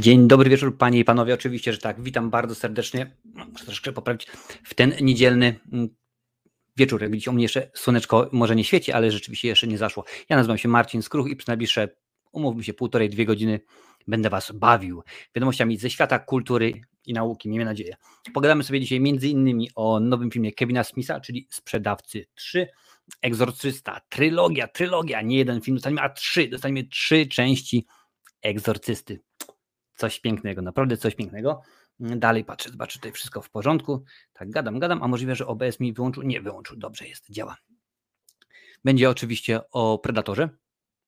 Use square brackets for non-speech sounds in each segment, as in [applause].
Dzień dobry wieczór, panie i panowie. Oczywiście, że tak. Witam bardzo serdecznie. Muszę troszkę poprawić w ten niedzielny mm, wieczór. Jak widzicie, u mnie jeszcze słoneczko może nie świeci, ale rzeczywiście jeszcze nie zaszło. Ja nazywam się Marcin Skruch i przez najbliższe, umówmy się, półtorej, dwie godziny będę was bawił wiadomościami ze świata kultury i nauki, miejmy nadzieję. Pogadamy sobie dzisiaj między innymi o nowym filmie Kevina Smitha, czyli Sprzedawcy 3, Egzorcysta, trylogia, trylogia, nie jeden film, dostaniemy, a trzy, dostaniemy trzy części Egzorcysty coś pięknego, naprawdę coś pięknego. Dalej patrzę, zobaczę tutaj wszystko w porządku. Tak, gadam, gadam, a możliwe, że OBS mi wyłączył. Nie wyłączył, dobrze jest, działa. Będzie oczywiście o Predatorze,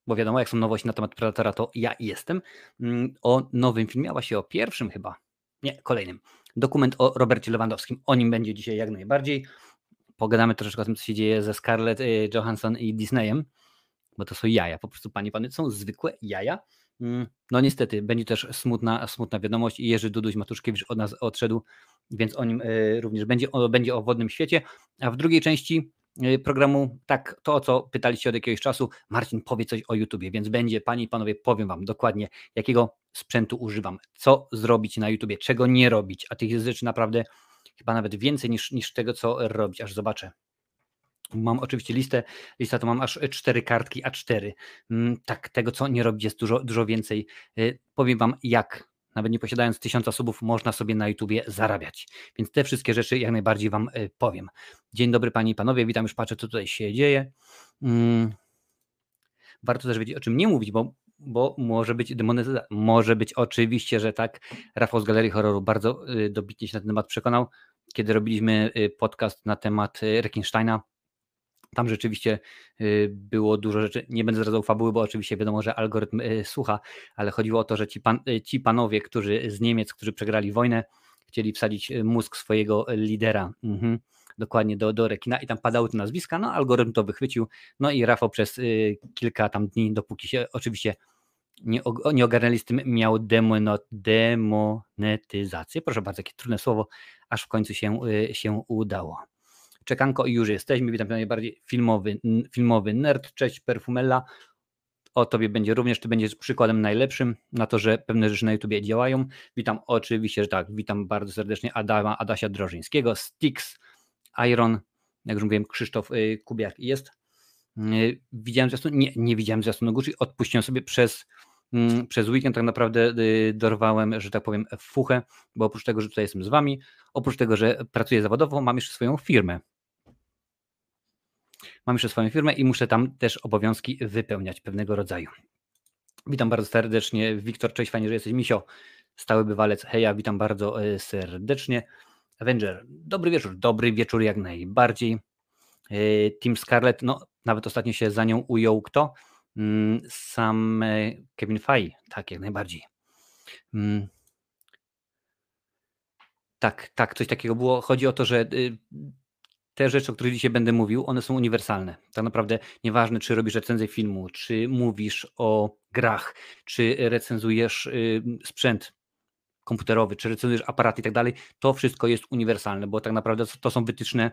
bo wiadomo, jak są nowości na temat Predatora, to ja jestem. Mm, o nowym filmie, a właściwie o pierwszym chyba, nie, kolejnym. Dokument o Robercie Lewandowskim. O nim będzie dzisiaj jak najbardziej. Pogadamy troszeczkę o tym, co się dzieje ze Scarlett y, Johansson i Disneyem, bo to są jaja, po prostu panie, pany, są zwykłe jaja. Mm, no niestety, będzie też smutna, smutna wiadomość. Jerzy Duduś Matuszkiewicz od nas odszedł, więc o nim e, również będzie, o, będzie o wodnym świecie. A w drugiej części e, programu, tak, to o co pytaliście od jakiegoś czasu, Marcin powie coś o YouTubie, więc będzie, panie i panowie, powiem wam dokładnie, jakiego sprzętu używam, co zrobić na YouTubie, czego nie robić, a tych rzeczy naprawdę chyba nawet więcej niż, niż tego, co robić, aż zobaczę. Mam oczywiście listę, lista to mam aż cztery kartki A4. Mm, tak, tego co nie robić jest dużo, dużo więcej. Y, powiem Wam jak, nawet nie posiadając tysiąca subów, można sobie na YouTubie zarabiać. Więc te wszystkie rzeczy jak najbardziej Wam y, powiem. Dzień dobry Panie i Panowie, witam, już patrzę co tutaj się dzieje. Mm, warto też wiedzieć o czym nie mówić, bo, bo może być demonetyzacja. Może być oczywiście, że tak. Rafał z Galerii Horroru bardzo y, dobitnie się na ten temat przekonał, kiedy robiliśmy podcast na temat Rekinsteina tam rzeczywiście y, było dużo rzeczy. Nie będę zdradzał fabuły, bo oczywiście wiadomo, że algorytm y, słucha, ale chodziło o to, że ci, pan, y, ci panowie, którzy z Niemiec, którzy przegrali wojnę, chcieli wsadzić mózg swojego lidera. Mhm dokładnie do, do rekina i tam padały te nazwiska, no algorytm to wychwycił, no i Rafał przez kilka tam dni, dopóki się oczywiście nie, nie ogarnęli z tym, miał demonetyzację, proszę bardzo, jakie trudne słowo, aż w końcu się, się udało. Czekanko i już jesteśmy. Witam najbardziej filmowy, filmowy nerd. Cześć Perfumella. O tobie będzie również, ty będziesz przykładem najlepszym na to, że pewne rzeczy na YouTubie działają. Witam oczywiście, że tak, witam bardzo serdecznie Adama, Adasia Drożyńskiego, Stix, Iron, jak już mówiłem, Krzysztof y, Kubiak jest. Y, widziałem zwiastun? Nie, nie widziałem zwiastunu Gucci, odpuściłem sobie przez, przez weekend tak naprawdę y, dorwałem, że tak powiem, fuchę, bo oprócz tego, że tutaj jestem z wami, oprócz tego, że pracuję zawodowo, mam jeszcze swoją firmę. Mam jeszcze swoją firmę i muszę tam też obowiązki wypełniać pewnego rodzaju. Witam bardzo serdecznie. Wiktor, cześć, fajnie, że jesteś. Misio, stały bywalec. Heja, witam bardzo e, serdecznie. Avenger, dobry wieczór. Dobry wieczór jak najbardziej. E, Team Scarlett, no nawet ostatnio się za nią ujął kto? Mm, sam e, Kevin Feige, tak, jak najbardziej. Mm. Tak, tak, coś takiego było. Chodzi o to, że y, te rzeczy, o których dzisiaj będę mówił, one są uniwersalne. Tak naprawdę nieważne, czy robisz recenzję filmu, czy mówisz o grach, czy recenzujesz y, sprzęt komputerowy, czy recenzujesz aparaty i tak dalej, to wszystko jest uniwersalne, bo tak naprawdę to są wytyczne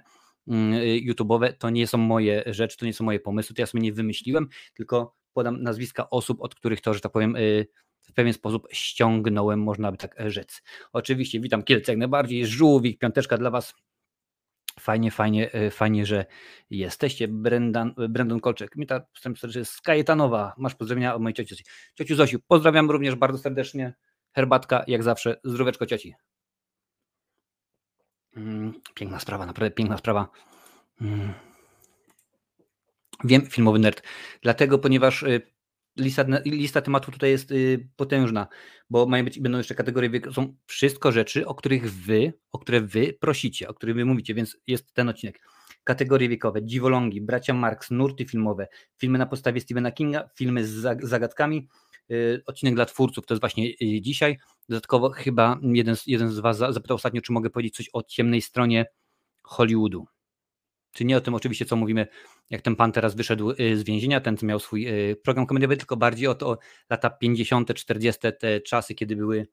YouTube'owe, to nie są moje rzeczy, to nie są moje pomysły, to ja sobie nie wymyśliłem, tylko podam nazwiska osób, od których to, że tak powiem, y, w pewien sposób ściągnąłem, można by tak rzec. Oczywiście witam Kielce jak najbardziej, żółwik, piąteczka dla Was, Fajnie, fajnie, e, fajnie, że jesteście. Brendan, Brandon Kolczek, Mita z Kajetanowa. Masz pozdrowienia od mojej cioci. Ciociu Zosiu, pozdrawiam również bardzo serdecznie. Herbatka, jak zawsze, zdróweczko cioci. Mm, piękna sprawa, naprawdę piękna sprawa. Mm. Wiem, filmowy nerd. Dlatego, ponieważ y, lista, lista tematów tutaj jest y, potężna, bo mają być, będą jeszcze kategorie są wszystko rzeczy, o których wy, o które wy prosicie, o których wy mówicie, więc jest ten odcinek. Kategorie wiekowe, dziwolągi, bracia Marx, nurty filmowe, filmy na podstawie Stephena Kinga, filmy z zagadkami, odcinek dla twórców, to jest właśnie y, dzisiaj. Dodatkowo chyba jeden, jeden z was zapytał ostatnio, czy mogę powiedzieć coś o ciemnej stronie Hollywoodu. Czy nie o tym oczywiście, co mówimy, jak ten pan teraz wyszedł y, z więzienia, ten co miał swój y, program komediowy, tylko bardziej o to lata 50., 40., te czasy, kiedy były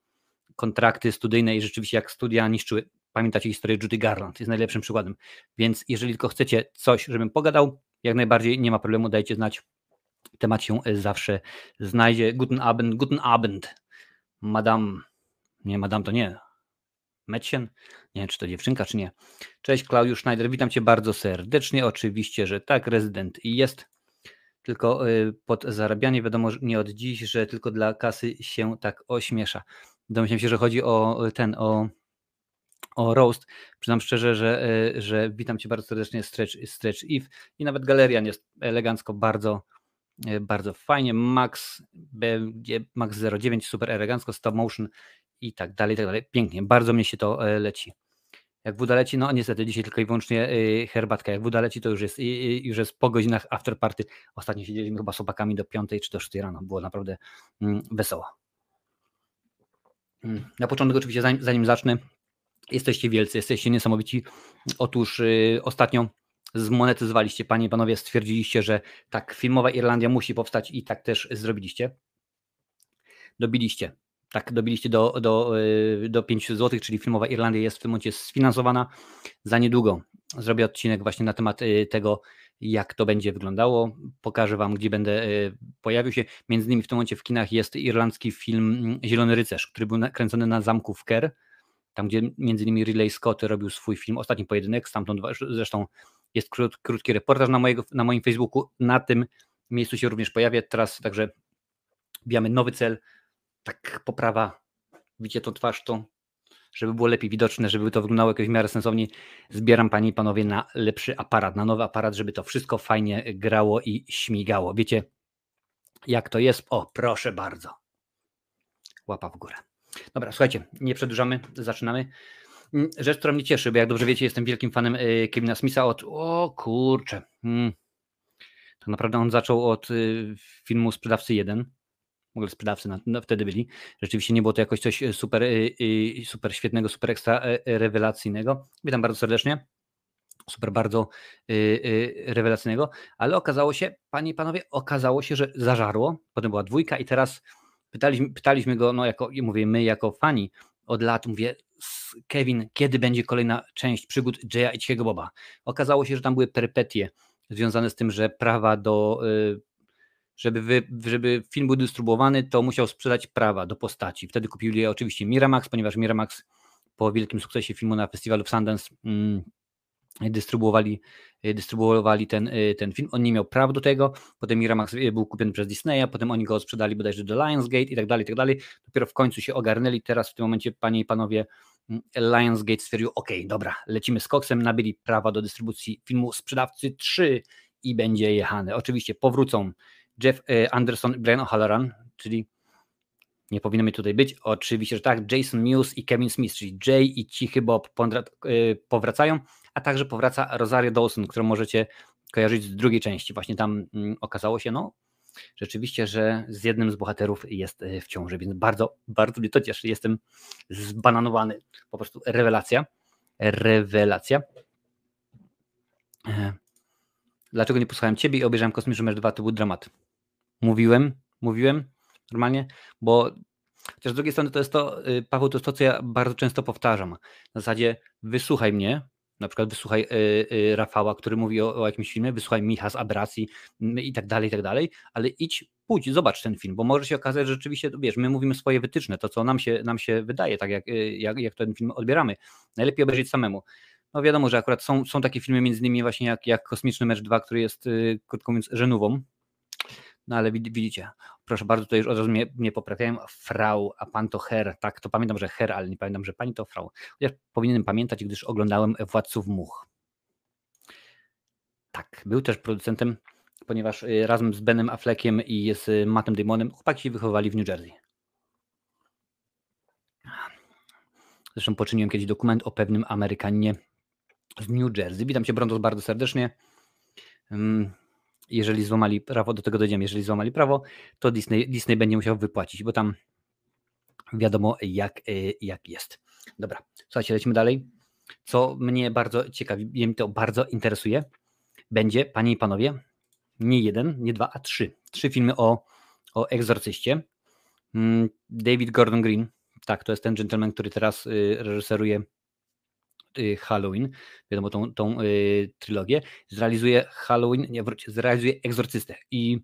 kontrakty studyjne i rzeczywiście jak studia niszczyły. Pamiętacie historię Judy Garland, jest najlepszym przykładem. Więc jeżeli tylko chcecie coś, żebym pogadał, jak najbardziej nie ma problemu, dajcie znać. Temat się y, zawsze znajdzie. Guten Abend, guten Abend. Madame, nie, Madame to nie, Metzien, nie wiem, czy to dziewczynka, czy nie. Cześć, Klaudiusz Schneider, witam Cię bardzo serdecznie, oczywiście, że tak, rezydent jest, tylko y, pod zarabianie wiadomo nie od dziś, że tylko dla kasy się tak ośmiesza. Domyślam się, że chodzi o ten, o, o roast. Przyznam szczerze, że, że witam Cię bardzo serdecznie, Stretch, Stretch Eve i nawet Galerian jest elegancko, bardzo, bardzo fajnie. Max, Max 09, super elegancko, stop motion i tak dalej, i tak dalej. Pięknie, bardzo mnie się to e, leci. Jak woda leci, no niestety dzisiaj tylko i wyłącznie y, herbatka. Jak woda leci, to już jest, już jest po godzinach after party. Ostatnio siedzieliśmy chyba z opakami do 5 czy do 6 rano. Było naprawdę mm, wesoło. Mm, na początek oczywiście, zanim, zanim zacznę, jesteście wielcy, jesteście niesamowici. Otóż y, ostatnio zmonetyzowaliście, panie i panowie, stwierdziliście, że tak, filmowa Irlandia musi powstać i tak też zrobiliście. Dobiliście tak dobiliście do, do, y, do 5 zł, czyli filmowa Irlandia jest w tym momencie sfinansowana. Za niedługo zrobię odcinek właśnie na temat y, tego, jak to będzie wyglądało. Pokażę Wam, gdzie będę y, pojawił się. Między innymi w tym momencie w kinach jest irlandzki film mm, Zielony Rycerz, który był nakręcony na zamku w Kerr, tam gdzie między innymi Ridley Scott robił swój film, ostatni pojedynek, stamtąd zresztą jest krót, krótki reportaż na, mojego, na moim Facebooku, na tym miejscu się również pojawia teraz, także bijamy nowy cel, tak poprawa, widzicie tą twarz, to żeby było lepiej widoczne, żeby to wyglądało jakoś w miarę sensownie, zbieram Panie i Panowie na lepszy aparat, na nowy aparat, żeby to wszystko fajnie grało i śmigało. Wiecie, jak to jest? O, proszę bardzo. Łapa w górę. Dobra, słuchajcie, nie przedłużamy, zaczynamy. Mm, rzecz, która mnie cieszy, bo jak dobrze wiecie, jestem wielkim fanem y, Kevina Smitha od, o kurczę, hmm. tak naprawdę on zaczął od y, filmu Sprzedawcy 1, w ogóle sprzedawcy na, no, wtedy byli. Rzeczywiście nie było to jakoś coś e, super, e, e, super świetnego, super ekstra rewelacyjnego. Witam bardzo serdecznie. Super, bardzo rewelacyjnego, ale okazało się, panie i panowie, okazało się, że zażarło. Potem była dwójka i teraz pytaliśmy, pytaliśmy go, no jako, mówię, my jako fani od lat, mówię, Kevin, kiedy będzie kolejna część przygód Jaya i Cichego Boba? Okazało się, że tam były perypetie związane z tym, że prawa do żeby, wy, żeby film był dystrybuowany, to musiał sprzedać prawa do postaci. Wtedy kupili je oczywiście Miramax, ponieważ Miramax po wielkim sukcesie filmu na festiwalu w Sundance mm, dystrybuowali, dystrybuowali ten, y, ten film. On nie miał praw do tego, potem Miramax y, był kupiony przez Disneya, potem oni go sprzedali bodajże do Lionsgate i tak dalej, i tak dalej. Dopiero w końcu się ogarnęli. Teraz w tym momencie, panie i panowie, Lionsgate stwierdził, ok, dobra, lecimy z koksem, nabyli prawa do dystrybucji filmu Sprzedawcy 3 i będzie jechany. Oczywiście powrócą Jeff e, Anderson, Brian O'Halloran, czyli nie powinno mi tutaj być, oczywiście, że tak, Jason Mewes i Kevin Smith, czyli Jay i Cichy Bob e, powracają, a także powraca Rosario Dawson, którą możecie kojarzyć z drugiej części. Właśnie tam mm, okazało się, no, rzeczywiście, że z jednym z bohaterów jest e, w ciąży, więc bardzo, bardzo mnie to cieszy. Jestem zbananowany. Po prostu rewelacja. Rewelacja. Dlaczego nie posłuchałem Ciebie i obejrzałem Kosmiczny Mecz 2? To był dramat. Mówiłem, mówiłem normalnie, bo chociaż z drugiej strony to jest to, y, Paweł, to jest to, co ja bardzo często powtarzam. Na zasadzie wysłuchaj mnie, na przykład wysłuchaj y, y, Rafała, który mówi o, o, jakimś filmie, wysłuchaj Micha z Abracji i tak dalej, i tak dalej, ale idź, pójdź, zobacz ten film, bo może się okazać, że rzeczywiście, wiesz, my mówimy swoje wytyczne, to co nam się, nam się wydaje, tak jak, jak, jak ten film odbieramy. Najlepiej obejrzeć samemu. No wiadomo, że akurat są, są takie filmy, między innymi właśnie jak, jak Kosmiczny Mecz 2, który jest, krótko mówiąc, żenówą, no ale widzicie, proszę bardzo, tutaj już od razu mnie, mnie poprawiają, frau, a pan to her, tak, to pamiętam, że her, ale nie pamiętam, że pani to frau. Chociaż powinienem pamiętać, gdyż oglądałem Władców Much. Tak, był też producentem, ponieważ y, razem z Benem Affleckiem i z Mattem Damonem chłopaki się wychowali w New Jersey. Zresztą poczyniłem kiedyś dokument o pewnym Amerykaninie z New Jersey. Witam Cię, Brontos, bardzo serdecznie jeżeli złamali prawo, do tego dojdziemy, jeżeli złamali prawo, to Disney, Disney będzie musiał wypłacić, bo tam wiadomo jak, y, jak jest. Dobra, słuchajcie, lecimy dalej. Co mnie bardzo ciekawi, mnie to bardzo interesuje, będzie, panie i panowie, nie jeden, nie dwa, a trzy. Trzy filmy o, o egzorcyście. Mm, David Gordon Green, tak, to jest ten gentleman, który teraz y, reżyseruje Halloween, wiadomo, tą, tą y, trylogię, zrealizuje Halloween, nie, zrealizuje Egzorcystę. I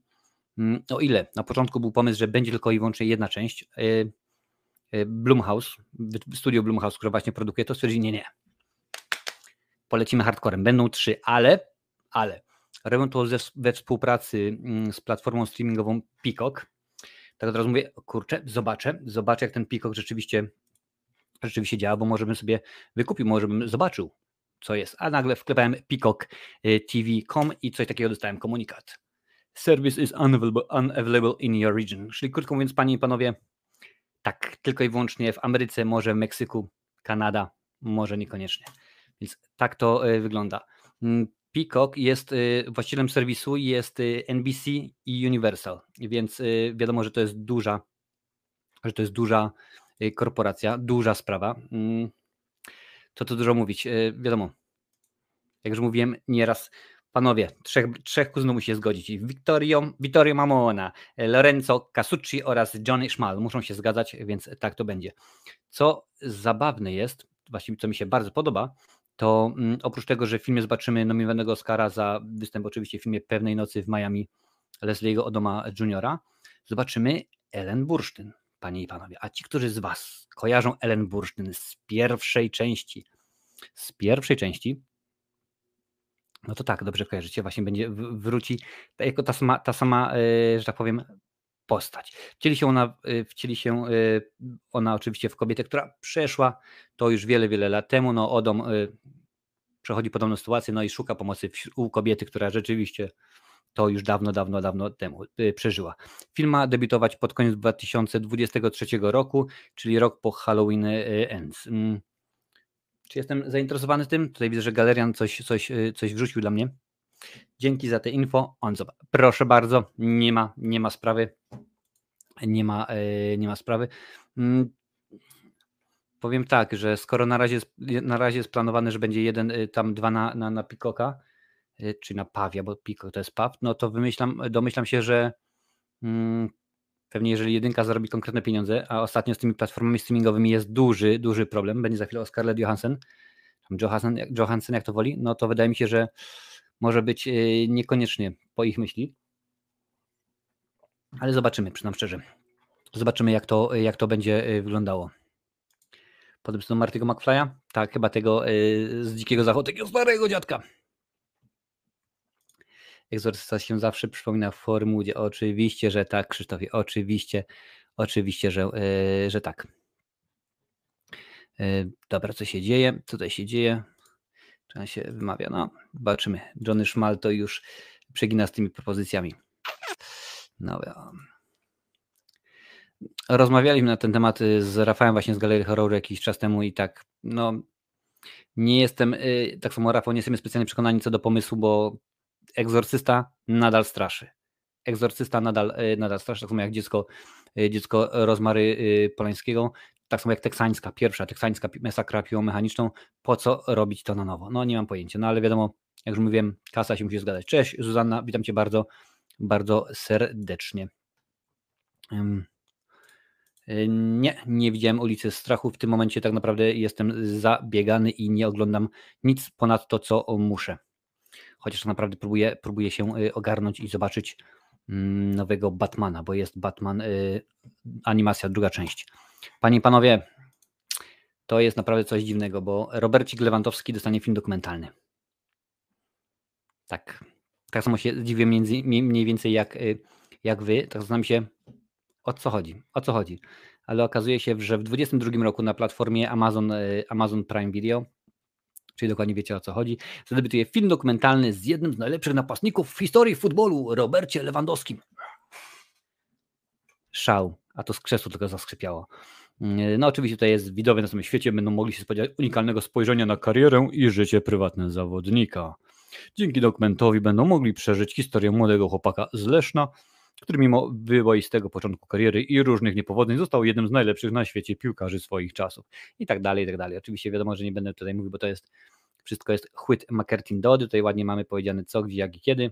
mm, o ile na początku był pomysł, że będzie tylko i wyłącznie jedna część, y, Blumhouse, studio Blumhouse, które właśnie produkuje to, stwierdzi, nie, nie, polecimy hardcorem, będą trzy, ale, ale, robią to ze, we współpracy mm, z platformą streamingową Peacock, tak od razu mówię, kurczę, zobaczę, zobaczę jak ten Peacock rzeczywiście, rzeczywiście działa, bo może bym sobie wykupił, może bym zobaczył, co jest, a nagle wklepałem Peacock y, i coś takiego dostałem komunikat. Service is unavailable, unavailable in your region. Czyli krótko mówiąc, panie i panowie, tak, tylko i wyłącznie w Ameryce, może w Meksyku, Kanada, może niekoniecznie. Więc tak to y, wygląda. Mm, Peacock jest y, właścicielem serwisu, jest NBC i Universal, więc wiadomo, że to jest duża, że to jest duża korporacja, duża sprawa. Mm, to to dużo mówić. Wiadomo, jak już mówiłem nieraz, Panowie, trzech, trzech kuzynów musi się zgodzić. Vittorio, Vittorio Mamona, Lorenzo Casucci oraz Johnny Schmal muszą się zgadzać, więc tak to będzie. Co zabawne jest, właściwie co mi się bardzo podoba, to mm, oprócz tego, że w filmie zobaczymy nominowanego Oscara za występ oczywiście w filmie Pewnej Nocy w Miami Leslie'ego Odoma Juniora, zobaczymy Ellen Bursztyn, panie i panowie. A ci, którzy z was kojarzą Ellen Bursztyn z pierwszej części, z pierwszej części, no to tak, dobrze kojarzycie, właśnie będzie wróci jako ta sama, ta sama e, że tak powiem, postać. Wcieli się ona, e, wcieli się e, ona oczywiście w kobietę, która przeszła to już wiele, wiele lat temu. No, Odom przechodzi podobną sytuację, no i szuka pomocy u kobiety, która rzeczywiście to już dawno, dawno, dawno temu przeżyła. Film ma debiutować pod koniec 2023 roku, czyli rok po Halloween Ends. Mm. Czy jestem zainteresowany tym? Tutaj widzę, że galerian coś, coś, y, coś wrzucił dla mnie. Dzięki za te info. On Proszę bardzo, nie ma, nie ma sprawy. Nie ma, y, nie ma sprawy. Mm, powiem tak, że skoro na razie, na razie jest planowany, że będzie jeden, y, tam dwa na, na, na Pikoka, czy na Pawia, bo Pikok to jest Paw, no to wymyślam, domyślam się, że mm, Pewnie jeżeli jedynka zarobi konkretne pieniądze, a ostatnio z tymi platformami streamingowymi jest duży, duży problem, będzie za chwilę o Scarlett Johansson, Johansson, Johansson jak to woli, no to wydaje mi się, że może być y, niekoniecznie po ich myśli. Ale zobaczymy, przynam szczerze. Zobaczymy, jak to, jak to będzie y, wyglądało. Potem do Martiego McFly'a? Tak, chyba tego y, z Dzikiego Zachodu, takiego starego dziadka. Egzorcysta się zawsze przypomina w formułie. Oczywiście, że tak, Krzysztofie, oczywiście, oczywiście, że, yy, że tak. Yy, dobra, co się dzieje? Co tutaj się dzieje? Trzeba się wymawia. No, zobaczymy. Johnny Szmal to już przegina z tymi propozycjami. No. Rozmawialiśmy na ten temat y, z Rafałem właśnie z Galerii Horroru jakiś czas temu i tak, no, nie jestem, y, tak samo Rafał, nie jestem specjalnie przekonani co do pomysłu, bo egzorcysta nadal straszy. Egzorcysta nadal, e, nadal straszy, tak samo jak dziecko, e, dziecko Rozmary e, Polańskiego, tak samo jak teksańska, pierwsza teksańska masakra piłomechaniczną, po co robić to na nowo? No nie mam pojęcia, no ale wiadomo, jak już mówiłem, kasa się musi zgadzać. Cześć Zuzanna, witam Cię bardzo, bardzo serdecznie. Nie, nie widziałem ulicy Strachu. W tym momencie tak naprawdę jestem zabiegany i nie oglądam nic ponad to, co muszę chociaż naprawdę próbuję, próbuję się y, ogarnąć i zobaczyć mm, nowego Batmana, bo jest Batman y, animacja, druga część. Panie i panowie, to jest naprawdę coś dziwnego, bo Robercik Lewandowski dostanie film dokumentalny. Tak. Tak samo się dziwię między, mniej więcej jak, y, jak wy, tak znam się o co chodzi, o co chodzi. Ale okazuje się, że w 2022 roku na platformie Amazon, Amazon Prime Video czyli dokładnie wiecie o co chodzi, zadebiutuje film dokumentalny z jednym z najlepszych napastników w historii futbolu, Robercie Lewandowskim. Szał, a to z krzesła tylko zaskrzypiało. No oczywiście tutaj jest widowie na całym świecie, będą mogli się spodziewać unikalnego spojrzenia na karierę i życie prywatne zawodnika. Dzięki dokumentowi będą mogli przeżyć historię młodego chłopaka z Leszna, który mimo wyboistego początku kariery i różnych niepowodzeń został jednym z najlepszych na świecie piłkarzy swoich czasów. I tak dalej, i tak dalej. Oczywiście wiadomo, że nie będę tutaj mówił, bo to jest wszystko jest chwyt Marketing Dody. Tutaj ładnie mamy powiedziane co, gdzie, jak i kiedy.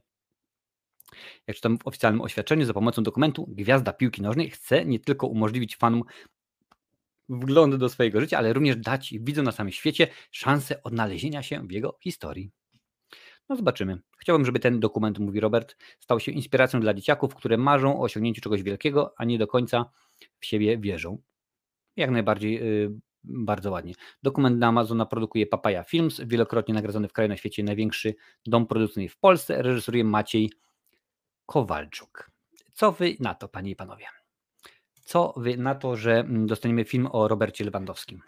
Jak czytam w oficjalnym oświadczeniu, za pomocą dokumentu Gwiazda Piłki Nożnej chce nie tylko umożliwić fanom wgląd do swojego życia, ale również dać widzom na samym świecie szansę odnalezienia się w jego historii. No zobaczymy. Chciałbym, żeby ten dokument, mówi Robert, stał się inspiracją dla dzieciaków, które marzą o osiągnięciu czegoś wielkiego, a nie do końca w siebie wierzą. Jak najbardziej bardzo ładnie. Dokument na Amazona produkuje Papaya Films, wielokrotnie nagradzony w kraju na świecie największy dom produkcyjny w Polsce. Reżyseruje Maciej Kowalczuk. Co wy na to, panie i panowie? Co wy na to, że mm, dostaniemy film o Robercie Lewandowskim?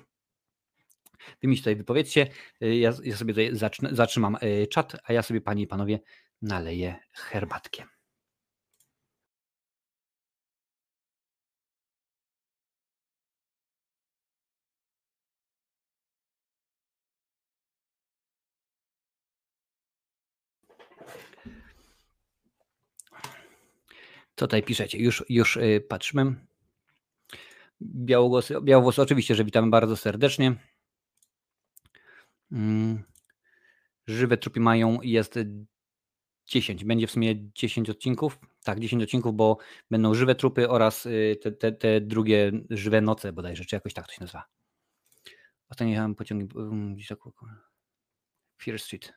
Wy mi tutaj wypowiedzcie, y, ja, ja sobie tutaj zacznę, zatrzymam y, czat, a ja sobie, panie i panowie, naleję herbatkę. Co tutaj piszecie? Już, już y, patrzymy. Białogłosy, Białogłosy, oczywiście, że witamy bardzo serdecznie. Mm. Żywe trupy mają, jest 10. Będzie w sumie 10 odcinków. Tak, 10 odcinków, bo będą żywe trupy oraz y, te, te, te drugie żywe noce bodajże, czy jakoś tak to się nazywa. Ostatnio jechałem pociągiem gdzieś tak. Fear Street.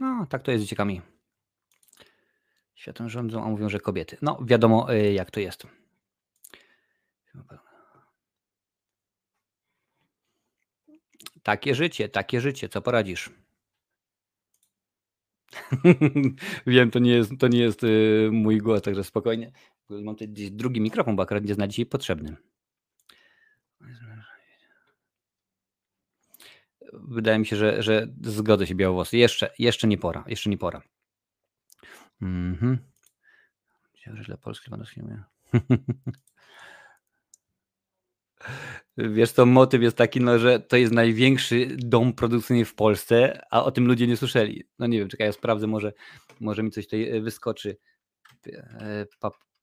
No, tak to jest z dzieciakami. Światem rządzą, a mówią, że kobiety. No, wiadomo y, jak to jest. Takie życie, takie życie, co poradzisz? [laughs] Wiem, to nie jest, to nie jest y, mój głos, także spokojnie. Mam tutaj gdzieś drugi mikrofon, bo akurat jest na dzisiaj potrzebny. Wydaje mi się, że, że zgodzę się białowłosy. Jeszcze, jeszcze nie pora, jeszcze nie pora. Mhm. Myślałem, że dla Polski Lewandowski nie [laughs] Wiesz, to motyw jest taki, no, że to jest największy dom produkcyjny w Polsce, a o tym ludzie nie słyszeli. No nie wiem, czekaj, ja sprawdzę, może, może mi coś tutaj e, wyskoczy. E,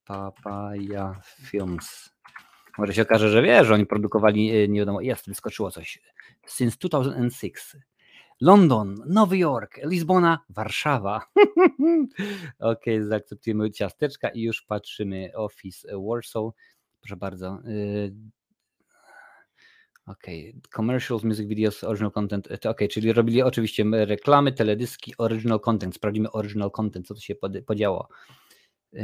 Papaya Films. Może się okaże, że wiesz, że oni produkowali, e, nie wiadomo, jest, wyskoczyło coś. Since 2006. London, Nowy Jork, Lizbona, Warszawa. [laughs] ok, zaakceptujemy ciasteczka i już patrzymy. Office Warsaw. Proszę bardzo. Y, ok, commercials, music videos, original content. Ok, czyli robili oczywiście reklamy, teledyski, original content. Sprawdzimy original content, co tu się podziało. Y,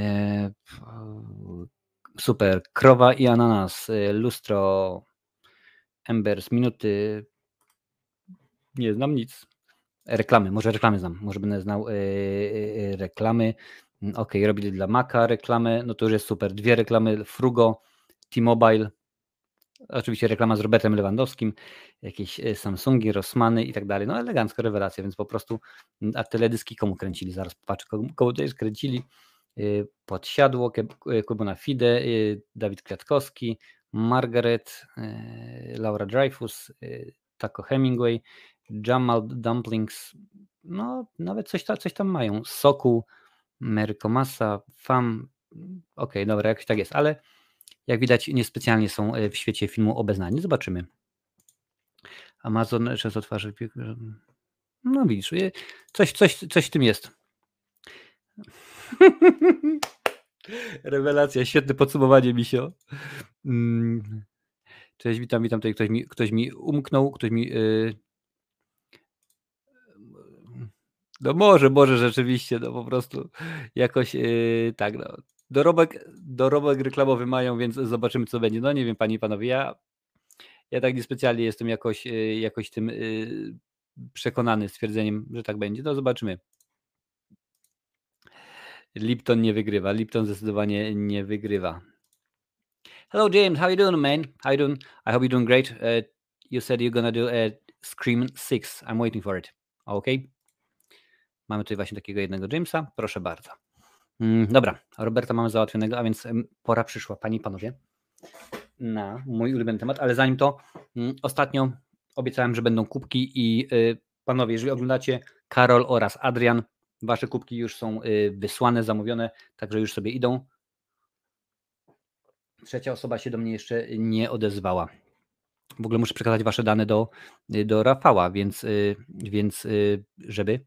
super. Krowa i ananas, y, lustro, Embers, minuty, nie znam nic. Reklamy, może reklamy znam, może będę znał reklamy. Mm, ok, robili dla Maca reklamy, no to już jest super. Dwie reklamy, Frugo, T-Mobile, oczywiście reklama z Robertem Lewandowskim, jakieś Samsungi, Rossmany i tak dalej. No elegancka rewelacja, więc po prostu, mm, a teledyski komu kręcili? Zaraz patrzę, komu, komu tutaj skręcili. Podsiadło, Kubona Fide, Dawid Kwiatkowski, Margaret, Laura Dreyfus, Taco Hemingway, Jamal Dumplings, no nawet coś, coś tam mają. Soku, Merkomasa, Fam, okej, okay, dobra, jakoś tak jest, ale jak widać niespecjalnie są e, w świecie filmu obeznani. Zobaczymy. Amazon często twarzy. No widzisz, coś, coś, coś w tym jest. [laughs] Rewelacja, świetne podsumowanie, Misio. Mm. Cześć, witam, witam. Tutaj ktoś mi, ktoś mi umknął, ktoś mi yy, No może, może rzeczywiście, no po prostu jakoś tak, no. Dorobek, dorobek reklamowy mają, więc zobaczymy, co będzie. No nie wiem, panie i panowie, ja, ja tak niespecjalnie jestem jakoś, yy, jakoś tym yy, przekonany stwierdzeniem, że tak będzie. No zobaczymy. Lipton nie wygrywa. Lipton zdecydowanie nie wygrywa. Hello James, how you doing, man? How you doing? I hope you're doing great. Uh, you said you're gonna do a Scream 6. I'm waiting for it. Okay. Mamy tutaj właśnie takiego jednego Jamesa. Proszę bardzo. Mm, dobra, Roberta mamy załatwionego, a więc pora przyszła, panie i panowie, na mój ulubiony temat, ale zanim to, mm, ostatnio obiecałem, że będą kubki i y, panowie, jeżeli oglądacie Karol oraz Adrian, wasze kubki już są y, wysłane, zamówione, także już sobie idą. Trzecia osoba się do mnie jeszcze nie odezwała. W ogóle muszę przekazać wasze dane do, do Rafała, więc, więc żeby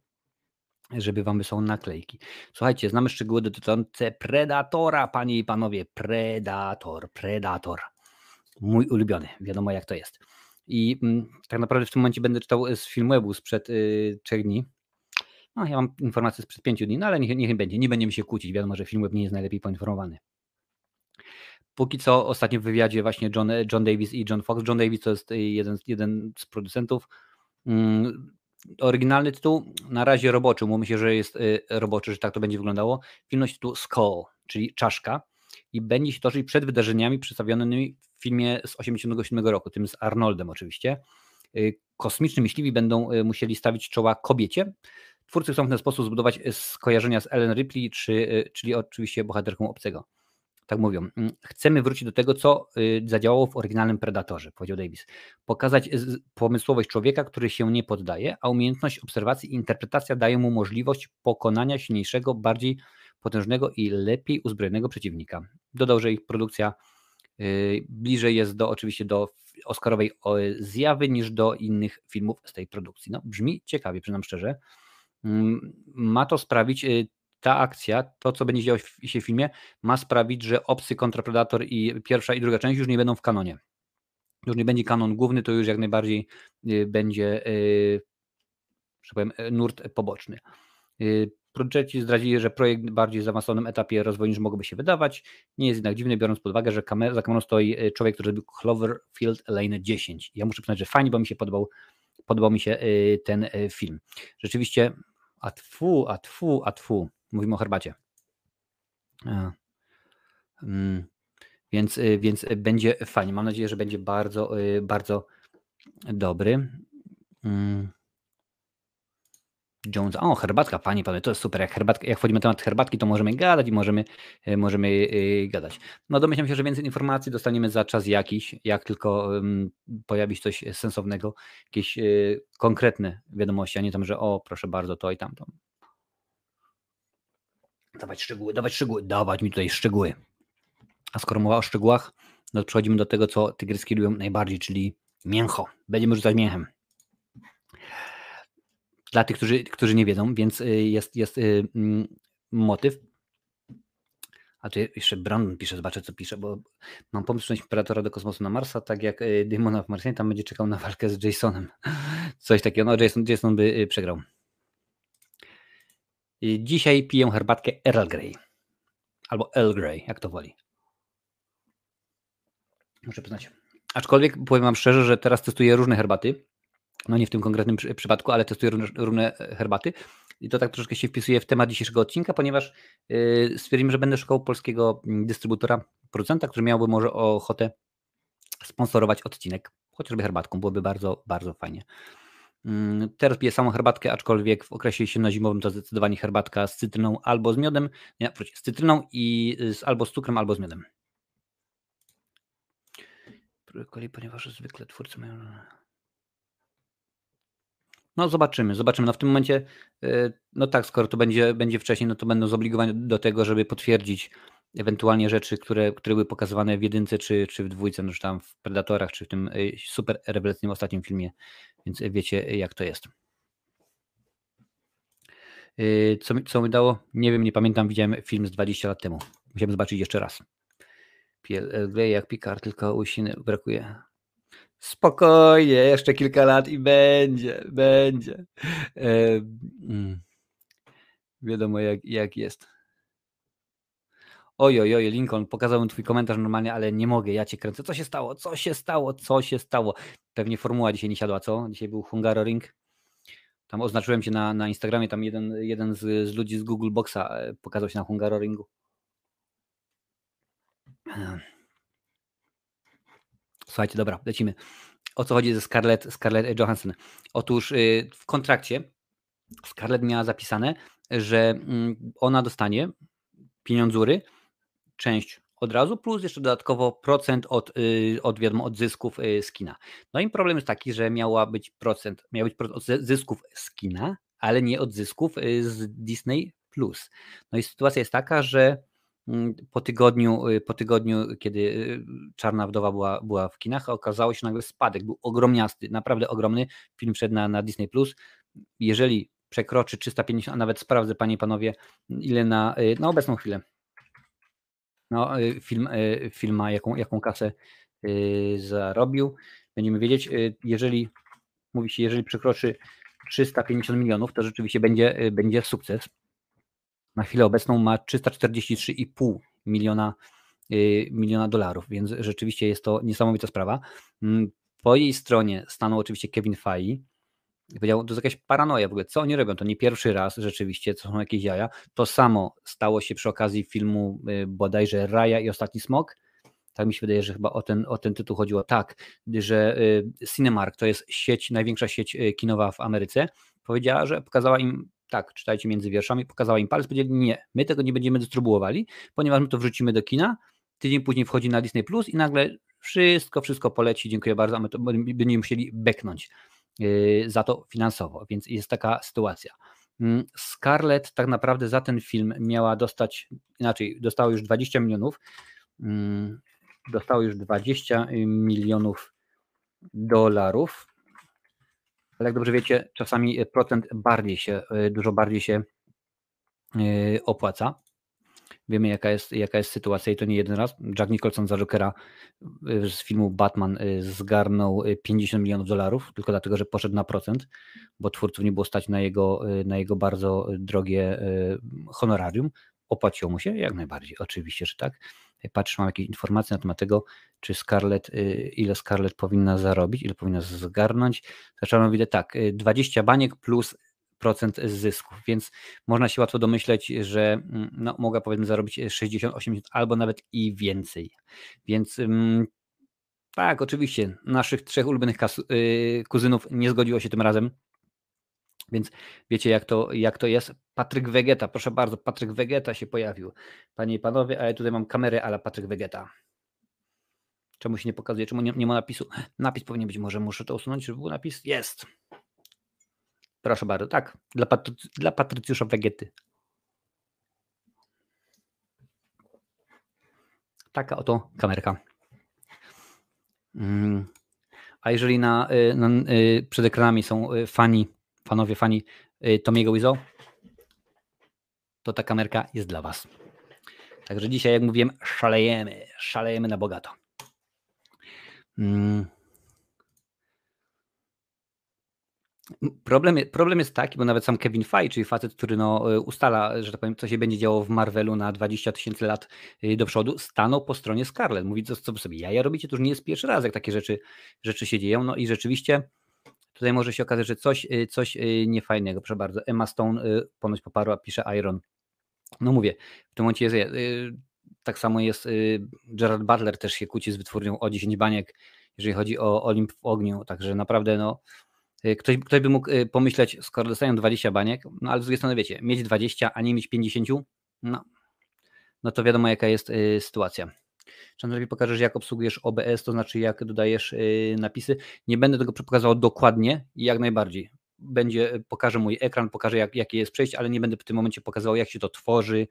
żeby wam wysłał naklejki. Słuchajcie, znamy szczegóły dotyczące Predatora, panie i panowie. Predator, Predator. Mój ulubiony, wiadomo jak to jest. I mm, tak naprawdę w tym momencie będę czytał z Filmwebu sprzed y, trzech dni. No, ja mam informacje sprzed pięciu dni, no ale niech, niech będzie. Nie będziemy się kłócić. Wiadomo, że Filmweb nie jest najlepiej poinformowany. póki co ostatnio w wywiadzie właśnie John, John Davis i John Fox. John Davis to jest jeden, jeden z producentów. Mm, oryginalny tytuł na razie roboczy, mówmy się, że jest roboczy, że tak to będzie wyglądało. Film nosi tytuł Skull, czyli czaszka i będzie się toczyć przed wydarzeniami przedstawionymi w filmie z 1987 roku, tym z Arnoldem oczywiście. Kosmiczni myśliwi będą musieli stawić czoła kobiecie, Twórcy chcą w ten sposób zbudować skojarzenia z Ellen Ripley, czy, czyli oczywiście bohaterką obcego. Tak mówią. Mm, chcemy wrócić do tego, co y, zadziałało w oryginalnym Predatorze, powiedział Davis. Pokazać pomysłowość człowieka, który się nie poddaje, a umiejętność obserwacji i interpretacja daje mu możliwość pokonania silniejszego, bardziej potężnego i lepiej uzbrojonego przeciwnika. Dodał, że ich produkcja y, bliżej jest do oczywiście do Oscarowej zjawy niż do innych filmów z tej produkcji. No, brzmi ciekawie, przynam szczerze. Mm, ma to sprawić, y, ta akcja, to co będzie działo się w filmie, ma sprawić, że Obcy kontra Predator i pierwsza i druga część już nie będą w kanonie. Już nie będzie kanon główny, to już jak najbardziej y, będzie, y, że powiem, nurt poboczny. Producenci zdradzili, że projekt bardziej zaawansowanym etapie rozwoju niż mogłoby się wydawać. Nie jest jednak dziwny, biorąc pod uwagę, że kamer za kamerą stoi człowiek, który zrobił Cloverfield Lane 10. Ja muszę przyznać, że fajnie, bo mi się podobał, podobał mi się ten film. Rzeczywiście a tfu, a tfu, a tfu. Mówimy o herbacie. Mm, więc, y, więc będzie fajnie. Mam nadzieję, że będzie bardzo, y, bardzo dobry. Mm. Jones. O, herbatka, panie, panie, to jest super. Jak, herbatka, jak wchodzimy na temat herbatki, to możemy gadać i możemy, y, możemy gadać. No domyślam się, że więcej informacji dostaniemy za czas jakiś, jak tylko pojawi się coś sensownego, jakieś konkretne wiadomości, a nie tam, że o, proszę bardzo, to i tamto. Dawać szczegóły, dawać szczegóły, dawać mi tutaj szczegóły. A skoro mowa o szczegółach, no to przechodzimy do tego, co tygryski lubią najbardziej, czyli mięcho. Będziemy rzucać mięchem dla tych, którzy, którzy nie wiedzą, więc y, jest, jest y, mm, motyw. A tu jeszcze Brandon pisze, zobaczę co pisze, bo mam pomysł Imperatora do kosmosu na Marsa, tak jak y, Demona w Marsjanie, tam będzie czekał na walkę z Jasonem. [laughs] Coś takiego, no Jason, Jason by przegrał. Dzisiaj piję herbatkę Earl Grey. Albo Earl Grey, jak to woli. Muszę przyznać. Aczkolwiek powiem Wam szczerze, że teraz testuję różne herbaty no nie w tym konkretnym przy, przypadku, ale testuję różne, różne herbaty. I to tak troszkę się wpisuje w temat dzisiejszego odcinka, ponieważ yy, stwierdziłem, że będę szukał polskiego mm, dystrybutora, producenta, który miałby może ochotę sponsorować odcinek, chociażby herbatką, byłoby bardzo, bardzo fajnie. Yy, teraz piję samą herbatkę, aczkolwiek w okresie jesienno-zimowym to zdecydowanie herbatka z cytryną albo z miodem, nie, z cytryną i z, albo z cukrem, albo z miodem. Ponieważ zwykle twórcy mają no zobaczymy, zobaczymy. No w tym momencie, y, no tak, skoro to będzie, będzie wcześniej, no to będą zobligowani do tego, żeby potwierdzić ewentualnie rzeczy, które, które były pokazywane w jedynce, czy, czy w dwójce, no czy tam w Predatorach, czy w tym y, super rewelacyjnym ostatnim filmie, więc wiecie jak to jest. Co, co mi dało? Nie wiem, nie pamiętam, widziałem film z 20 lat temu. Musiałem zobaczyć jeszcze raz. Piel jak Picard, tylko łysiny brakuje. Spokojnie, jeszcze kilka lat i będzie, będzie. E, mm. Wiadomo, jak, jak jest. Oj, oj, oj, Lincoln, pokazałem twój komentarz normalnie, ale nie mogę, ja cię kręcę. Co się stało? Co się stało? Co się stało? Pewnie formuła dzisiaj nie siadła, co? Dzisiaj był Hungaroring. Tam oznaczyłem się na, na Instagramie, tam jeden, jeden z, z ludzi z Google Boxa e, pokazał się na Hungaroringu. Słuchajcie, dobra, lecimy. O co chodzi ze Scarlett, Scarlett Johansson? Otóż y, w kontrakcie Scarlett miała zapisane, że mm, ona dostanie pieniądzury, część od razu, plus jeszcze dodatkowo procent od, y, od, wiadomo, od zysków y, z kina. No i problem jest taki, że miała być procent, miał być procent od zysków z kina, ale nie od zysków z Disney+. Plus. No i sytuacja jest taka, że Mm, po tygodniu, y, po tygodniu, kiedy y, Czarna Wdowa była, była w kinach, okazało się nagle spadek, był ogromniasty, naprawdę ogromny. Film wszedł na, na Disney+. Jeżeli przekroczy 350, a nawet sprawdzę, panie i panowie, ile na, y, na obecną chwilę. No, film, film ma jaką, jaką kasę zarobił. Będziemy wiedzieć, jeżeli mówi się, jeżeli przekroczy 350 milionów, to rzeczywiście będzie, będzie sukces na chwilę obecną ma 343,5 miliona miliona dolarów, więc rzeczywiście jest to niesamowita sprawa. Mm, po jej stronie stanął oczywiście Kevin Feige, powiedział, to jest jakaś paranoja w ogóle, co oni robią, to nie pierwszy raz rzeczywiście, to są jakieś jaja. To samo stało się przy okazji filmu bodajże Raya i Ostatni Smok, tak mi się wydaje, że chyba o ten, o ten tytuł chodziło, tak, że Cinemark to jest sieć, największa sieć kinowa w Ameryce, powiedziała, że pokazała im tak, czytajcie między wierszami, pokazała im palec, powiedzieli, nie, my tego nie będziemy dystrybuowali, ponieważ my to wrzucimy do kina, tydzień później wchodzi na Disney Plus i nagle wszystko, wszystko poleci, dziękuję bardzo, a my to będziemy musieli beknąć za to finansowo, więc jest taka sytuacja. Mm, Scarlett tak naprawdę za ten film miała dostać, inaczej, dostała już 20 milionów, mm, dostała już 20 milionów dolarów, ale jak dobrze wiecie, czasami procent bardziej się, e, dużo bardziej się e, opłaca. Wiemy, jaka jest, jaka jest sytuacja i to nie jeden raz. Jack Nicholson za Jokera z filmu Batman zgarnął 50 milionów dolarów, tylko dlatego, że poszedł na procent, bo twórców nie było stać na jego, na jego bardzo drogie honorarium. Opłaciło mu się? Jak najbardziej, oczywiście, że tak patrzę, mam jakieś informacje na temat tego, czy Scarlett, y, ile Scarlett powinna zarobić, ile powinna zgarnąć. Zaczęłam widzę tak, 20 y, baniek plus procent zysków, więc można się łatwo domyśleć, że mm, no, mogła powiedzmy zarobić 60, 80 albo nawet i więcej. Więc mm, tak, oczywiście, naszych trzech ulubionych y, kuzynów nie zgodziło się tym razem więc wiecie, jak to, jak to jest. Patryk Wegeta, proszę bardzo, Patryk Wegeta się pojawił. Panie i panowie, a ja tutaj mam kamerę ale Patryk Wegeta. Czemu się nie pokazuje? Czemu nie, nie ma napisu? Napis powinien być, może muszę to usunąć, żeby był napis? Jest. Proszę bardzo, tak, dla, Patry, dla Patrycjusza Wegety. Taka oto kamerka. Mm. A jeżeli na, y, na, y, przed ekranami są y, fani panowie fani Tomiego Wizo, to ta kamerka jest dla Was. Także dzisiaj, jak mówiłem, szalejemy, szalejemy na bogato. Mm. Problem, problem jest taki, bo nawet sam Kevin Feige, czyli facet, który no, y, ustala, że tak powiem, co się będzie działo w Marvelu na 20 tysięcy lat y, do przodu, stanął po stronie Scarlett. Mówi, co, co sobie jaja robicie, to już nie jest pierwszy raz, jak takie rzeczy, rzeczy się dzieją. No i rzeczywiście Tutaj może się okazać, że coś, y, coś niefajnego. Proszę bardzo, Emma Stone ponoć poparła, pisze Iron. No mówię, w tym momencie jest, tak samo jest Gerard Butler też się kłóci z wytwórnią o 10 baniek, jeżeli chodzi o Olimp w ogniu, także naprawdę no ktoś, ktoś by mógł pomyśleć, skoro dostają 20 baniek, no ale z drugiej strony wiecie, mieć 20, a nie mieć 50, no, no to wiadomo jaka jest sytuacja. Szanowni, pokażesz, jak obsługujesz OBS, to znaczy jak dodajesz y, napisy. Nie będę tego pokazał dokładnie i jak najbardziej. Będzie, y, pokażę mój ekran, pokażę jak, jakie jest przejście, ale nie będę w tym momencie pokazywał, jak się to tworzy,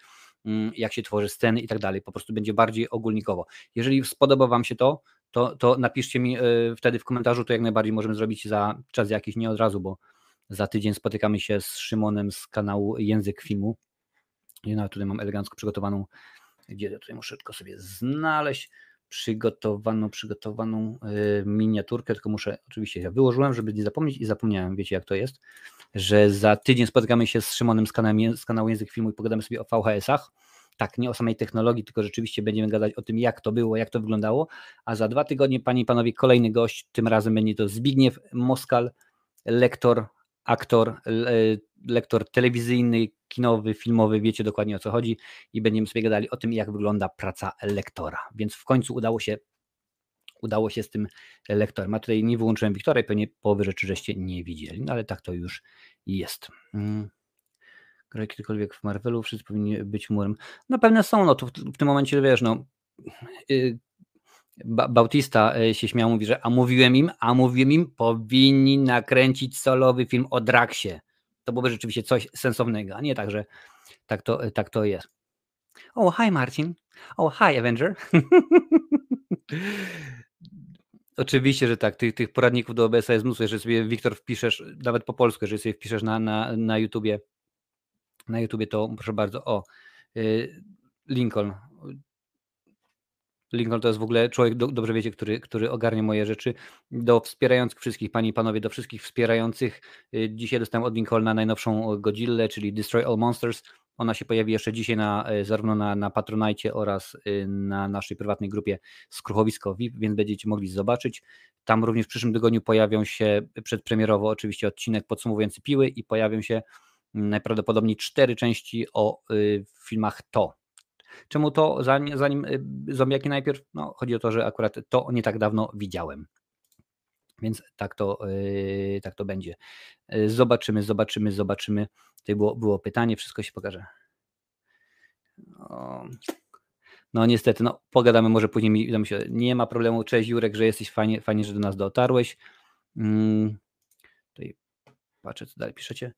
mm, jak się tworzy sceny i tak dalej. Po prostu będzie bardziej ogólnikowo. Jeżeli spodoba Wam się to, to, to napiszcie mi y, wtedy w komentarzu, to jak najbardziej możemy zrobić za czas jakiś, nie od razu, bo za tydzień spotykamy się z Szymonem z kanału Język Filmu. Ja tutaj mam elegancko przygotowaną gdzie ja tutaj muszę tylko sobie znaleźć przygotowaną, przygotowaną y, miniaturkę, tylko muszę, oczywiście ja wyłożyłem, żeby nie zapomnieć i zapomniałem, wiecie jak to jest, że za tydzień spotykamy się z Szymonem z kanału, z kanału Język Filmu i pogadamy sobie o VHS-ach, tak, nie o samej technologii, tylko rzeczywiście będziemy gadać o tym, jak to było, jak to wyglądało, a za dwa tygodnie, panie i panowie, kolejny gość, tym razem będzie to Zbigniew Moskal, lektor, aktor, lektor telewizyjny, kinowy, filmowy, wiecie dokładnie o co chodzi i będziemy sobie gadali o tym, jak wygląda praca lektora. Więc w końcu udało się udało się z tym lektorem. A tutaj nie wyłączyłem Wiktora i pewnie połowy rzeczy żeście nie widzieli, no ale tak to już jest. Hmm. Graj kiedykolwiek w Marvelu, wszyscy powinni być murem. No pewne są, no to w, w tym momencie wiesz, no yy, Bautista y, się śmiał, mówi, że a mówiłem im, a mówiłem im, powinni nakręcić solowy film o Draksie to byłoby rzeczywiście coś sensownego, a nie tak, że tak to, tak to jest. O, hi Marcin. O, hi Avenger. [laughs] Oczywiście, że tak. Tych, tych poradników do OBS jest mnóstwo. Jeżeli sobie Wiktor wpiszesz, nawet po polsku, jeżeli sobie wpiszesz na, na, na YouTubie, na YouTubie, to proszę bardzo, o, y, Lincoln, Lincoln to jest w ogóle człowiek, do, dobrze wiecie, który, który ogarnia moje rzeczy. Do wspierających wszystkich, panie i panowie, do wszystkich wspierających. Y, dzisiaj dostałem od Lincolna najnowszą Godzillę, czyli Destroy All Monsters. Ona się pojawi jeszcze dzisiaj na, zarówno na, na Patronite oraz na naszej prywatnej grupie Skruchowisko VIP, więc będziecie mogli zobaczyć. Tam również w przyszłym tygodniu pojawią się przedpremierowo oczywiście odcinek podsumowujący Piły i pojawią się najprawdopodobniej cztery części o filmach To. Czemu to, zanim, zanim zombiaki najpierw? No, chodzi o to, że akurat to nie tak dawno widziałem. Więc tak to, yy, tak to będzie. Yy, zobaczymy, zobaczymy, zobaczymy. Tutaj było, było pytanie, wszystko się pokaże. No, no niestety, no pogadamy może później. Nie ma problemu. Cześć Jurek, że jesteś fajnie, fajnie że do nas dotarłeś. Hmm, tutaj patrzę, co dalej piszecie.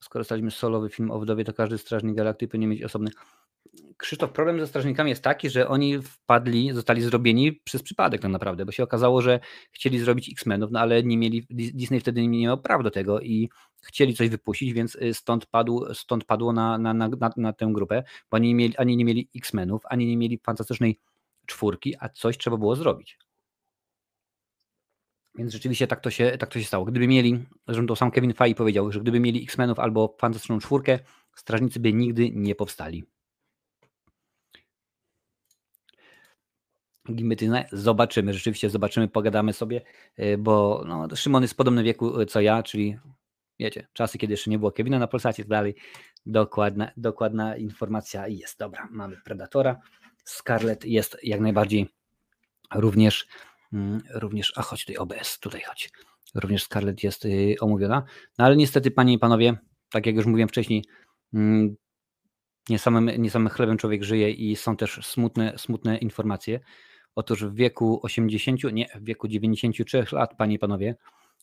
Skoro staliśmy solowy film o wdowie, to każdy strażnik galaktyki powinien mieć osobny. Krzysztof, problem ze strażnikami jest taki, że oni wpadli, zostali zrobieni przez przypadek tak naprawdę, bo się okazało, że chcieli zrobić X-Menów, no ale nie mieli, Disney wtedy nie miał praw do tego i chcieli coś wypuścić, więc y, stąd, padł, stąd padło na, na, na, na, na tę grupę, bo ani nie mieli, ani nie mieli X-Menów, ani nie mieli fantastycznej czwórki, a coś trzeba było zrobić. Więc rzeczywiście tak to się, tak to się stało. Gdyby mieli, zresztą to sam Kevin Feige powiedział, że gdyby mieli X-Menów albo fantastyczną czwórkę, strażnicy by nigdy nie powstali. Gimbytynę. Zobaczymy, rzeczywiście zobaczymy, pogadamy sobie, y, bo no, Szymon jest w podobnym wieku y, co ja, czyli wiecie, czasy, kiedy jeszcze nie było Kevina na Polsacie i tak dalej. Dokładna, dokładna informacja jest. Dobra, mamy Predatora. Scarlet jest jak najbardziej również, również, a chodź tutaj OBS, tutaj chodź. Również Scarlet jest y, omówiona. No ale niestety, panie i panowie, tak jak już mówiłem wcześniej, mm, nie samym, nie samym chlebem człowiek żyje i są też smutne, smutne informacje. Otóż w wieku 80, nie, w wieku 93 lat, panie i panowie,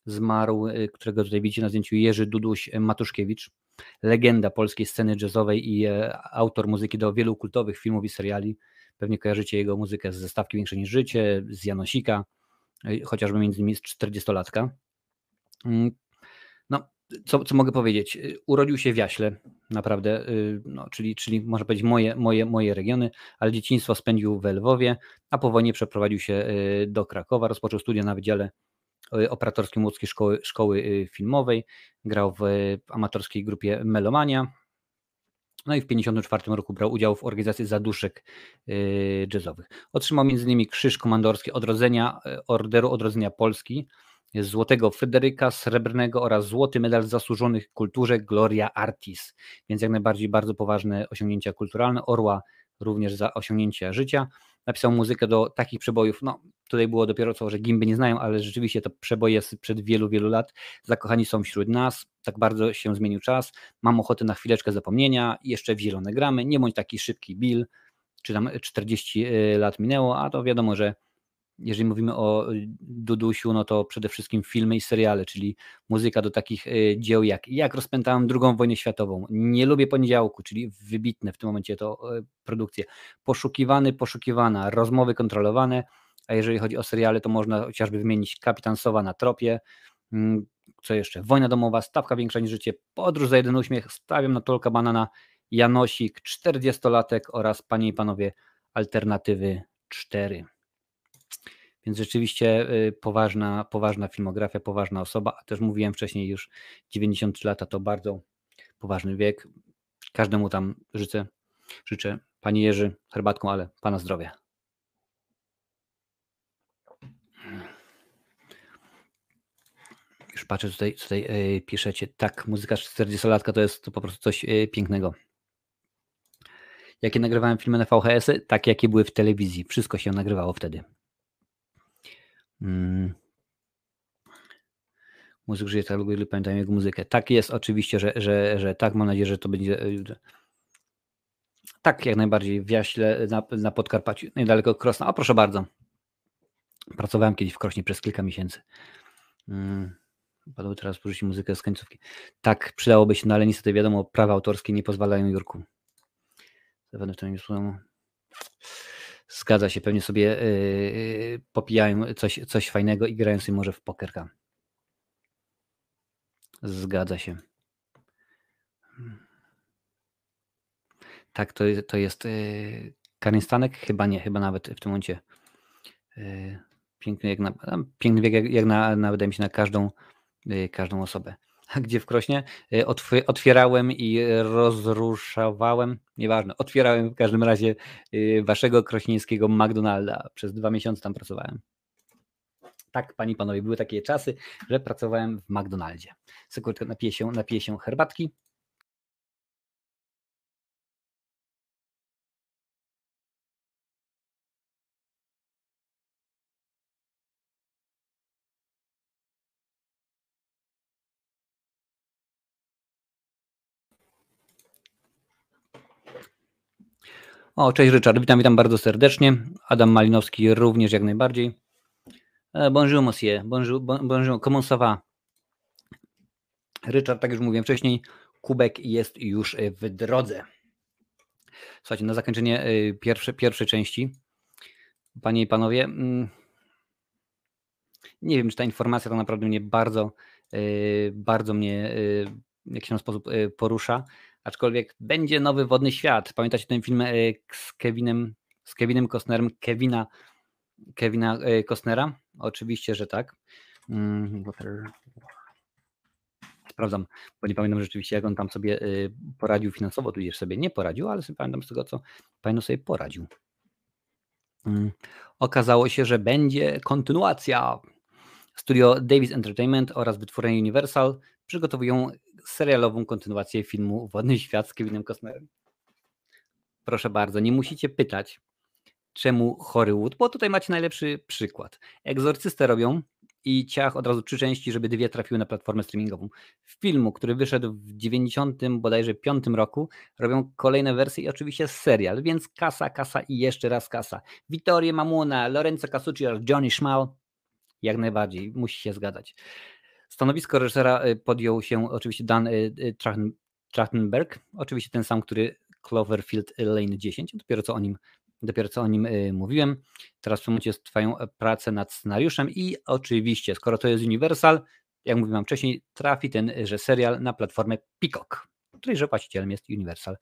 zmarł, y, którego tutaj widzicie na zdjęciu, Jerzy Duduś Matuszkiewicz, legenda polskiej sceny jazzowej i e, autor muzyki do wielu kultowych filmów i seriali. Pewnie kojarzycie jego muzykę z zestawki Większe niż życie, z Janosika, y, chociażby między innymi z 40-latka. Mm, no, co, co mogę powiedzieć? Y, urodził się w Jaśle, naprawdę, y, no, czyli, czyli można powiedzieć moje, moje, moje regiony, ale dzieciństwo spędził w Lwowie, a po wojnie przeprowadził się do Krakowa, rozpoczął studia na Wydziale Operatorskim Łódzkiej Szkoły, Szkoły Filmowej, grał w amatorskiej grupie Melomania, no i w 1954 roku brał udział w organizacji zaduszek jazzowych. Otrzymał m.in. Krzyż Komandorski Odrodzenia, Orderu Odrodzenia Polski, złotego Fryderyka, srebrnego oraz złoty medal zasłużonych kulturze Gloria Artis, więc jak najbardziej bardzo poważne osiągnięcia kulturalne. Orła również za osiągnięcia życia. Napisał muzykę do takich przebojów, no tutaj było dopiero co, że gimby nie znają, ale rzeczywiście to przeboje sprzed wielu, wielu lat. Zakochani są wśród nas, tak bardzo się zmienił czas. Mam ochotę na chwileczkę zapomnienia, jeszcze w zielone gramy, nie bądź taki szybki Bill, czy tam 40 y, lat minęło, a to wiadomo, że jeżeli mówimy o y, Dudusiu, no to przede wszystkim filmy i seriale, czyli muzyka do takich y, dzieł jak Jak rozpętałem II wojnę światową, Nie lubię poniedziałku, czyli wybitne w tym momencie to y, produkcje, Poszukiwany, Poszukiwana, Rozmowy kontrolowane, a jeżeli chodzi o seriale, to można chociażby wymienić Kapitan Sowa na tropie, mm, co jeszcze, Wojna domowa, Stawka większa niż życie, Podróż za jeden uśmiech, Stawiam na Tolka Banana, Janosik, 40-latek oraz Panie i Panowie Alternatywy 4. Więc rzeczywiście y, poważna, poważna filmografia, poważna osoba, a też mówiłem wcześniej już 93 lata to bardzo poważny wiek. Każdemu tam życzę, życzę Pani Jerzy herbatką, ale Pana zdrowia. Już patrzę tutaj, tutaj yy, piszecie. Tak, muzyka 40-latka to jest to po prostu coś yy, pięknego. Jakie nagrywałem filmy na VHS-y? Tak, jakie były w telewizji. Wszystko się nagrywało wtedy. Hmm. Muzyk żyje tak długo, ile pamiętam jego muzykę. Tak jest, oczywiście, że, że, że tak. Mam nadzieję, że to będzie. E, tak, jak najbardziej w Jaśle, na, na Podkarpaciu, niedaleko Krosna. O, proszę bardzo. Pracowałem kiedyś w Krośnie przez kilka miesięcy. Hmm. Padło teraz porzucić muzykę z końcówki. Tak, przydałoby się, no ale niestety wiadomo, prawa autorskie nie pozwalają Jurku. Zapewne w tym nie Zgadza się, pewnie sobie yy, popijają coś, coś fajnego i grają sobie może w pokerka. Zgadza się. Tak, to, to jest yy, Karin Stanek? Chyba nie, chyba nawet w tym momencie. Yy, piękny jak na, piękny wiek jak, jak na, na, wydaje mi się, na każdą, yy, każdą osobę. [laughs] gdzie w Krośnie y, otwierałem i rozruszawałem, nieważne, otwierałem w każdym razie y, waszego krośnieńskiego McDonalda. Przez dwa miesiące tam pracowałem. Tak, panie i panowie, były takie czasy, że pracowałem w McDonaldzie. Sekundkę, napiję się, napiję się herbatki. O, cześć Richard, witam, witam bardzo serdecznie. Adam Malinowski również jak najbardziej. E, bonjour monsieur, bonjour, bonjour, comment ça va? Richard, tak już mówiłem wcześniej, kubek jest już w drodze. Słuchajcie, na zakończenie e, pierwsze, pierwszej części, panie i panowie, mm, nie wiem, czy ta informacja to naprawdę mnie bardzo, e, bardzo mnie w jakiś sposób porusza, aczkolwiek będzie nowy wodny świat. Pamiętacie ten film z Kevinem, z Kevinem Costnerem, Kevina, Kevina Costnera? Oczywiście, że tak. Mm, Sprawdzam, bo nie pamiętam rzeczywiście, jak on tam sobie y, poradził finansowo, tudzież sobie nie poradził, ale sobie pamiętam z tego, co pamiętam sobie poradził. Mm, okazało się, że będzie kontynuacja. Studio Davis Entertainment oraz wytwórnia Universal przygotowują serialową kontynuację filmu Wodny Świat z Kevinem Costnerem. Proszę bardzo, nie musicie pytać, czemu Hollywood, bo tutaj macie najlepszy przykład. Egzorcystę robią i ciach od razu trzy części, żeby dwie trafiły na platformę streamingową. W filmu, który wyszedł w 90 bodajże 5 roku, robią kolejne wersje i oczywiście serial, więc kasa, kasa i jeszcze raz kasa. Vittorio Mamuna, Lorenzo Casucci Johnny Schmal, jak najbardziej, musi się zgadzać. Stanowisko reżysera y, podjął się oczywiście Dan y, y, Trachtenberg, oczywiście ten sam, który Cloverfield Lane 10, dopiero co o nim dopiero co o nim mówiłem. Teraz w tym momencie trwają e, prace nad scenariuszem i oczywiście, skoro to jest Universal, jak mówiłem wcześniej, trafi tenże serial na platformę Peacock, której właścicielem jest Universal.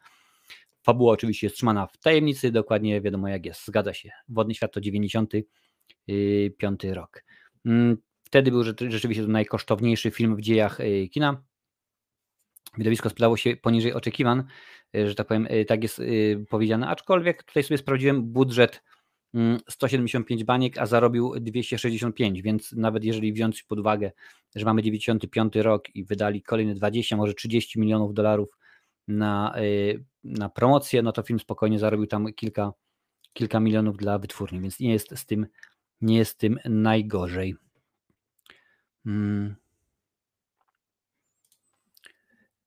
Fabuła oczywiście jest trzymana w tajemnicy, dokładnie wiadomo jak jest, zgadza się. Wodny Świat to 95 rok. Wtedy był rzeczywiście to najkosztowniejszy film w dziejach y, kina. Widowisko sprzedało się poniżej oczekiwań, y, że tak powiem, y, tak jest powiedziane, aczkolwiek tutaj sobie sprawdziłem budżet 175 mm, baniek, a zarobił 265, więc nawet jeżeli wziąć pod uwagę, że mamy 95 rok i wydali kolejne 20, może 30 milionów dolarów na, na promocję, no to film spokojnie zarobił tam kilka, kilka milionów dla wytwórni, więc nie jest z tym, nie jest z tym najgorzej. Hmm.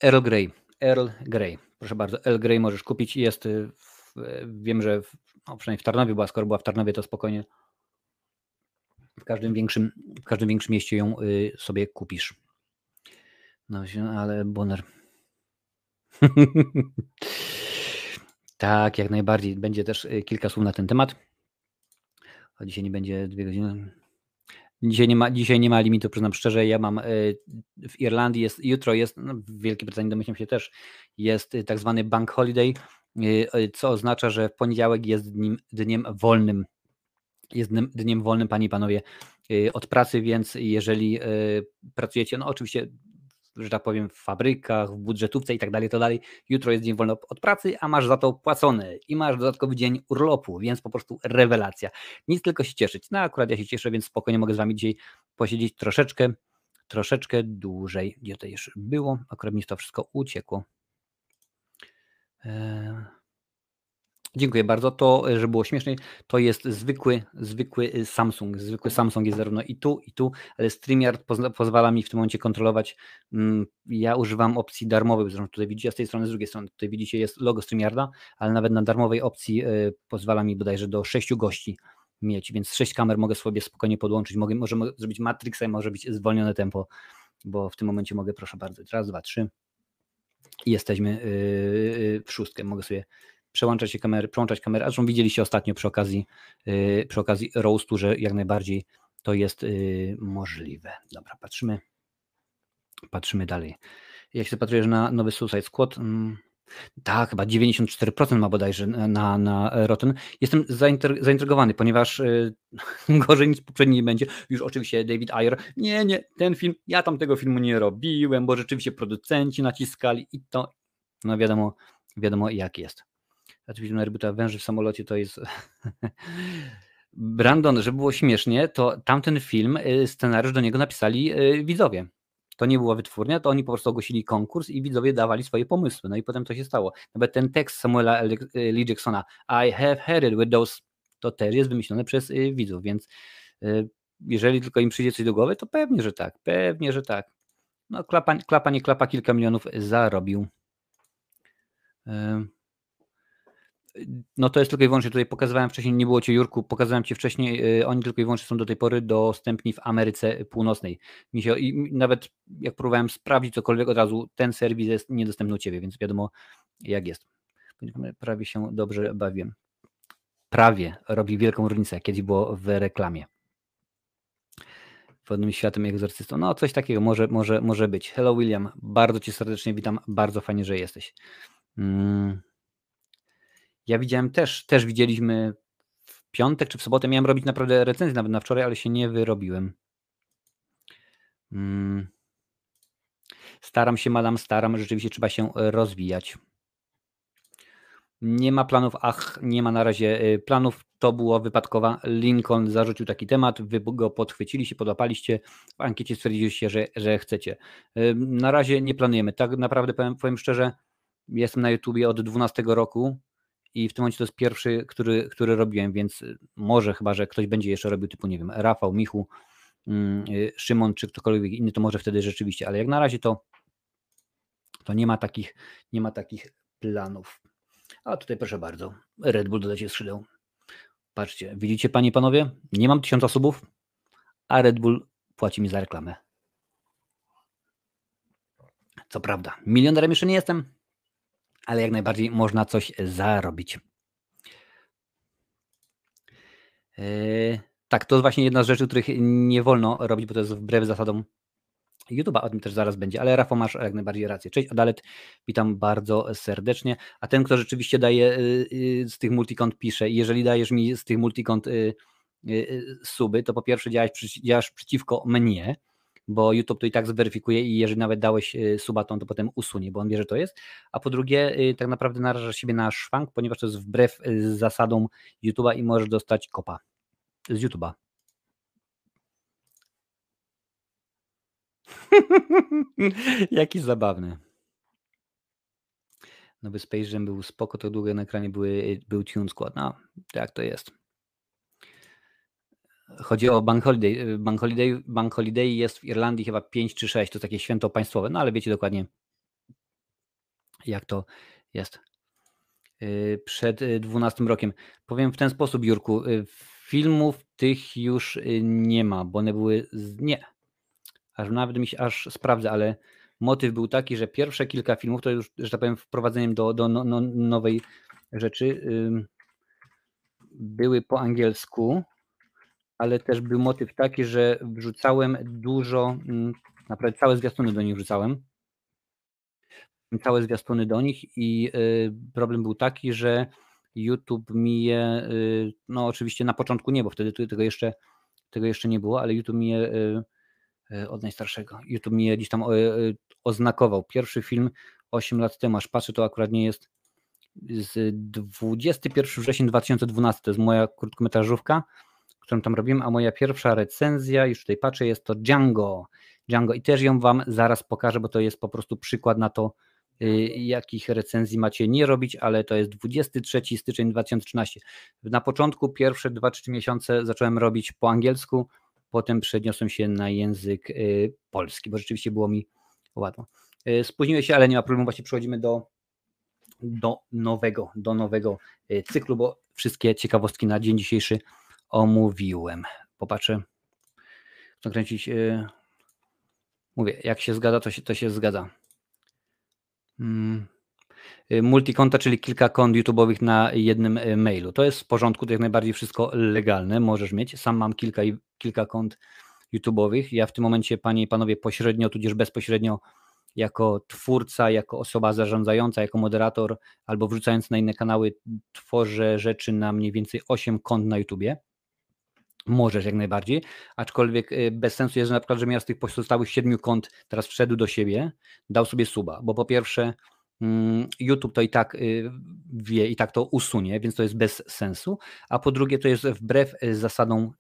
Earl Grey. Earl Grey. Proszę bardzo, Earl Grey możesz kupić. Jest, y, w, wiem, że w, no przynajmniej w Tarnowie była, skoro była w Tarnowie, to spokojnie w każdym większym, w każdym większym mieście ją y, sobie kupisz. No, ale Bonner. [laughs] tak, jak najbardziej. Będzie też y, kilka słów na ten temat. A dzisiaj nie będzie dwie godziny. Dzisiaj nie ma, dzisiaj nie ma limitu, przyznam szczerze. Ja mam e, w Irlandii jest, jutro jest, no w Wielkiej Brytanii domyślam się też, jest e, tak zwany bank holiday, e, co oznacza, że w poniedziałek jest dniem, dniem wolnym. Jest dniem, dniem wolnym, panie i panowie, od pracy, więc jeżeli pracujecie, no oczywiście że tak powiem, w fabrykach, w budżetówce i tak dalej, to dalej. Jutro jest dzień wolny od pracy, a masz za to płacony i masz dodatkowy dzień urlopu, więc po prostu rewelacja. Nic tylko się cieszyć. No akurat ja się cieszę, więc spokojnie mogę z Wami dzisiaj posiedzieć troszeczkę, troszeczkę dłużej. Gdzie to już było? Akurat mi to wszystko uciekło. Eee... Dziękuję bardzo. To, że było śmieszniej, to jest zwykły, zwykły y, Samsung. Zwykły Samsung jest zarówno i tu, i tu, ale StreamYard pozwala mi w tym momencie kontrolować. Mm, ja używam opcji darmowej, zresztą tutaj widzicie, z tej strony, z drugiej strony, tutaj widzicie jest logo StreamYarda, ale nawet na darmowej opcji y, pozwala mi bodajże do sześciu gości mieć, więc sześć kamer mogę sobie spokojnie podłączyć. Mogę, może zrobić Matrixa, może być zwolnione tempo, bo w tym momencie mogę, proszę bardzo, raz, dwa, trzy i jesteśmy y, w szóstkę. Mogę sobie przełączać się kamery, przełączać kamery, a zresztą widzieliście ostatnio przy okazji, yy, przy okazji roastu, że jak najbardziej to jest yy, możliwe. Dobra, patrzymy, patrzymy dalej. Jak się patrujesz na nowy Suicide Squad, mm, Tak, chyba 94% ma bodajże na, na Rotten. Jestem zaintrygowany, ponieważ y, [laughs] gorzej nic poprzedniej nie będzie. Już oczywiście David Ayer, nie, nie, ten film, ja tam tego filmu nie robiłem, bo rzeczywiście producenci naciskali i to, no wiadomo, wiadomo jak jest. Oczywiście na rebuta Węży w samolocie to jest... [laughs] Brandon, żeby było śmiesznie, to tamten film, y, scenariusz do niego napisali y, widzowie to nie była wytwórnia, to oni po prostu ogłosili konkurs i widzowie dawali swoje pomysły. No i potem to się stało. Nawet ten tekst Samuela Lee Jacksona, I have heard it with those, to też jest wymyślone przez y, widzów, więc y, jeżeli tylko im przyjdzie coś do głowy, to pewnie, że tak, pewnie, że tak. No klapa, klapa nie klapa, kilka milionów zarobił. Y, no to jest tylko i wyłącznie, tutaj pokazywałem wcześniej, nie było Cię Jurku, pokazałem Ci wcześniej, y, oni tylko i wyłącznie są do tej pory dostępni w Ameryce Północnej. Mi się, I nawet jak próbowałem sprawdzić cokolwiek od razu, ten serwis jest niedostępny u Ciebie, więc wiadomo jak jest. Prawie się dobrze bawiłem. Prawie robi wielką różnicę, kiedyś było w reklamie. Wodnym światem egzorcystą. No coś takiego może, może, może być. Hello William, bardzo Cię serdecznie witam, bardzo fajnie, że jesteś. Hmm. Ja widziałem też, też widzieliśmy w piątek czy w sobotę. Miałem robić naprawdę recenzję nawet na wczoraj, ale się nie wyrobiłem. Hmm. Staram się, madam, staram. Rzeczywiście trzeba się rozwijać. Nie ma planów, ach, nie ma na razie y, planów. To było wypadkowa. Lincoln zarzucił taki temat, wy go podchwyciliście, podłapaliście, w ankiecie stwierdziliście, że, że chcecie. Na razie nie planujemy. Tak naprawdę powiem, powiem szczerze, jestem na YouTubie od 12 roku i w tym momencie to jest pierwszy, który, który robiłem, więc może chyba, że ktoś będzie jeszcze robił typu, nie wiem, Rafał, Michu, mm, y, Szymon czy ktokolwiek inny, to może wtedy rzeczywiście, ale jak na razie to, to nie ma takich, nie ma takich planów. A tutaj proszę bardzo, Red Bull dodacie skrzydeł. Patrzcie, widzicie panie i panowie, nie mam tysiąca subów, a Red Bull płaci mi za reklamę. Co prawda, milionerem jeszcze nie jestem, ale jak najbardziej można coś zarobić. Yy, tak, to jest właśnie jedna z rzeczy, których nie wolno robić, bo to jest wbrew zasadom YouTube'a, o tym też zaraz będzie, ale Rafał masz jak najbardziej rację. Cześć Adalet, witam bardzo serdecznie. A ten, kto rzeczywiście daje yy, z tych multikont pisze, jeżeli dajesz mi z tych multikont suby, to po pierwsze działasz, działasz przeciwko mnie, bo YouTube to i tak zweryfikuje i jeżeli nawet dałeś y, subatą, to potem usunie, bo on wie, że to jest. A po drugie, y, tak naprawdę narażasz siebie na szwank, ponieważ to jest wbrew y, zasadom YouTube'a i możesz dostać kopa z YouTube'a. [laughs] Jaki zabawny. Nowy Space Jam był spoko, to długo na ekranie były, był Tune Squad. No, tak to jest. Chodzi o Bank Holiday. Bank Holiday. Bank Holiday jest w Irlandii chyba 5 czy 6, to takie święto państwowe, no ale wiecie dokładnie jak to jest. Y, przed 12 y, rokiem. Powiem w ten sposób, Jurku, y, filmów tych już nie ma, bo one były. Z... Nie. Aż nawet mi się aż sprawdzę, ale motyw był taki, że pierwsze kilka filmów to już, że tak powiem, wprowadzeniem do, do no, no, nowej rzeczy były po angielsku ale też był motyw taki, że wrzucałem dużo, mm, naprawdę całe zwiastuny do nich wrzucałem. Całe zwiastuny do nich i y, problem był taki, że YouTube mi je, y, no oczywiście na początku nie, bo wtedy tego jeszcze, tego jeszcze nie było, ale YouTube mi je y, od najstarszego, YouTube mi je gdzieś tam oznakował. Pierwszy film 8 lat temu, aż patrzę, to akurat nie jest z 21 września 2012, to jest moja krótkometrażówka, którą tam robiłem, a moja pierwsza recenzja, już tutaj patrzę, jest to Django. Django i też ją Wam zaraz pokażę, bo to jest po prostu przykład na to, y, jakich recenzji macie nie robić, ale to jest 23 styczeń 2013. Na początku pierwsze 2-3 miesiące zacząłem robić po angielsku, potem przeniosłem się na język y, polski, bo rzeczywiście było mi łatwo. Y, spóźniłem się, ale nie ma problemu, właśnie przechodzimy do, do nowego, do nowego cyklu, bo wszystkie ciekawostki na dzień dzisiejszy omówiłem. Popatrzę, chcę kręcić. Yy, mówię, jak się zgadza, to się, to się zgadza. Hmm. Multikonta, czyli kilka kont YouTube'owych na jednym y, mailu. To jest w porządku, to jak najbardziej wszystko legalne, możesz mieć. Sam mam kilka, kilka kont YouTube'owych. Ja w tym momencie, panie i panowie, pośrednio, tudzież bezpośrednio jako twórca, jako osoba zarządzająca, jako moderator albo wrzucając na inne kanały, tworzę rzeczy na mniej więcej 8 kont na YouTubie. Możesz jak najbardziej, aczkolwiek y, bez sensu jest na przykład, że miał z tych pozostałych siedmiu kont teraz wszedł do siebie, dał sobie suba, bo po pierwsze mm, YouTube to i tak y, wie i tak to usunie, więc to jest bez sensu, a po drugie to jest wbrew y, zasadom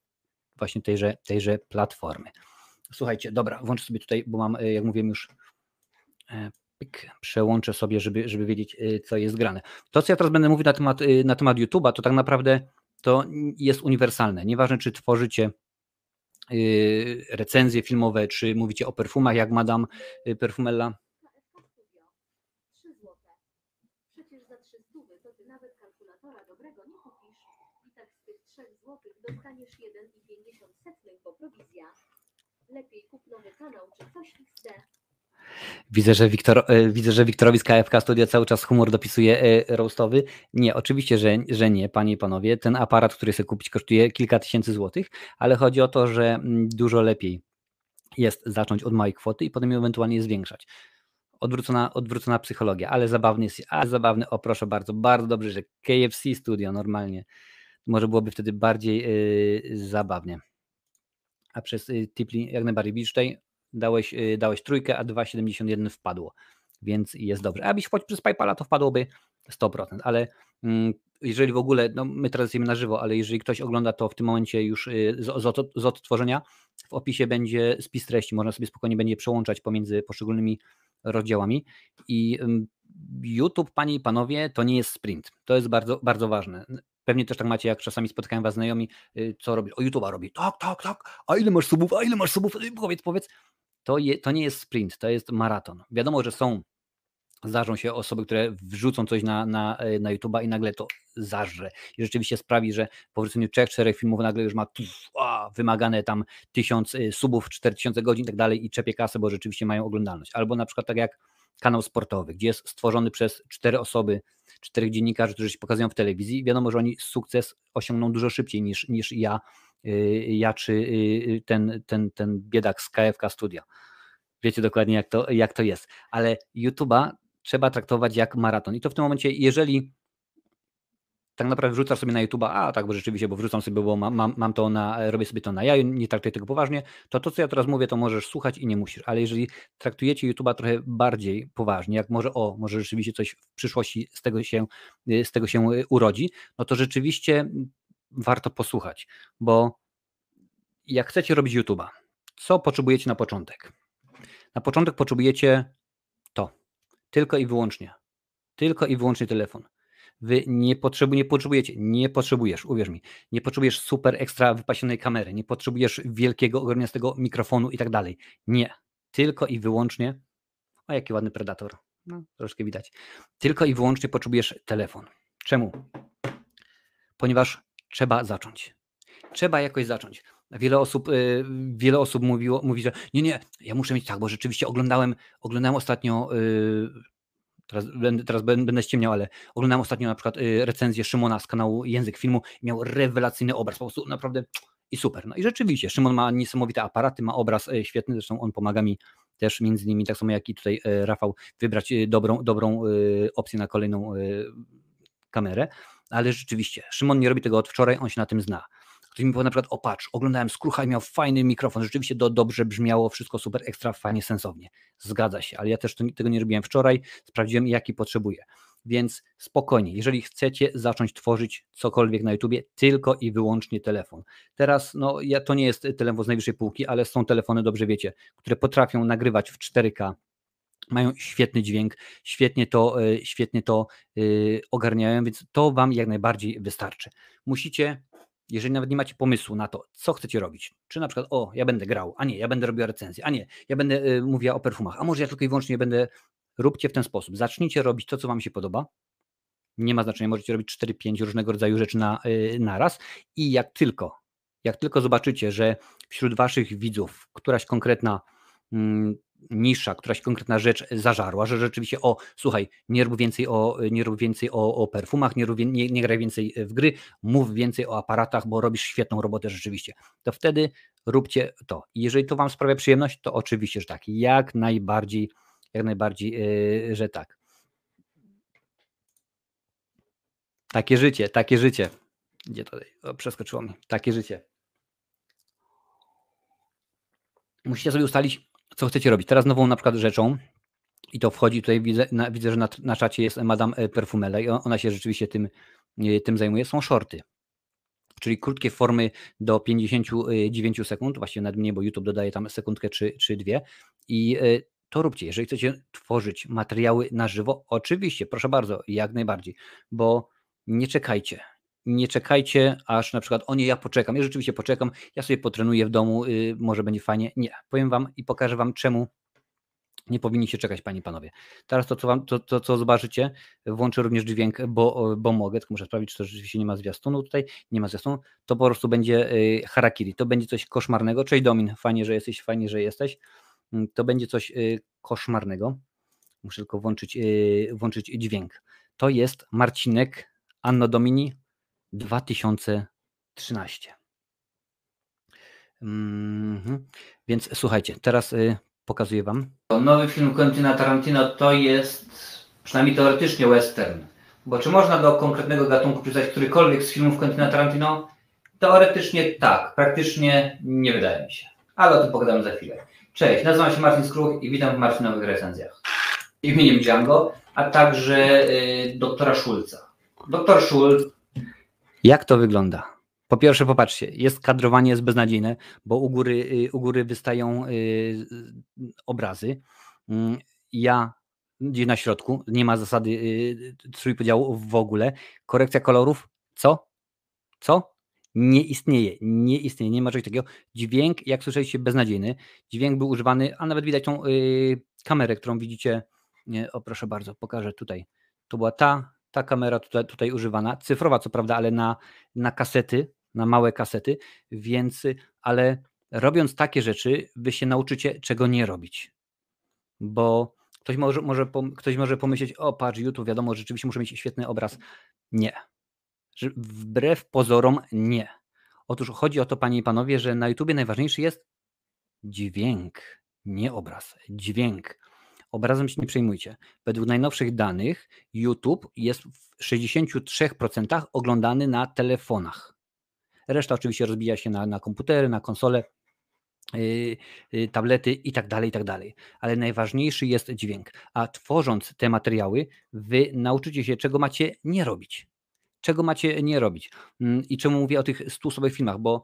właśnie tejże, tejże platformy. Słuchajcie, dobra, włączę sobie tutaj, bo mam, jak mówiłem już, e, przełączę sobie, żeby, żeby wiedzieć, co jest grane. To, co ja teraz będę mówił na temat, na temat YouTube'a, to tak naprawdę to jest uniwersalne. Nieważne, czy tworzycie y, recenzje filmowe, czy mówicie o perfumach, jak Madame y, Perfumella. Przecież za 3 zł to ty nawet kalkulatora dobrego nie kupisz. I tak z tych 3 zł dostaniesz 1,50 bo prowizja. Lepiej kup nowy kanał czy coś. Widzę, że, Wiktor, e, widzę, że Wiktorowi z KFK Studio cały czas humor dopisuje e, roastowy. Nie, oczywiście, że, że nie, panie i panowie. Ten aparat, który chcę kupić, kosztuje kilka tysięcy złotych, ale chodzi o to, że mm, dużo lepiej jest zacząć od małej kwoty i potem ją ewentualnie zwiększać. Odwrócona, odwrócona psychologia, ale zabawny jest, ale zabawny, o proszę bardzo, bardzo dobrze, że KFC Studio normalnie, może byłoby wtedy bardziej yy, zabawnie. A przez yy, Tipli jak najbardziej. Widzisz tutaj dałeś, y, dałeś trójkę, a 2,71 wpadło, więc jest dobrze. A wchodził przez PayPala, to wpadłoby 100%, ale mm, jeżeli w ogóle, no my teraz jesteśmy na żywo, ale jeżeli ktoś ogląda to w tym momencie już y, z, z, z odtworzenia, w opisie będzie spis treści, można sobie spokojnie będzie przełączać pomiędzy poszczególnymi rozdziałami i YouTube, panie i panowie, to nie jest sprint. To jest bardzo, bardzo ważne. Pewnie też tak macie, jak czasami spotykają was znajomi, y, co robi? O, YouTube'a robi. Tak, tak, tak. A ile masz subów? A ile masz subów? Powiedz, powiedz to, je, to nie jest sprint, to jest maraton. Wiadomo, że są, zdarzą się osoby, które wrzucą coś na, na, e, na YouTube'a i nagle to zażre. I rzeczywiście sprawi, że po wrzuceniu 3-4 filmów nagle już ma a, wymagane tam 1000 e, subów, 4000 godzin i tak dalej i czepie kasę, bo rzeczywiście mają oglądalność. Albo na przykład tak jak kanał sportowy, gdzie jest stworzony przez cztery osoby, czterech dziennikarzy, którzy się pokazują w telewizji. Wiadomo, że oni sukces osiągną dużo szybciej niż, niż ja Y, ja czy y, y, ten, ten, ten biedak z KFK Studia. Wiecie dokładnie, jak to, jak to jest. Ale YouTube'a trzeba traktować jak maraton. I to w tym momencie, jeżeli tak naprawdę wrzucasz sobie na YouTube'a, a tak, bo rzeczywiście, bo wrzucam sobie, bo mam, mam, mam to na, robię sobie to na jaju, nie traktuję tego poważnie, to to, co ja teraz mówię, to możesz słuchać i nie musisz, ale jeżeli traktujecie YouTube'a trochę bardziej poważnie, jak może, o, może rzeczywiście coś w przyszłości z tego się, z tego się urodzi, no to rzeczywiście warto posłuchać, bo jak chcecie robić YouTube'a, co potrzebujecie na początek? Na początek potrzebujecie to, tylko i wyłącznie, tylko i wyłącznie telefon. Wy nie, potrzebu, nie potrzebujecie, nie potrzebujesz, uwierz mi, nie potrzebujesz super ekstra wypasionej kamery, nie potrzebujesz wielkiego, ogarniastego mikrofonu i tak dalej. Nie, tylko i wyłącznie, o jaki ładny predator, no, troszkę widać, tylko i wyłącznie potrzebujesz telefon. Czemu? Ponieważ trzeba zacząć. Trzeba jakoś zacząć. Wiele osób, y, wiele osób mówiło, mówi, że nie, nie, ja muszę mieć tak, bo rzeczywiście oglądałem, oglądałem ostatnio, y, teraz, będę, teraz będę ściemniał, ale oglądałem ostatnio na przykład y, recenzję Szymona z kanału Język Filmu i miał rewelacyjny obraz, po prostu naprawdę i super. No i rzeczywiście, Szymon ma niesamowite aparaty, ma obraz świetny, zresztą on pomaga mi też między innymi, tak samo jak i tutaj Rafał, wybrać dobrą, dobrą opcję na kolejną kamerę ale rzeczywiście, Szymon nie robi tego od wczoraj, on się na tym zna. Ktoś mi powie na przykład, o patrz, oglądałem Skrucha i miał fajny mikrofon, rzeczywiście to dobrze brzmiało, wszystko super ekstra, fajnie, sensownie. Zgadza się, ale ja też to, tego nie robiłem wczoraj, sprawdziłem jaki potrzebuję. Więc spokojnie, jeżeli chcecie zacząć tworzyć cokolwiek na YouTubie, tylko i wyłącznie telefon. Teraz, no, ja, to nie jest telefon z najwyższej półki, ale są telefony, dobrze wiecie, które potrafią nagrywać w 4K, mają świetny dźwięk, świetnie to, e, świetnie to e, ogarniają, więc to Wam jak najbardziej wystarczy. Musicie, jeżeli nawet nie macie pomysłu na to, co chcecie robić, czy na przykład, o, ja będę grał, a nie, ja będę robił recenzję, a nie, ja będę e, mówiła o perfumach, a może ja tylko i wyłącznie będę, róbcie w ten sposób. Zacznijcie robić to, co Wam się podoba. Nie ma znaczenia, możecie robić 4-5 różnego rodzaju rzeczy na, na raz i jak tylko, jak tylko zobaczycie, że wśród Waszych widzów któraś konkretna mm, nisza, któraś konkretna rzecz zażarła, że rzeczywiście o, słuchaj, nie rób więcej o, nie rób więcej o, o perfumach, nie, rób, nie, nie graj więcej w gry, mów więcej o aparatach, bo robisz świetną robotę rzeczywiście. To wtedy róbcie to. Jeżeli to Wam sprawia przyjemność, to oczywiście, że tak, jak najbardziej jak najbardziej, że tak. Takie życie, takie życie. Gdzie tutaj? O, przeskoczyło mi. Takie życie. Musicie sobie ustalić, co chcecie robić. Teraz nową na przykład rzeczą, i to wchodzi tutaj, widzę, na, widzę że na, na czacie jest Madame Perfumele i ona się rzeczywiście tym, tym zajmuje, są shorty. Czyli krótkie formy do 59 sekund, właściwie nawet mniej, bo YouTube dodaje tam sekundkę czy, czy dwie. I e, to róbcie. Jeżeli chcecie tworzyć materiały na żywo, oczywiście, proszę bardzo, jak najbardziej, bo nie czekajcie. Nie czekajcie, aż na przykład, o nie, ja poczekam. Ja rzeczywiście poczekam, ja sobie potrenuję w domu, yy, może będzie fajnie. Nie, powiem Wam i pokażę Wam, czemu nie powinniście czekać, Panie i Panowie. Teraz to, co, wam, to, to, co zobaczycie, włączę również dźwięk, bo, bo mogę, tylko muszę sprawdzić, czy to rzeczywiście nie ma zwiastunu tutaj, nie ma zwiastunu, to po prostu będzie yy, harakiri, to będzie coś koszmarnego. Cześć Domin, fajnie, że jesteś, fajnie, że jesteś. Yy, to będzie coś yy, koszmarnego. Muszę tylko włączyć, y, włączyć dźwięk. To jest Marcinek Anno Domini 2013. Mhm. Więc słuchajcie, teraz y, pokazuję Wam. Nowy film Quentina Tarantino to jest przynajmniej teoretycznie western. Bo czy można do konkretnego gatunku przypisać którykolwiek z filmów Quentina Tarantino? Teoretycznie tak, praktycznie nie wydaje mi się. Ale o tym pogadamy za chwilę. Cześć, nazywam się Marcin Skruch i witam w Marcinowych recenzjach. Imieniem Django, a także y, doktora Schulza. Doktor Schulz. Jak to wygląda? Po pierwsze, popatrzcie, jest kadrowanie jest beznadziejne, bo u góry, y, u góry wystają y, obrazy. Mm, ja gdzie na środku, nie ma zasady y, trójpodziału w ogóle. Korekcja kolorów, co? Co? Nie istnieje, nie istnieje, nie ma czegoś takiego. Dźwięk, jak słyszeliście, beznadziejny. Dźwięk był używany, a nawet widać tą kamerę, którą widzicie. O proszę bardzo, pokażę tutaj. To była ta, ta kamera tutaj, tutaj używana, cyfrowa co prawda, ale na, na kasety, na małe kasety, więc, ale robiąc takie rzeczy, wy się nauczycie, czego nie robić. Bo ktoś może, może, ktoś może pomyśleć, o patrz, YouTube, wiadomo, rzeczywiście muszę mieć świetny obraz. Nie. Wbrew pozorom, nie. Otóż chodzi o to, panie i panowie, że na YouTubie najważniejszy jest dźwięk, nie obraz, dźwięk. Obrazem się nie przejmujcie. Według najnowszych danych YouTube jest w 63% oglądany na telefonach. Reszta oczywiście rozbija się na, na komputery, na konsole, yy, yy, tablety i tak dalej, i tak dalej. Ale najważniejszy jest dźwięk. A tworząc te materiały, wy nauczycie się, czego macie nie robić. Czego macie nie robić. Yy, I czemu mówię o tych 100 sobie filmach, bo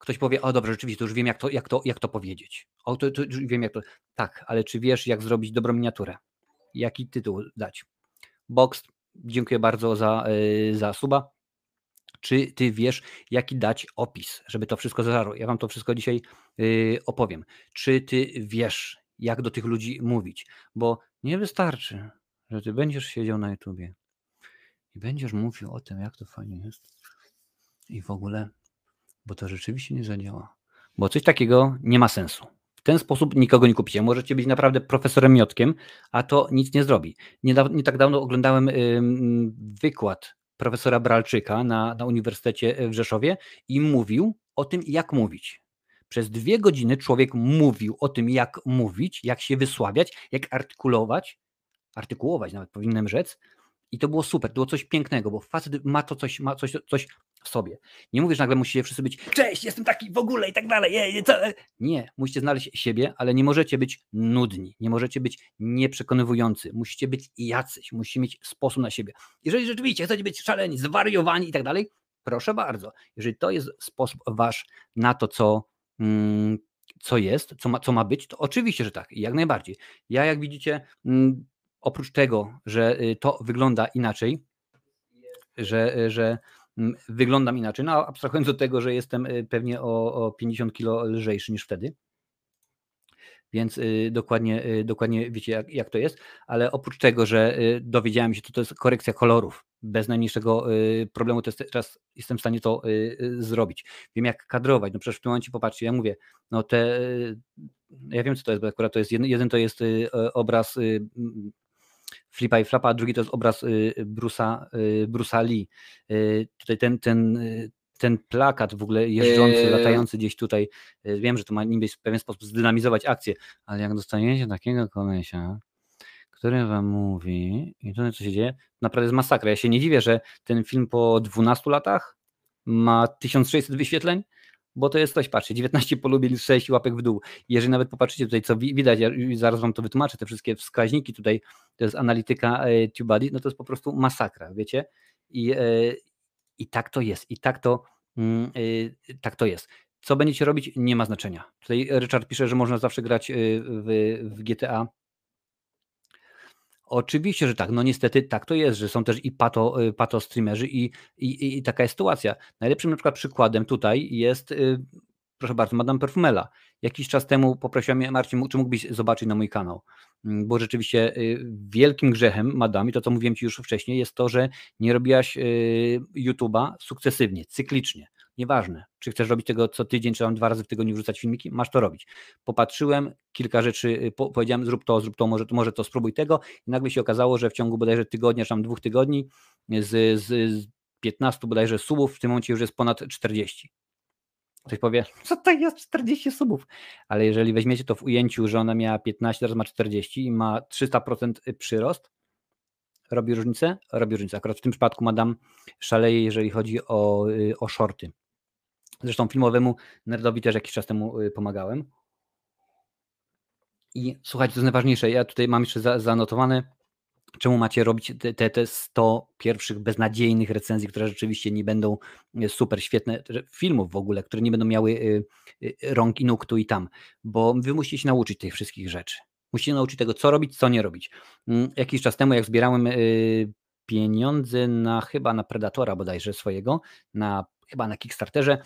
ktoś powie, o dobrze, rzeczywiście, to już wiem, jak to, jak to, jak to powiedzieć. O, to, to już wiem, jak to. Tak, ale czy wiesz, jak zrobić dobrą miniaturę? Jaki tytuł dać? Box, dziękuję bardzo za, yy, za suba. Czy ty wiesz, jaki dać opis, żeby to wszystko zażarło? Ja wam to wszystko dzisiaj yy, opowiem. Czy ty wiesz, jak do tych ludzi mówić? Bo nie wystarczy, że ty będziesz siedział na YouTubie i będziesz mówił o tym, jak to fajnie jest i w ogóle bo to rzeczywiście nie zadziała. Bo coś takiego nie ma sensu. W ten sposób nikogo nie kupicie. Możecie być naprawdę profesorem miotkiem, a to nic nie zrobi. Nie, nie tak dawno oglądałem y, wykład profesora Bralczyka na, na Uniwersytecie w Rzeszowie i mówił o tym, jak mówić. Przez dwie godziny człowiek mówił o tym, jak mówić, jak się wysławiać, jak artykulować, artykułować nawet powinienem rzec, i to było super, to było coś pięknego, bo facet ma to coś, ma coś, coś sobie. Nie mówisz nagle musicie wszyscy być, cześć, jestem taki w ogóle i tak dalej. Je, co? Nie, musicie znaleźć siebie, ale nie możecie być nudni, nie możecie być nieprzekonywujący, musicie być jacyś, musicie mieć sposób na siebie. Jeżeli rzeczywiście chcecie być szaleni, zwariowani i tak dalej, proszę bardzo. Jeżeli to jest sposób wasz na to, co, mm, co jest, co ma, co ma być, to oczywiście, że tak, jak najbardziej. Ja, jak widzicie, mm, oprócz tego, że y, to wygląda inaczej, że, y, że wyglądam inaczej, no abstrahując od tego, że jestem y, pewnie o, o 50 kilo lżejszy niż wtedy, więc y, dokładnie, y, dokładnie wiecie, jak, jak to jest. Ale oprócz tego, że dowiedziałem się, to to jest korekcja kolorów. Bez najmniejszego problemu to jest, teraz jestem w stanie to zrobić. Wiem, jak kadrować. No przecież w tym momencie popatrzcie, ja mówię, no te. Ja wiem, co to jest, bo akurat to jest jeden, jeden to jest obraz Flipa i Flapa, a drugi to jest obraz Brusa, Brusa Lee. Tutaj ten, ten, ten plakat w ogóle jeżdżący, eee... latający gdzieś tutaj, wiem, że to ma niby w pewien sposób zdynamizować akcję, ale jak dostaniecie takiego kolesia, który wam mówi, i to co się dzieje, naprawdę jest masakra. Ja się nie dziwię, że ten film po 12 latach ma 1600 wyświetleń, bo to jest coś, patrzcie, 19 polubień, 6 łapek w dół. Jeżeli nawet popatrzycie tutaj, co widać, ja zaraz wam to wytłumaczę, te wszystkie wskaźniki tutaj, to jest analityka e, TubeBuddy, no to jest po prostu masakra, wiecie? I, e, i tak to jest, i tak to, mm, e, tak to jest. Co będziecie robić, nie ma znaczenia. Tutaj Richard pisze, że można zawsze grać w, w GTA Oczywiście, że tak. No niestety tak to jest, że są też i pato, y, pato streamerzy i, i, i taka jest sytuacja. Najlepszym na przykład przykładem tutaj jest, y, proszę bardzo, Madame Perfumela. Jakiś czas temu poprosiłem mnie, Marcin, czy mógłbyś zobaczyć na mój kanał? Mm, bo rzeczywiście y, wielkim grzechem Madame, i to co mówiłem Ci już wcześniej, jest to, że nie robiłaś YouTube'a sukcesywnie, cyklicznie. Nieważne, czy chcesz robić tego co tydzień, czy tam dwa razy w tygodniu wrzucać filmiki, masz to robić. Popatrzyłem, kilka rzeczy y, po, powiedziałem, zrób to, zrób to, może, może to spróbuj tego i nagle się okazało, że w ciągu bodajże tygodnia, czy tam dwóch tygodni z, z, z 15 bodajże subów w tym momencie już jest ponad 40. Ktoś powie, co to jest 40 subów? Ale jeżeli weźmiecie to w ujęciu, że ona miała 15, teraz ma 40 i ma 300% przyrost, robi różnicę? Robi różnicę. Akurat w tym przypadku Madam szaleje, jeżeli chodzi o, y, o shorty. Zresztą filmowemu nerdowi też jakiś czas temu y, pomagałem. I słuchajcie, to jest najważniejsze. Ja tutaj mam jeszcze za, zanotowane, czemu macie robić te, te, te 100 pierwszych beznadziejnych recenzji, które rzeczywiście nie będą y, super świetne, filmów w ogóle, które nie będą miały rąk i nóg tu i tam, bo wy musicie się nauczyć tych wszystkich rzeczy. Musicie nauczyć tego, co robić, co nie robić. Mm, jakiś czas temu, jak zbierałem pieniądze na chyba na Predatora bodajże swojego, na chyba na Kickstarterze,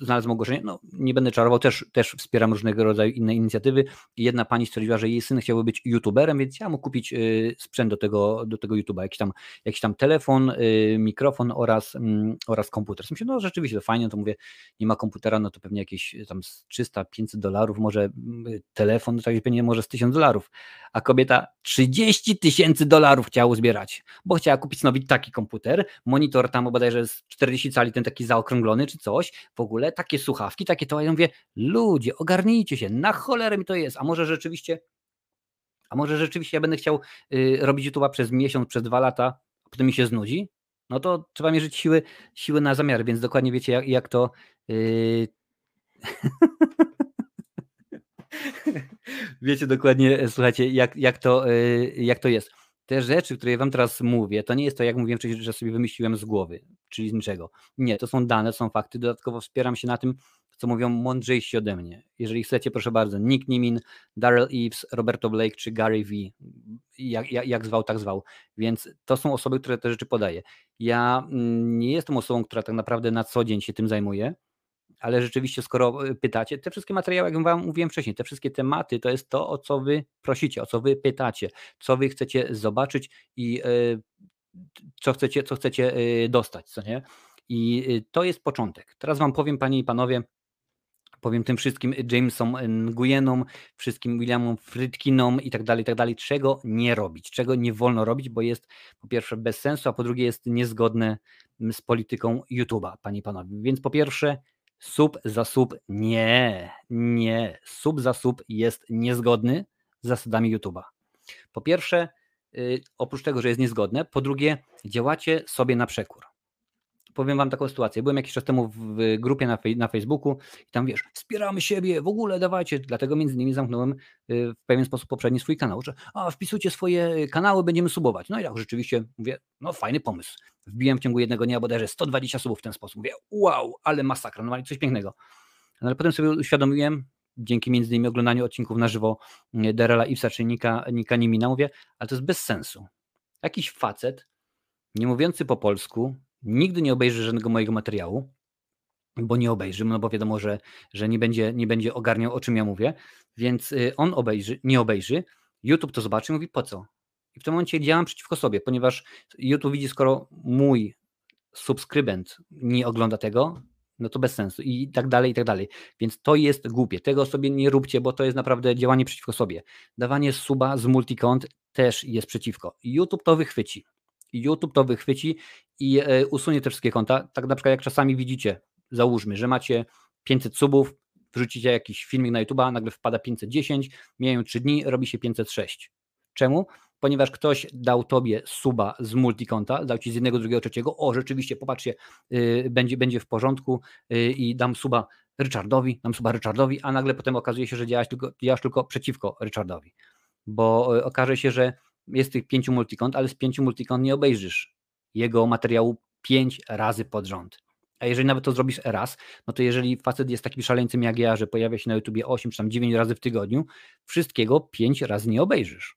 znalazłem ogłoszenie, no nie będę czarował, też, też wspieram różnego rodzaju inne inicjatywy. Jedna pani stwierdziła, że jej syn chciałby być youtuberem, więc ja mu kupić y, sprzęt do tego, do tego YouTube'a, jakiś tam, jakiś tam telefon, y, mikrofon oraz, mm, oraz komputer. Myślę, no rzeczywiście to fajnie, to mówię, nie ma komputera, no to pewnie jakieś tam 300-500 dolarów, może y, telefon, to tak pewnie może z 1000 dolarów, a kobieta 30 tysięcy dolarów chciała zbierać, bo chciała kupić nowy taki komputer, monitor tam bodajże z 40 cali, ten taki zaokrąglony czy coś, w ogóle takie słuchawki, takie to, ja mówię, ludzie, ogarnijcie się, na cholerę mi to jest, a może rzeczywiście, a może rzeczywiście ja będę chciał y, robić YouTube'a przez miesiąc, przez dwa lata, a potem mi się znudzi, no to trzeba mierzyć siły, siły na zamiar, więc dokładnie wiecie, jak, jak to... Yy... [laughs] wiecie dokładnie, słuchajcie, jak, jak, to, yy, jak to jest te rzeczy, które wam teraz mówię, to nie jest to, jak mówiłem wcześniej, że sobie wymyśliłem z głowy, czyli z niczego. Nie, to są dane, są fakty. Dodatkowo wspieram się na tym, co mówią mądrzejsi ode mnie. Jeżeli chcecie, proszę bardzo, Nick Nimin, Daryl Eves, Roberto Blake czy Gary V. Jak, jak, jak zwał, tak zwał. Więc to są osoby, które te rzeczy podaję. Ja mm, nie jestem osobą, która tak naprawdę na co dzień się tym zajmuje ale rzeczywiście, skoro e, pytacie, te wszystkie materiały, jak wam mówiłem wcześniej, te wszystkie tematy, to jest to, o co wy prosicie, o co wy pytacie, co wy chcecie zobaczyć i e, co chcecie, co chcecie e, dostać, co nie? I to jest początek. Teraz wam powiem, panie i panowie, powiem tym wszystkim Jamesom Nguyenom, wszystkim Williamom Frytkinom i tak dalej, i tak dalej, czego nie robić, czego nie wolno robić, bo jest po pierwsze bez sensu, a po drugie jest niezgodne z polityką YouTube'a, panie i panowie. Więc po pierwsze, Sub za sub nie, nie. Sub za sub jest niezgodny z zasadami YouTube'a. Po pierwsze, yy, oprócz tego, że jest niezgodne, po drugie, działacie sobie na przekór. Powiem wam taką sytuację. Byłem jakiś czas temu w grupie na, fej, na Facebooku i tam wiesz, wspieramy siebie, w ogóle dawajcie. Dlatego między innymi zamknąłem y, w pewien sposób poprzedni swój kanał, że a, wpisujcie swoje kanały, będziemy subować. No i tak rzeczywiście mówię, no fajny pomysł wbiłem w ciągu jednego dnia bodajże 120 subów w ten sposób. Mówię, wow, ale masakra, no coś pięknego. No ale potem sobie uświadomiłem, dzięki między innymi oglądaniu odcinków na żywo mm, Derela Ipsa czy Nika, Nika Nimina, mówię, ale to jest bez sensu. Jakiś facet, nie mówiący po polsku, nigdy nie obejrzy żadnego mojego materiału, bo nie obejrzy, no bo wiadomo, że, że nie, będzie, nie będzie ogarniał, o czym ja mówię, więc y, on obejrzy, nie obejrzy, YouTube to zobaczy i mówi, po co? I w tym momencie działam przeciwko sobie, ponieważ YouTube widzi, skoro mój subskrybent nie ogląda tego, no to bez sensu i tak dalej, i tak dalej. Więc to jest głupie. Tego sobie nie róbcie, bo to jest naprawdę działanie przeciwko sobie. Dawanie suba z multikont też jest przeciwko. YouTube to wychwyci. YouTube to wychwyci i e, usunie te wszystkie konta. Tak na przykład jak czasami widzicie, załóżmy, że macie 500 subów, wrzucicie jakiś filmik na YouTube, nagle wpada 510, mijają 3 dni, robi się 506. Czemu? ponieważ ktoś dał tobie suba z multikonta, dał ci z jednego, drugiego, trzeciego, o rzeczywiście, popatrzcie, yy, będzie, będzie w porządku yy, i dam suba Richardowi, dam suba Richardowi, a nagle potem okazuje się, że działasz tylko, działasz tylko przeciwko Richardowi, bo yy, okaże się, że jest tych pięciu multikont, ale z pięciu multikont nie obejrzysz jego materiału pięć razy pod rząd. A jeżeli nawet to zrobisz raz, no to jeżeli facet jest takim szaleńcem jak ja, że pojawia się na YouTubie 8 czy tam 9 razy w tygodniu, wszystkiego 5 razy nie obejrzysz.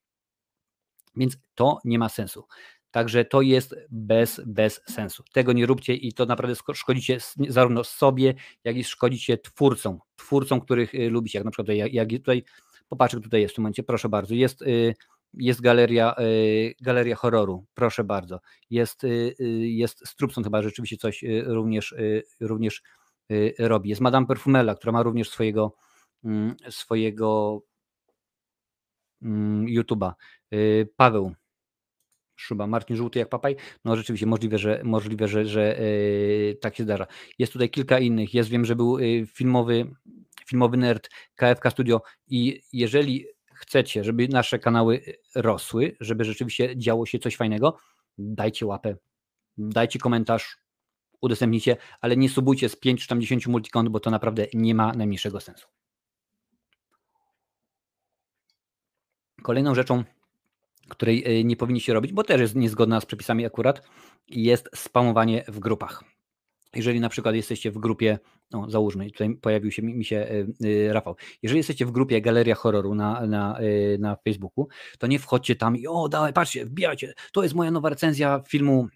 Więc to nie ma sensu. Także to jest bez, bez sensu. Tego nie róbcie i to naprawdę szkodzicie zarówno sobie, jak i szkodzicie twórcom, twórcom, których y, lubicie. Jak na przykład jak, jak tutaj, popatrzę, tutaj jest w tym momencie, proszę bardzo, jest y, jest galeria, y, galeria horroru, proszę bardzo. Jest, y, y, jest Strupson chyba rzeczywiście coś również, również robi. Jest Madame Perfumella, która ma również swojego, mm, swojego mm, YouTube'a. Paweł Szuba, Marcin Żółty jak papaj. No rzeczywiście możliwe, że, możliwe, że, że tak się zdarza. Jest tutaj kilka innych. Jest, wiem, że był filmowy, filmowy nerd KFK Studio i jeżeli chcecie, żeby nasze kanały y, rosły, żeby rzeczywiście działo się coś fajnego, dajcie łapę, dajcie komentarz, udostępnijcie, ale nie subujcie z 5 czy tam 10 multikont, bo to naprawdę nie ma najmniejszego sensu. Kolejną rzeczą, której y, nie powinniście robić, bo też jest niezgodna z przepisami akurat, jest spamowanie w grupach. Jeżeli na przykład jesteście w grupie, no załóżmy, tutaj pojawił się mi, mi się y, y, Rafał, jeżeli jesteście w grupie Galeria Horroru na, na, y, na Facebooku, to nie wchodźcie tam i o, dawaj, patrzcie, wbijajcie, to jest moja nowa recenzja filmu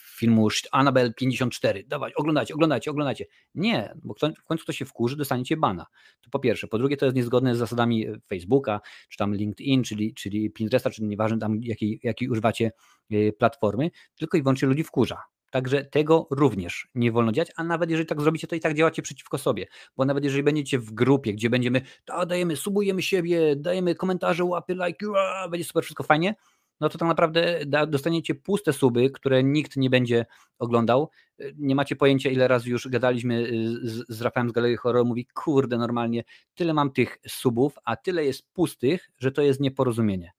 filmu Annabelle 54. Dawaj, oglądajcie, oglądajcie, oglądajcie. Nie, bo w końcu to się wkurzy, dostaniecie bana. To po pierwsze. Po drugie, to jest niezgodne z zasadami Facebooka, czy tam LinkedIn, czyli, czyli Pinteresta, czy nieważne tam jakiej, jakiej używacie platformy, tylko i wyłącznie ludzi wkurza. Także tego również nie wolno działać, a nawet jeżeli tak zrobicie, to i tak działacie przeciwko sobie, bo nawet jeżeli będziecie w grupie, gdzie będziemy, to dajemy, subujemy siebie, dajemy komentarze, łapy, like, będzie super, wszystko fajnie, no to tak naprawdę dostaniecie puste suby, które nikt nie będzie oglądał. Nie macie pojęcia, ile razy już gadaliśmy y, z, z Rafałem z Galerii Horror, mówi, kurde, normalnie, tyle mam tych subów, a tyle jest pustych, że to jest nieporozumienie.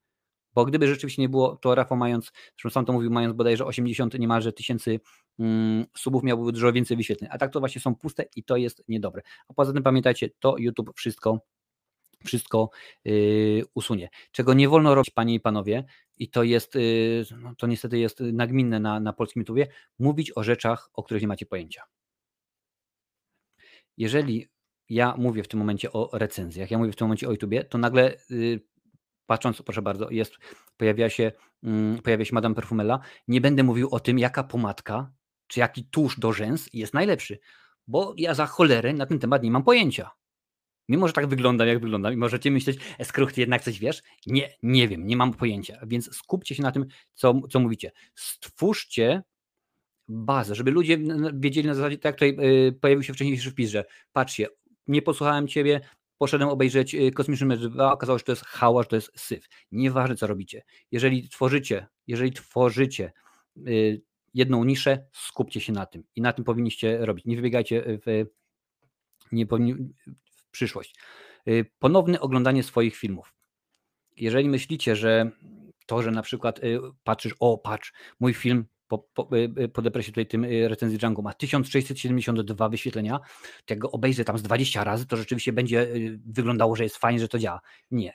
Bo gdyby rzeczywiście nie było, to Rafał mając, zresztą sam to mówił, mając bodajże 80 niemalże tysięcy mm, subów, miałby dużo więcej wyświetleń. A tak to właśnie są puste i to jest niedobre. A poza tym pamiętajcie, to YouTube wszystko wszystko yy, usunie. Czego nie wolno robić, panie i panowie, i to jest, yy, no, to niestety jest nagminne na, na polskim YouTubie, mówić o rzeczach, o których nie macie pojęcia. Jeżeli ja mówię w tym momencie o recenzjach, ja mówię w tym momencie o YouTubie, to nagle yy, patrząc, proszę bardzo, jest, pojawia się, mm, pojawia się Madame Perfumella, nie będę mówił o tym, jaka pomadka, czy jaki tusz do rzęs jest najlepszy, bo ja za cholerę na ten temat nie mam pojęcia. Mimo, że tak wyglądam, jak wyglądam i możecie myśleć, Skruch, ty jednak coś wiesz? Nie, nie wiem, nie mam pojęcia, więc skupcie się na tym, co, co mówicie. Stwórzcie bazę, żeby ludzie wiedzieli na zasadzie, tak jak tutaj y, pojawił się wcześniejszy wpis, że patrzcie, nie posłuchałem ciebie, poszedłem obejrzeć y, Kosmiczny Mecz 2, okazało się, że to jest hałas, to jest syf. Nieważne, co robicie. Jeżeli tworzycie, jeżeli tworzycie y, jedną niszę, skupcie się na tym i na tym powinniście robić. Nie wybiegajcie w, nie powinni, w przyszłość. Y, ponowne oglądanie swoich filmów. Jeżeli myślicie, że to, że na przykład patrzysz, o patrz, mój film po, po, y, y, po depresie tutaj tym y, recenzji Django ma 1672 wyświetlenia, to jak go obejrzę tam z 20 razy, to rzeczywiście będzie wyglądało, że jest fajnie, że to działa. Nie,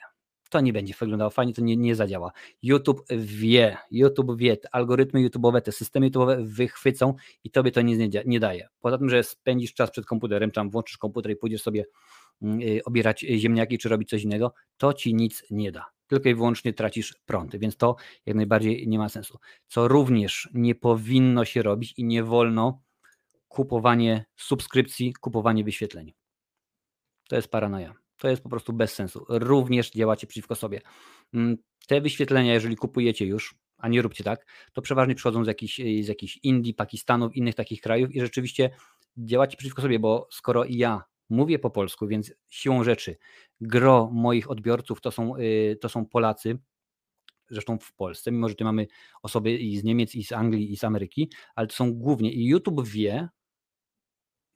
to nie będzie wyglądało fajnie, to nie, nie zadziała. YouTube wie, YouTube wie, te algorytmy YouTube'owe, te systemy YouTube'owe wychwycą i tobie to nic nie, nie daje. Poza tym, że spędzisz czas przed komputerem, tam włączysz komputer i pójdziesz sobie mm, obierać ziemniaki czy robić coś innego, to ci nic nie da tylko i wyłącznie tracisz prąd, więc to jak najbardziej nie ma sensu. Co również nie powinno się robić i nie wolno kupowanie subskrypcji, kupowanie wyświetleń. To jest paranoja. To jest po prostu bez sensu. Również działacie przeciwko sobie. Mm, te wyświetlenia, jeżeli kupujecie już, a nie róbcie tak, to przeważnie przychodzą z jakichś, z jakichś Indii, Pakistanów, innych takich krajów i rzeczywiście działacie przeciwko sobie, bo skoro ja mówię po polsku, więc siłą rzeczy gro moich odbiorców to są, y, to są Polacy, zresztą w Polsce, mimo że tu mamy osoby i z Niemiec, i z Anglii, i z Ameryki, ale to są głównie, i YouTube wie,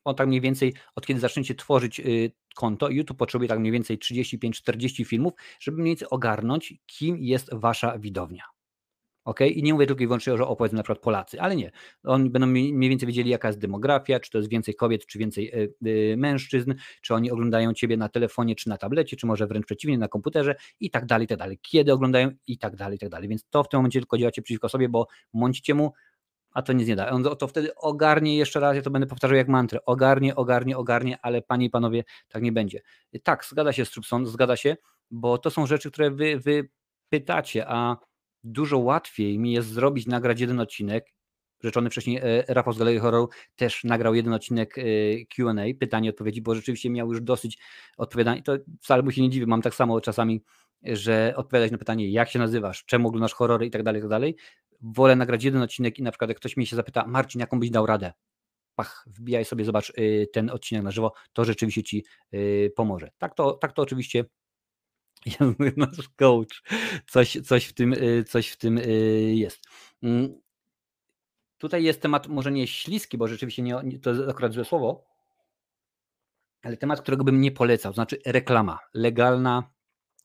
on tak mniej więcej, od kiedy zaczniecie tworzyć y, konto, YouTube potrzebuje tak mniej więcej 35-40 filmów, żeby mniej więcej ogarnąć, kim jest wasza widownia. Ok? I nie mówię tylko i wyłącznie, że opowiedzmy na przykład Polacy, ale nie. Oni będą mniej więcej wiedzieli, jaka jest demografia, czy to jest więcej kobiet, czy więcej y, y, mężczyzn, czy oni oglądają ciebie na telefonie, czy na tablecie, czy może wręcz przeciwnie, na komputerze i tak dalej, i tak dalej. Kiedy oglądają i tak dalej, i tak dalej. Więc to w tym momencie tylko działacie przeciwko sobie, bo mącicie mu, a to nic nie da. On to wtedy ogarnie jeszcze raz, ja to będę powtarzał jak mantrę, ogarnie, ogarnie, ogarnie, ale panie i panowie, tak nie będzie. Tak, zgadza się Strupson, zgadza się, bo to są rzeczy, które wy, wy pytacie, a dużo łatwiej mi jest zrobić, nagrać jeden odcinek. Rzeczony wcześniej e, Rafał z Galerii Horror też nagrał jeden odcinek e, Q&A, pytanie, odpowiedzi, bo rzeczywiście miał już dosyć odpowiadań. I to wcale mu się nie dziwi, mam tak samo czasami, że odpowiadać na pytanie, jak się nazywasz, czemu oglądasz horrory i tak dalej, i tak dalej. Wolę nagrać jeden odcinek i na przykład jak ktoś mi się zapyta, Marcin, jaką byś dał radę? Pach, wbijaj sobie, zobacz e, ten odcinek na żywo, to rzeczywiście ci pomoże. Tak to, tak to oczywiście nasz coach. Coś, coś, w tym, y, coś w tym y, jest. Mm. Tutaj jest temat może nie śliski, bo rzeczywiście nie, to jest akurat złe słowo, ale temat, którego bym nie polecał, znaczy reklama, legalna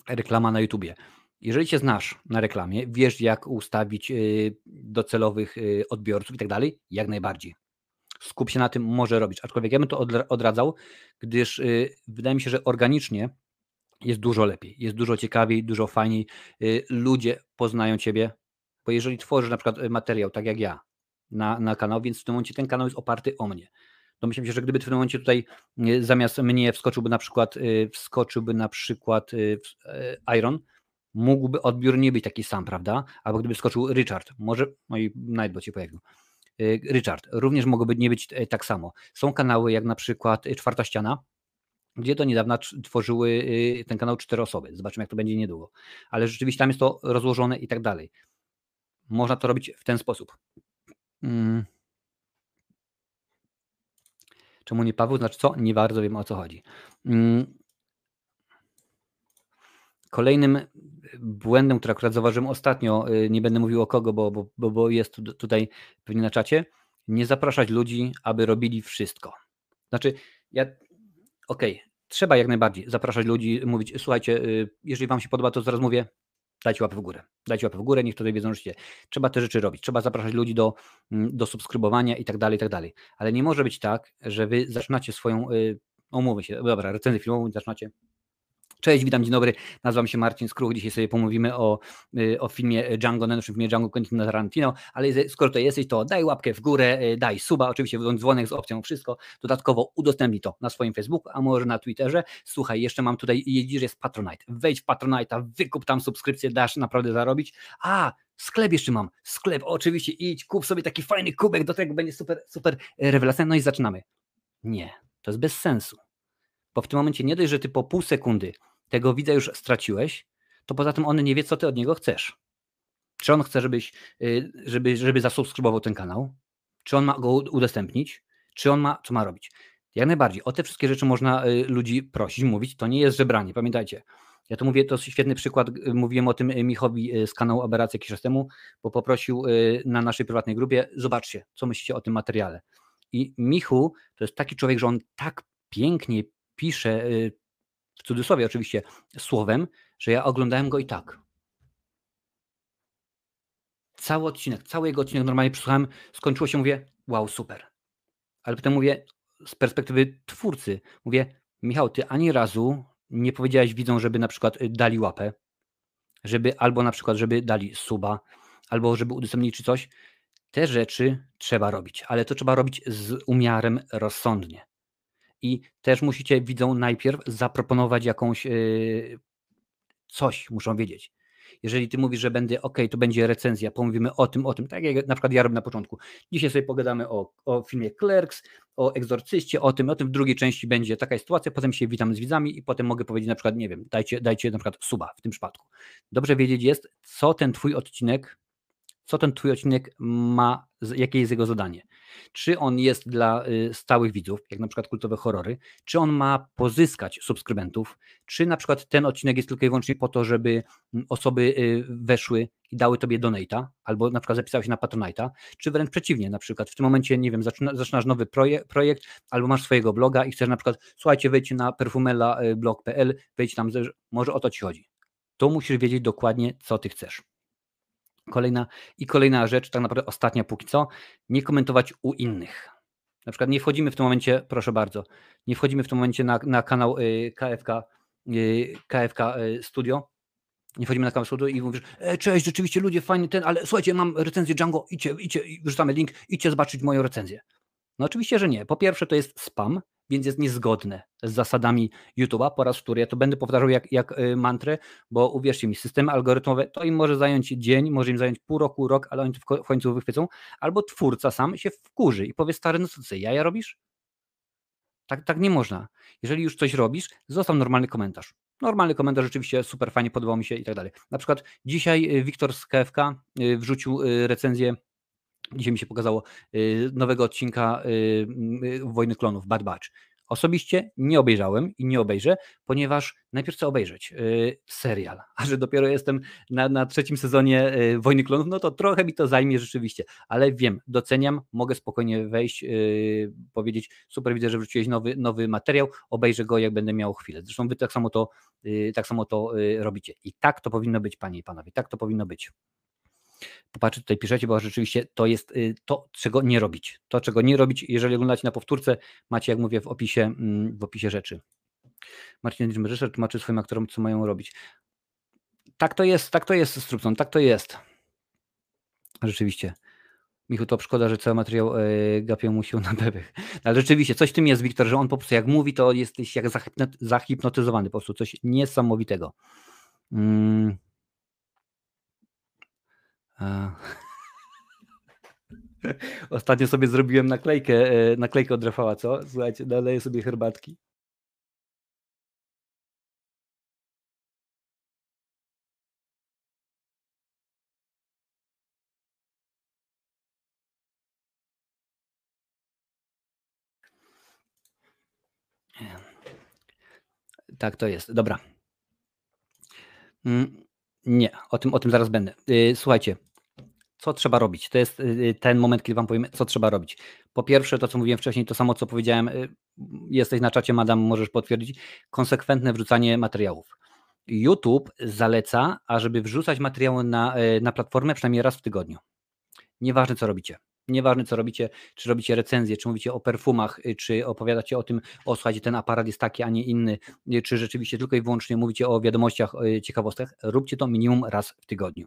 reklama na YouTubie. Jeżeli cię znasz na reklamie, wiesz jak ustawić y, docelowych odbiorców i tak dalej, jak najbardziej. Skup się na tym, może robić. Aczkolwiek ja bym to odradzał, gdyż wydaje mi się, że organicznie jest dużo lepiej, jest dużo ciekawiej, dużo fajniej. Y, ludzie poznają ciebie, bo jeżeli tworzysz na przykład y, materiał, tak jak ja, na, na kanał, więc w tym momencie ten kanał jest oparty o mnie. Domyślam się, że gdyby w tym momencie tutaj y, zamiast mnie wskoczyłby na przykład, wskoczyłby na przykład Iron, mógłby odbiór nie być taki sam, prawda? Albo gdyby wskoczył Richard, może, no i Nightbot się pojawił. Richard, również mogłoby nie być tak samo. Są kanały jak na przykład Czwarta Ściana, gdzie do niedawna tworzyły y, ten kanał cztery osoby. Zobaczymy, jak to będzie niedługo. Ale rzeczywiście tam jest to rozłożone i tak dalej. Można to robić w ten sposób. Hmm. Czemu nie Paweł? Znaczy co? Nie bardzo wiem o co chodzi. Hmm. Kolejnym błędem, który akurat zauważyłem ostatnio, y, nie będę mówił o kogo, bo, bo, bo jest tutaj pewnie na czacie, nie zapraszać ludzi, aby robili wszystko. Znaczy, ja okej, okay, trzeba jak najbardziej zapraszać ludzi, mówić, słuchajcie, y, jeżeli wam się podoba, to zaraz mówię, dajcie łapę w górę. Dajcie łapę w górę, niech tutaj wiedzą, że trzeba te rzeczy robić. Trzeba zapraszać ludzi do, mm, do subskrybowania i tak dalej, i tak dalej. Ale nie może być tak, że wy zaczynacie swoją, y, umówmy się, dobra, recenzję filmową, zaczynacie Cześć, witam, dzień dobry. Nazywam się Marcin Skruch. Dzisiaj sobie pomówimy o, y, o filmie Django, najnowszym filmie Django Quentin Tarantino, ale skoro to jesteś, to daj łapkę w górę, y, daj suba, oczywiście dzwonek z opcją wszystko. Dodatkowo udostępnij to na swoim Facebooku, a może na Twitterze. Słuchaj, jeszcze mam tutaj, jedziesz, jest Patronite. Wejdź w Patronite'a, wykup tam subskrypcję, dasz naprawdę zarobić. A, sklep jeszcze mam, sklep, oczywiście idź, kup sobie taki fajny kubek, do tego będzie super, super rewelacyjny. No i zaczynamy. Nie, to jest bez sensu bo w tym momencie nie dość, że ty po pół sekundy tego widza już straciłeś, to poza tym on nie wie, co ty od niego chcesz. Czy on chce, żebyś, y, żeby, żeby zasubskrybował ten kanał? Czy on ma go udostępnić? Czy on ma, co ma robić? Jak najbardziej. O te wszystkie rzeczy można y, ludzi prosić, mówić. To nie jest żebranie, pamiętajcie. Ja tu mówię, to świetny przykład, y, mówiłem o tym Michowi z kanału Aberracja jakiś czas temu, bo poprosił na naszej prywatnej grupie, zobaczcie, co myślicie o tym materiale. I Michu to jest taki człowiek, że on tak pięknie pisze, y, w cudzysłowie oczywiście, słowem, że ja oglądałem go i tak. Cały odcinek, cały jego odcinek normalnie przesłuchałem, skończyło się, mówię, wow, super. Ale potem mówię, z perspektywy twórcy, mówię, Michał, ty ani razu nie powiedziałeś widzom, żeby na przykład y, dali łapę, żeby albo na przykład, żeby dali suba, albo żeby udostępnili czy coś. Te rzeczy trzeba robić, ale to trzeba robić z umiarem rozsądnie i też musicie widzą najpierw zaproponować jakąś yy, coś, muszą wiedzieć. Jeżeli ty mówisz, że będę, ok, to będzie recenzja, pomówimy o tym, o tym, tak jak na przykład ja robię na początku. Dzisiaj sobie pogadamy o, o filmie Clerks, o egzorcyście, o tym, o tym. W drugiej części będzie taka sytuacja, potem się witam z widzami i potem mogę powiedzieć na przykład, nie wiem, dajcie, dajcie na przykład suba w tym przypadku. Dobrze wiedzieć jest, co ten twój odcinek co ten twój odcinek ma, jakie jest jego zadanie. Czy on jest dla y, stałych widzów, jak na przykład kultowe horrory, czy on ma pozyskać subskrybentów, czy na przykład ten odcinek jest tylko i wyłącznie po to, żeby mm, osoby y, weszły i dały tobie donata, albo na przykład zapisały się na Patronite'a, czy wręcz przeciwnie, na przykład w tym momencie, nie wiem, zaczyna, zaczynasz nowy projekt, albo masz swojego bloga i chcesz na przykład, słuchajcie, wejdźcie na perfumela.blog.pl, wejdź tam, może o to ci chodzi. To musisz wiedzieć dokładnie, co ty chcesz. Kolejna i kolejna rzecz, tak naprawdę ostatnia póki co, nie komentować u innych. Na przykład nie wchodzimy w tym momencie, proszę bardzo, nie wchodzimy w tym momencie na, na kanał KFK, y, KFK y, y, Studio, nie wchodzimy na kanał Studio i mówisz, e, cześć, rzeczywiście ludzie, fajny ten, ale słuchajcie, mam recenzję Django, idźcie, idźcie, wrzucamy link, idźcie zobaczyć moją recenzję. No oczywiście, że nie. Po pierwsze to jest spam, więc jest niezgodne z zasadami YouTube'a po raz wtóry. Ja to będę powtarzał jak, jak y, mantrę, bo uwierzcie mi, systemy algorytmowe to im może zająć dzień, może im zająć pół roku, rok, ale oni to w końcu wychwycą, albo twórca sam się wkurzy i powie stary, no co ty, jaja robisz? Tak, tak nie można. Jeżeli już coś robisz, zostaw normalny komentarz. Normalny komentarz rzeczywiście super fajnie, podobał mi się i tak dalej. Na przykład dzisiaj y, Wiktor z KFK y, wrzucił recenzję Dzisiaj mi się pokazało y, nowego odcinka y, y, Wojny Klonów, Bad Batch. Osobiście nie obejrzałem i nie obejrzę, ponieważ najpierw chcę obejrzeć serial, [laughs] a że dopiero jestem na, na, trzecim sezonie Wojny Klonów, no to trochę mi to zajmie rzeczywiście, ale wiem, doceniam, mogę spokojnie wejść, powiedzieć, super, widzę, że wrzuciłeś nowy, nowy materiał, obejrzę go, jak będę miał chwilę. Zresztą wy tak samo to, tak samo to robicie. I tak to powinno być, panie i panowie, tak to powinno być popatrzcie, tutaj piszecie, bo rzeczywiście to jest y, to, czego nie robić. To, czego nie robić, jeżeli oglądacie na powtórce, macie, jak mówię, w opisie, mm, w opisie rzeczy. Marcin Ryszard tłumaczy swoim aktorom, co mają robić. Tak to jest, tak to jest z Trupson, tak to jest. Rzeczywiście. Michu, to szkoda, że cały materiał e, gapią mu się na bebych. Ale rzeczywiście, coś w tym jest, Wiktor, że on po prostu jak mówi, to jesteś jak zahipnotyzowany, po prostu coś niesamowitego. Mm. [laughs] Ostatnio sobie zrobiłem naklejkę, e, naklejkę od Rafała, co? Słuchajcie, naleję sobie herbatki. Tak, to jest. Dobra. Mm, nie, o tym, o tym zaraz będę. Y, słuchajcie, co trzeba robić? To jest y, y, ten moment, kiedy Wam powiem, co trzeba robić. Po pierwsze, to co mówiłem wcześniej, to samo co powiedziałem, jesteś na czacie, madam, możesz potwierdzić, konsekwentne wrzucanie materiałów. YouTube zaleca, ażeby wrzucać materiały na, na platformę przynajmniej raz w tygodniu. Nieważne, co robicie. Nieważne, co robicie, czy robicie recenzję, czy mówicie o perfumach, y, czy opowiadacie o tym, o słuchajcie, ten aparat jest taki, a nie inny, y, czy rzeczywiście tylko i wyłącznie mówicie o wiadomościach, y, ciekawostkach, róbcie to minimum raz w tygodniu.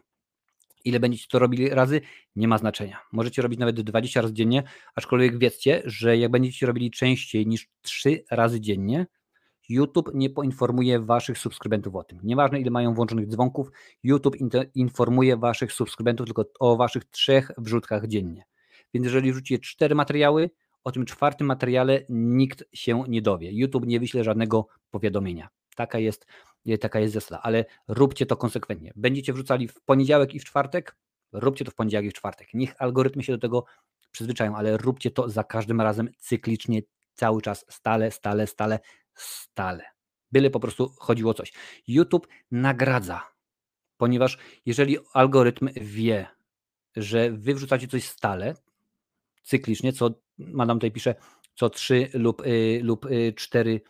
Ile będziecie to robili razy, nie ma znaczenia. Możecie robić nawet 20 razy dziennie, aczkolwiek wiedzcie, że jak będziecie robili częściej niż 3 razy dziennie, YouTube nie poinformuje waszych subskrybentów o tym. Nieważne ile mają włączonych dzwonków, YouTube informuje waszych subskrybentów tylko o waszych trzech wrzutkach dziennie. Więc jeżeli wrzucicie cztery materiały, o tym czwartym materiale nikt się nie dowie. YouTube nie wyśle żadnego powiadomienia. Taka jest, taka jest zasada, ale róbcie to konsekwentnie. Będziecie wrzucali w poniedziałek i w czwartek, róbcie to w poniedziałek i w czwartek. Niech algorytmy się do tego przyzwyczają, ale róbcie to za każdym razem cyklicznie, cały czas, stale, stale, stale, stale. Byle po prostu chodziło o coś. YouTube nagradza, ponieważ jeżeli algorytm wie, że wy wrzucacie coś stale, cyklicznie, co madam tutaj pisze, co 3 lub, y, lub 4,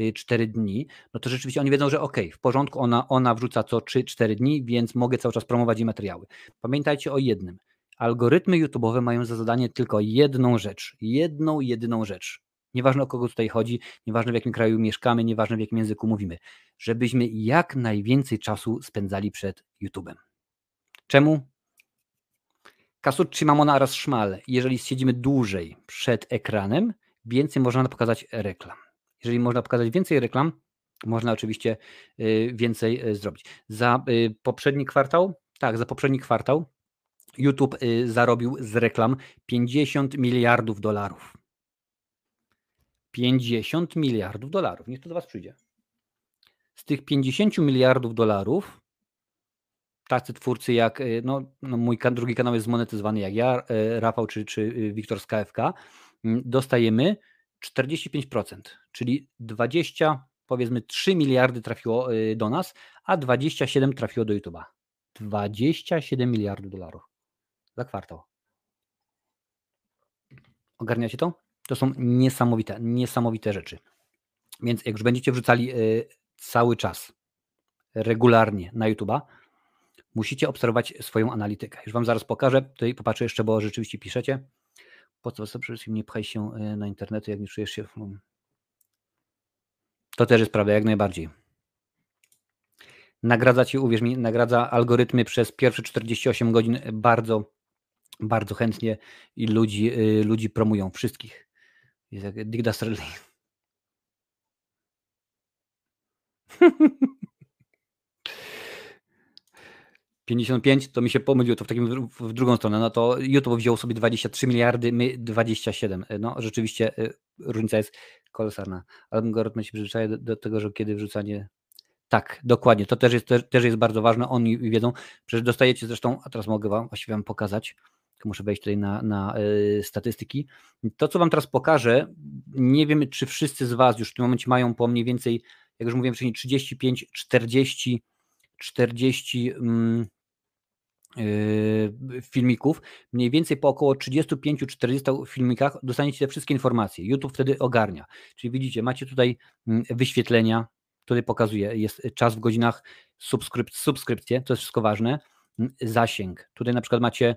y, 4 y, dni, no to rzeczywiście oni wiedzą, że ok, w porządku, ona, ona wrzuca co 3-4 dni, więc mogę cały czas promować jej materiały. Pamiętajcie o jednym. Algorytmy YouTube'owe mają za zadanie tylko jedną rzecz, jedną, jedyną rzecz. Nieważne o kogo tutaj chodzi, nieważne w jakim kraju mieszkamy, nieważne w jakim języku mówimy, żebyśmy jak najwięcej czasu spędzali przed YouTube'em. Czemu? Kasut trzymamy naraz szmal. Jeżeli siedzimy dłużej przed ekranem, więcej można pokazać reklam. Jeżeli można pokazać więcej reklam, można oczywiście y, więcej y, zrobić. Za y, poprzedni kwartał, tak, za poprzedni kwartał YouTube zarobił z reklam 50 miliardów dolarów. 50 miliardów dolarów. Niech to do Was przyjdzie. Z tych 50 miliardów dolarów tacy twórcy jak, no, no mój drugi kanał jest zmonetyzowany jak ja, Rafał czy, czy Wiktor z KFK, mm, dostajemy 45%, czyli 20, powiedzmy 3 miliardy trafiło do nas, a 27 trafiło do YouTube'a. 27 miliardów dolarów za kwartał. Ogarniacie to? To są niesamowite, niesamowite rzeczy. Więc jak już będziecie wrzucali y, cały czas, regularnie na YouTube'a, musicie obserwować swoją analitykę. Już Wam zaraz pokażę. Tutaj popatrzę jeszcze, bo rzeczywiście piszecie. Po co przede wszystkim nie pchaj się y, na internetu, jak nie czujesz się. To też jest prawda, jak najbardziej. Nagradza Ci, uwierz mi, nagradza algorytmy przez pierwsze 48 godzin bardzo, bardzo chętnie i ludzi, y, ludzi promują, wszystkich. Jest jak Dastardly. [laughs] 55 to mi się pomyliło, to w takim w drugą stronę. No to YouTube wziął sobie 23 miliardy, my 27. No rzeczywiście y, różnica jest kolosalna. Algorytm się przyzwyczaja do, do tego, że kiedy wrzucanie tak, dokładnie. To też jest, też, też jest bardzo ważne. Oni wiedzą, przecież dostajecie zresztą, a teraz mogę Wam właściwie Wam pokazać, muszę wejść tutaj na, na y, statystyki. To, co Wam teraz pokażę, nie wiem, czy wszyscy z Was już w tym momencie mają po mniej więcej, jak już mówiłem wcześniej, 35, 40, 40 mm, yy, filmików, mniej więcej po około 35-40 filmikach dostaniecie te wszystkie informacje. YouTube wtedy ogarnia. Czyli widzicie, macie tutaj mm, wyświetlenia, tutaj pokazuje, jest czas w godzinach, subskryp subskrypcje, to jest wszystko ważne, zasięg. Tutaj na przykład macie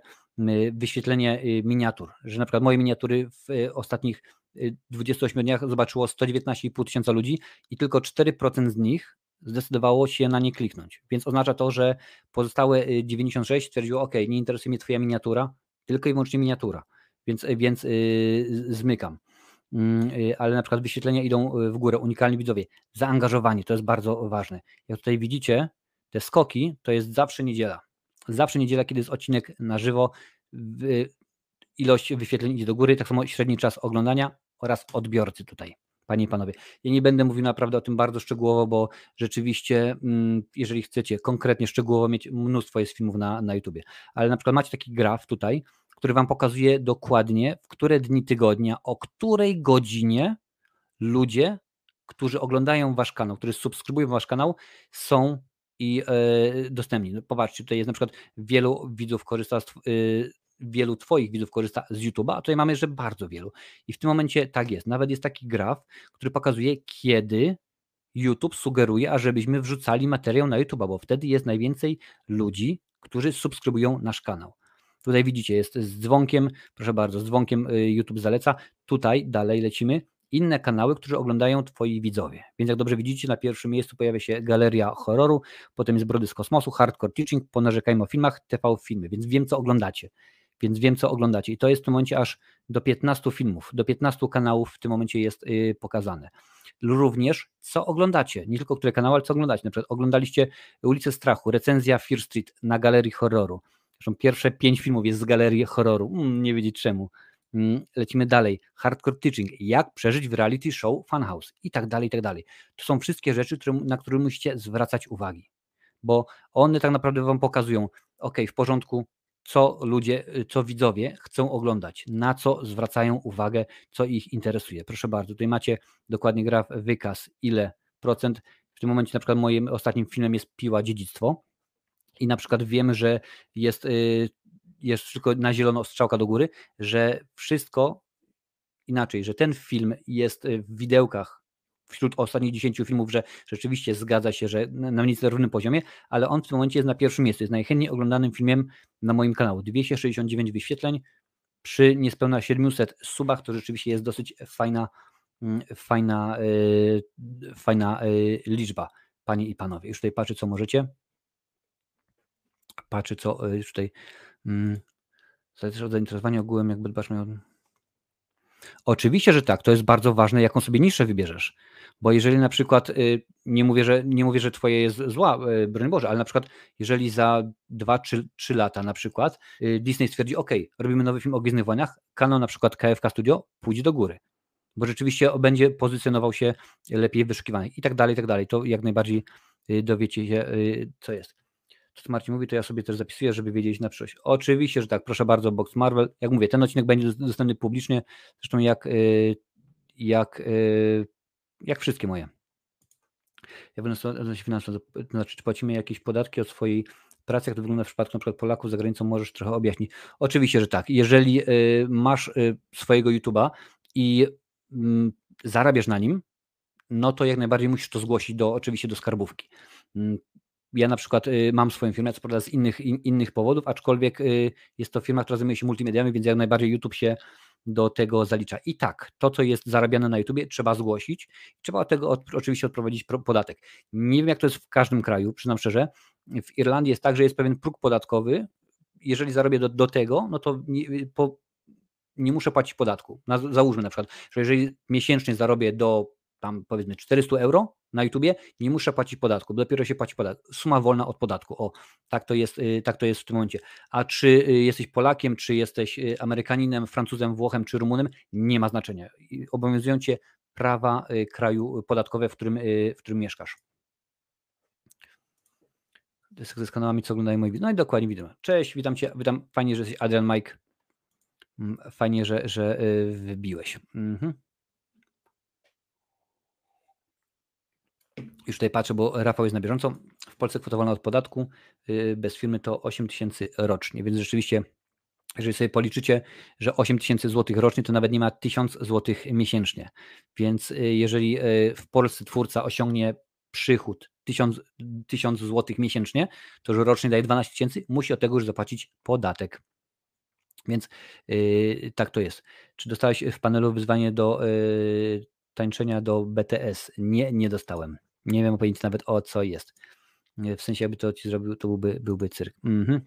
wyświetlenie y, miniatur, że na przykład moje miniatury w y, ostatnich 28 y, dniach zobaczyło 119,5 tysiąca ludzi i tylko 4% z nich zdecydowało się na nie kliknąć. Więc oznacza to, że pozostałe 96 stwierdziło, ok, nie interesuje mnie twoja miniatura, tylko i wyłącznie miniatura, więc, więc yy, zmykam. Mm, y, ale na przykład wyświetlenia idą y, w górę, unikalni widzowie. Zaangażowanie, to jest bardzo ważne. Jak tutaj widzicie, te skoki to jest zawsze niedziela. Zawsze niedziela, kiedy jest odcinek na żywo, ilość wyświetleń idzie do góry, tak samo średni czas oglądania oraz odbiorcy tutaj. Panie i panowie, ja nie będę mówił naprawdę o tym bardzo szczegółowo, bo rzeczywiście, mm, jeżeli chcecie konkretnie szczegółowo mieć mnóstwo jest filmów na, na YouTubie, ale na przykład macie taki graf tutaj, który Wam pokazuje dokładnie, w które dni tygodnia, o której godzinie ludzie, którzy oglądają Wasz kanał, którzy subskrybują Wasz kanał, są i yy, dostępni. No, popatrzcie, tutaj jest na przykład wielu widzów korzysta z, yy, wielu Twoich widzów korzysta z YouTube'a, a tutaj mamy, że bardzo wielu. I w tym momencie tak jest. Nawet jest taki graf, który pokazuje, kiedy YouTube sugeruje, ażebyśmy wrzucali materiał na YouTube'a, bo wtedy jest najwięcej ludzi, którzy subskrybują nasz kanał. Tutaj widzicie, jest z dzwonkiem, proszę bardzo, z dzwonkiem y, YouTube zaleca. Tutaj dalej lecimy. Inne kanały, które oglądają Twoi widzowie. Więc jak dobrze widzicie, na pierwszym miejscu pojawia się Galeria Horroru, potem jest Brody z Kosmosu, Hardcore Teaching, Ponarzekajmy o filmach, TV Filmy, więc wiem, co oglądacie. Więc wiem, co oglądacie. I to jest w tym momencie aż do 15 filmów, do 15 kanałów w tym momencie jest yy, pokazane. Również co oglądacie, nie tylko które kanały, ale co oglądacie. Na przykład oglądaliście Ulicę Strachu, recenzja Fear Street na Galerii Horroru Zresztą pierwsze pięć filmów jest z galerii horroru. Mm, nie wiedzieć czemu. Mm, lecimy dalej. Hardcore Teaching. Jak przeżyć w reality show Funhouse i tak dalej, i tak dalej. To są wszystkie rzeczy, na które musicie zwracać uwagi, bo one tak naprawdę Wam pokazują, ok, w porządku, co ludzie, co widzowie chcą oglądać, na co zwracają uwagę, co ich interesuje. Proszę bardzo, tutaj macie dokładnie graf, wykaz, ile procent. W tym momencie na przykład moim ostatnim filmem jest Piła Dziedzictwo i na przykład wiemy, że jest, y, jest tylko na zielono strzałka do góry, że wszystko inaczej, że ten film jest y, w widełkach wśród ostatnich 10 filmów, że rzeczywiście zgadza się, że na mniej równym poziomie, ale on w tym momencie jest na pierwszym miejscu. Jest najchętniej oglądanym filmem na moim kanale. 269 wyświetleń przy niespełna 700 subach, to rzeczywiście jest dosyć fajna, mm, fajna, yy, fajna yy, liczba, panie i panowie. Już tutaj patrzę, co możecie patrzy, co y, tutaj mm, zależy od zainteresowania ogółem, jakby dbasz o... Oczywiście, że tak, to jest bardzo ważne, jaką sobie niszę wybierzesz. Bo jeżeli na przykład, y, nie mówię, że, nie mówię, że twoje jest zła, y, broń Boże, ale na przykład jeżeli za 2-3 lata na przykład Disney stwierdzi, ok, robimy nowy film o Gwiezdnych Wojnach, kanał na przykład KFK Studio pójdzie do góry, bo rzeczywiście będzie pozycjonował się lepiej wyszukiwany i tak dalej, i tak dalej. To jak najbardziej dowiecie się, co jest. to co Marcin mówi, to ja sobie też zapisuję, żeby wiedzieć na przyszłość. Oczywiście, że tak, proszę bardzo, Box Marvel. Jak mówię, ten odcinek będzie dostępny publicznie, zresztą jak, y, jak, y, jak wszystkie moje. Ja wynoszę finansowo, to znaczy, czy płacimy jakieś podatki od swojej pracy, jak to wygląda w przypadku przykład Polaków za granicą, możesz trochę objaśnić. Oczywiście, że tak. Jeżeli masz swojego YouTube'a i mm, zarabiasz na nim, no to jak najbardziej musisz to zgłosić do, oczywiście do skarbówki. Ja na przykład y, mam swoją firmę, co prawda z innych, in, innych powodów, aczkolwiek y, jest to firma, która zajmuje się multimediami, więc jak najbardziej YouTube się do tego zalicza. I tak, to co jest zarabiane na YouTubie trzeba zgłosić, trzeba od tego od, oczywiście odprowadzić podatek. Nie wiem jak to jest w każdym kraju, przyznam szczerze, w Irlandii jest tak, że jest pewien próg podatkowy, jeżeli zarobię do, do tego, no to nie, po, nie muszę płacić podatku. Na, załóżmy na przykład, że jeżeli miesięcznie zarobię do tam powiedzmy 400 euro na YouTubie, nie muszę płacić podatku, dopiero się płaci podatek. Suma wolna od podatku. O, tak to jest, y, tak to jest w tym momencie. A czy y, jesteś Polakiem, czy jesteś y, Amerykaninem, Francuzem, Włochem, czy Rumunem, nie ma znaczenia. Obowiązują cię prawa kraju podatkowe, w którym, w którym mieszkasz. Ze kanałami, co oglądają moi No i dokładnie widzimy. Cześć, witam Cię, witam. Fajnie, że jesteś Adrian Mike. Mm, fajnie, że, że wybiłeś. Mhm. Już tutaj patrzę, bo Rafał jest na bieżąco. W Polsce kwota wolna od podatku y, bez firmy to 8 tysięcy rocznie, więc rzeczywiście, jeżeli sobie policzycie, że 8 tysięcy złotych rocznie, to nawet nie ma 1000 złotych miesięcznie. Więc y, jeżeli y, w Polsce twórca osiągnie przychód 1000, 1000 złotych miesięcznie, to że rocznie daje 12 tysięcy, musi od tego już zapłacić podatek. Więc yy, tak to jest. Czy dostałeś w panelu wyzwanie do yy, tańczenia do BTS? Nie, nie dostałem. Nie wiem powiedzieć nawet o co jest. W sensie, jakby to ci zrobił, to byłby, byłby cyrk. Mhm.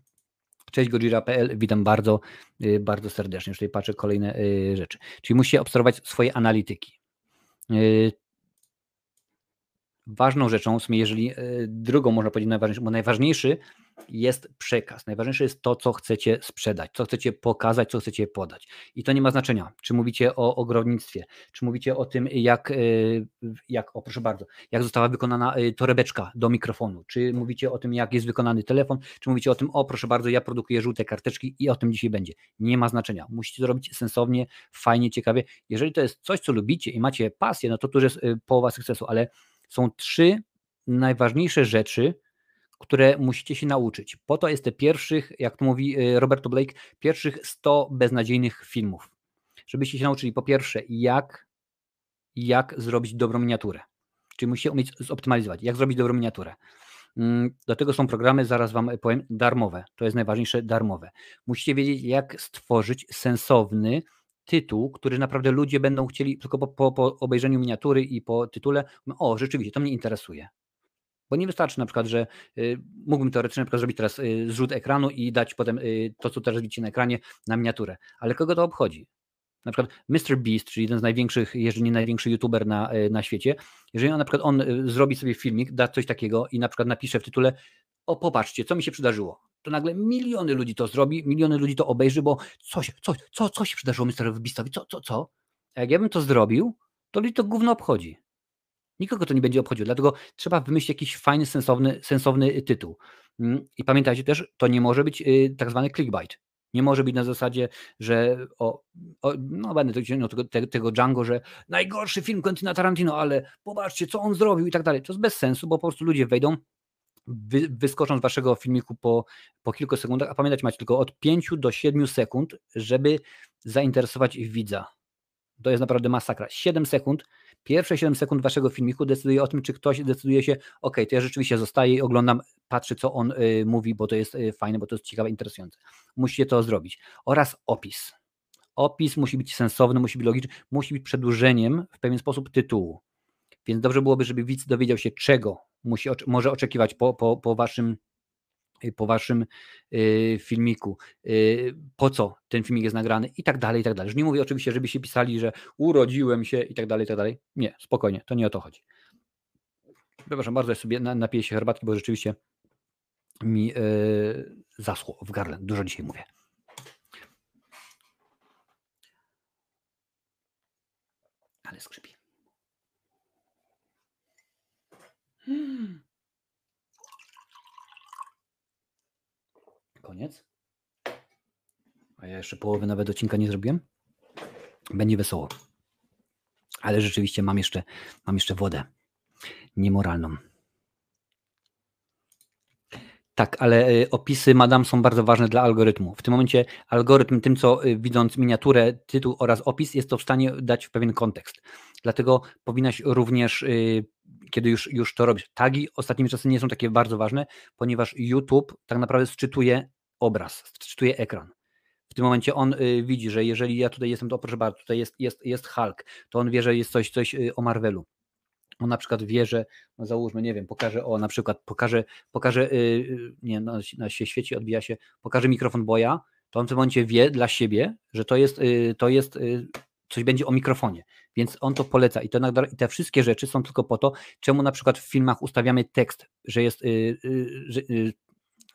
Cześć Gojira.pl, witam bardzo, y, bardzo serdecznie. Już tutaj patrzę kolejne y, rzeczy. Czyli musicie obserwować swoje analityki. Y, ważną rzeczą, w sumie jeżeli drugą można powiedzieć najważniejszą, bo najważniejszy jest przekaz. Najważniejsze jest to, co chcecie sprzedać, co chcecie pokazać, co chcecie podać. I to nie ma znaczenia, czy mówicie o ogrodnictwie, czy mówicie o tym, jak, e, jak o proszę bardzo, jak została wykonana e, torebeczka do mikrofonu, czy mówicie o tym, jak jest wykonany telefon, czy mówicie o tym, o proszę bardzo, ja produkuję żółte karteczki i o tym dzisiaj będzie. Nie ma znaczenia. Musicie to robić sensownie, fajnie, ciekawie. Jeżeli to jest coś, co lubicie i macie pasję, no to tu jest e, połowa sukcesu, ale są trzy najważniejsze rzeczy, które musicie się nauczyć. Po to jest te pierwszych, jak to mówi y, Roberto Blake, pierwszych 100 beznadziejnych filmów. Żebyście się nauczyli po pierwsze, jak, jak zrobić dobrą miniaturę. Czyli musicie umieć zoptymalizować, jak zrobić dobrą miniaturę. Mm, do tego są programy, zaraz Wam powiem, darmowe. To jest najważniejsze, darmowe. Musicie wiedzieć, jak stworzyć sensowny tytuł, który naprawdę ludzie będą chcieli, tylko po, po, po obejrzeniu miniatury i po tytule, o, rzeczywiście, to mnie interesuje. Bo nie wystarczy na przykład, że y, mógłbym teoretycznie na przykład zrobić teraz y, zrzut ekranu i dać potem y, to, co teraz widzicie na ekranie, na miniaturę. Ale kogo to obchodzi? Na przykład Mr. Beast, czyli jeden z największych, jeżeli nie największy youtuber na, na świecie, jeżeli on na przykład on zrobi sobie filmik, da coś takiego i na przykład napisze w tytule o popatrzcie, co mi się przydarzyło, to nagle miliony ludzi to zrobi, miliony ludzi to obejrzy, bo coś, co, co, co się przydarzyło Mr. Beastowi, co, co, co? A jak ja bym to zrobił, to ludzi to gówno obchodzi. Nikogo to nie będzie obchodziło, dlatego trzeba wymyślić jakiś fajny, sensowny, sensowny tytuł. Mm, I pamiętajcie też, to nie może być y, tak zwany clickbait. Nie może być na zasadzie, że o, o no będę ciągnął tego, tego Django, że najgorszy film Quentina Tarantino, ale popatrzcie, co on zrobił i tak dalej. To jest bez sensu, bo po prostu ludzie wejdą, wy, wyskoczą z waszego filmiku po, po kilku sekundach, a pamiętać macie tylko od 5 do 7 sekund, żeby zainteresować widza. To jest naprawdę masakra. 7 sekund Pierwsze 7 sekund waszego filmiku decyduje o tym, czy ktoś decyduje się, ok, to ja rzeczywiście zostaję i oglądam, patrzę, co on y, mówi, bo to jest y, fajne, bo to jest ciekawe, interesujące. Musicie to zrobić. Oraz opis. Opis musi być sensowny, musi być logiczny, musi być przedłużeniem w pewien sposób tytułu. Więc dobrze byłoby, żeby widz dowiedział się, czego musi, może oczekiwać po, po, po waszym po waszym y, filmiku, y, po co ten filmik jest nagrany i tak dalej, i tak dalej. Już nie mówię oczywiście, żebyście pisali, że urodziłem się i tak dalej, i tak dalej. Nie, spokojnie, to nie o to chodzi. Przepraszam bardzo, ja sobie napiję się herbatki, bo rzeczywiście mi yy, zaschło w gardle. Dużo dzisiaj mówię. Ale skrzypi. Hmm. Koniec. A ja jeszcze połowy nawet odcinka nie zrobiłem. Będzie wesoło. Ale rzeczywiście mam jeszcze, mam jeszcze wodę niemoralną. Tak, ale y, opisy Madame są bardzo ważne dla algorytmu. W tym momencie algorytm, tym co y, widząc miniaturę, tytuł oraz opis, jest to w stanie dać pewien kontekst. Dlatego powinnaś również, y, kiedy już, już to robisz, tagi ostatnimi czasy nie są takie bardzo ważne, ponieważ YouTube tak naprawdę sczytuje obraz, sczytuje ekran. W tym momencie on widzi, że jeżeli ja tutaj jestem, to proszę bardzo, tutaj jest, jest, jest Hulk, to on wie, że jest coś, coś o Marvelu on na przykład wie, że, no załóżmy, nie wiem, pokaże o, na przykład pokaże, pokaże yy, nie, no, na się świeci, odbija się, pokaże mikrofon boja, to on w tym momencie wie dla siebie, że to jest, yy, to jest yy, coś będzie o mikrofonie, więc on to poleca i, to, i te wszystkie rzeczy są tylko po to, czemu na przykład w filmach ustawiamy tekst, że jest, y, y, że, y,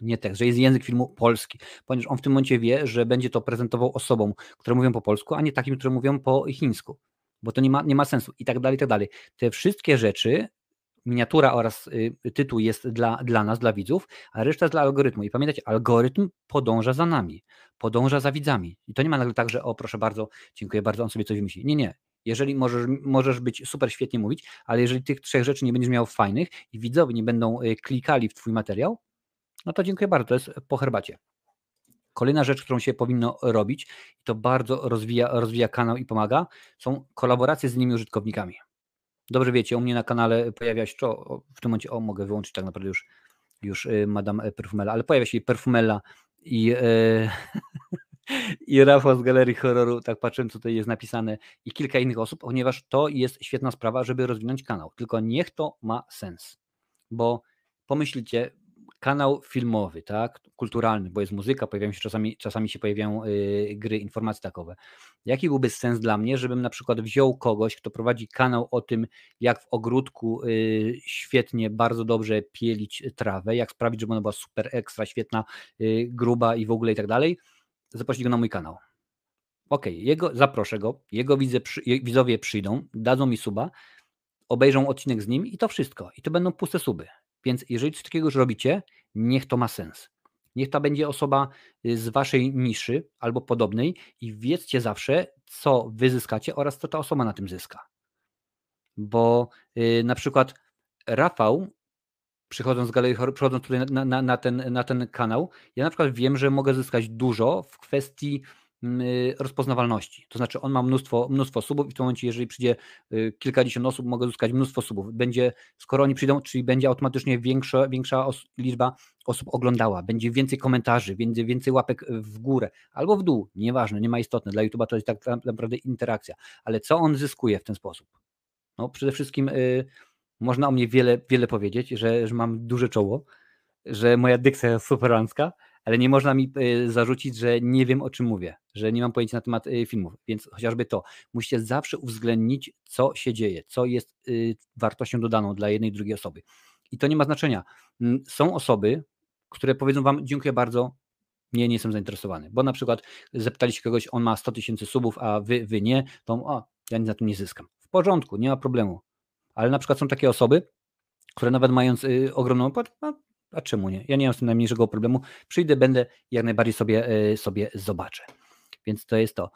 nie tekst, że jest język filmu polski, ponieważ on w tym momencie wie, że będzie to prezentował osobom, które mówią po polsku, a nie takim, które mówią po chińsku bo to nie ma, nie ma sensu i tak dalej, i tak dalej. Te wszystkie rzeczy, miniatura oraz y, tytuł jest dla, dla nas, dla widzów, a reszta jest dla algorytmu. I pamiętajcie, algorytm podąża za nami, podąża za widzami. I to nie ma nagle tak, że o proszę bardzo, dziękuję bardzo, on sobie coś wymyśli. Nie, nie. Jeżeli możesz, możesz być super świetnie mówić, ale jeżeli tych trzech rzeczy nie będziesz miał fajnych i widzowie nie będą y, klikali w twój materiał, no to dziękuję bardzo, to jest po herbacie. Kolejna rzecz, którą się powinno robić, i to bardzo rozwija, rozwija kanał i pomaga, są kolaboracje z innymi użytkownikami. Dobrze wiecie, u mnie na kanale pojawia się, to w tym momencie, o mogę wyłączyć tak naprawdę już, już y, Madame Perfumella, ale pojawia się Perfumella i, yy, [laughs] i Rafał z Galerii Horroru, tak patrzyłem, co tutaj jest napisane, i kilka innych osób, ponieważ to jest świetna sprawa, żeby rozwinąć kanał. Tylko niech to ma sens, bo pomyślcie, kanał filmowy, tak, kulturalny, bo jest muzyka, pojawiają się czasami, czasami się pojawiają y, gry, informacje takowe. Jaki byłby sens dla mnie, żebym na przykład wziął kogoś, kto prowadzi kanał o tym, jak w ogródku y, świetnie, bardzo dobrze pielić trawę, jak sprawić, żeby ona była super ekstra, świetna, y, gruba i w ogóle i tak dalej, zaprosić go na mój kanał. Ok, jego, zaproszę go, jego widzowie przyjdą, dadzą mi suba, obejrzą odcinek z nim i to wszystko. I to będą puste suby. Więc jeżeli coś takiego już robicie, niech to ma sens. Niech to będzie osoba y, z waszej niszy albo podobnej i wiedzcie zawsze, co wy zyskacie oraz co ta osoba na tym zyska. Bo yy, na przykład Rafał, przychodząc z galerii, przychodząc tutaj na, na, na, ten, na ten kanał, ja na przykład wiem, że mogę zyskać dużo w kwestii rozpoznawalności. To znaczy on ma mnóstwo, mnóstwo subów i w tym momencie, jeżeli przyjdzie y, kilkadziesiąt osób, mogę uzyskać mnóstwo subów. Będzie, skoro oni przyjdą, czyli będzie automatycznie większa, większa os liczba osób oglądała, będzie więcej komentarzy, będzie więcej łapek w górę albo w dół, nieważne, nie ma istotne. Dla YouTube'a to jest tak naprawdę interakcja. Ale co on zyskuje w ten sposób? No przede wszystkim y, można o mnie wiele, wiele powiedzieć, że, że mam duże czoło, że moja dykcja jest superancka, ale nie można mi e, zarzucić, że nie wiem o czym mówię, że nie mam pojęcia na temat e, filmów, więc chociażby to. Musicie zawsze uwzględnić, co się dzieje, co jest e, wartością dodaną dla jednej, drugiej osoby. I to nie ma znaczenia. Mm, są osoby, które powiedzą Wam, dziękuję bardzo, nie, nie jestem zainteresowany, bo na przykład zapytaliście kogoś, on ma 100 tysięcy subów, a wy, wy nie, to o, ja nic na tym nie zyskam. W porządku, nie ma problemu. Ale na przykład są takie osoby, które nawet mając y, ogromną no, a czemu nie? Ja nie mam z tym najmniejszego problemu. Przyjdę, będę jak najbardziej sobie, e, sobie zobaczę. Więc to jest to.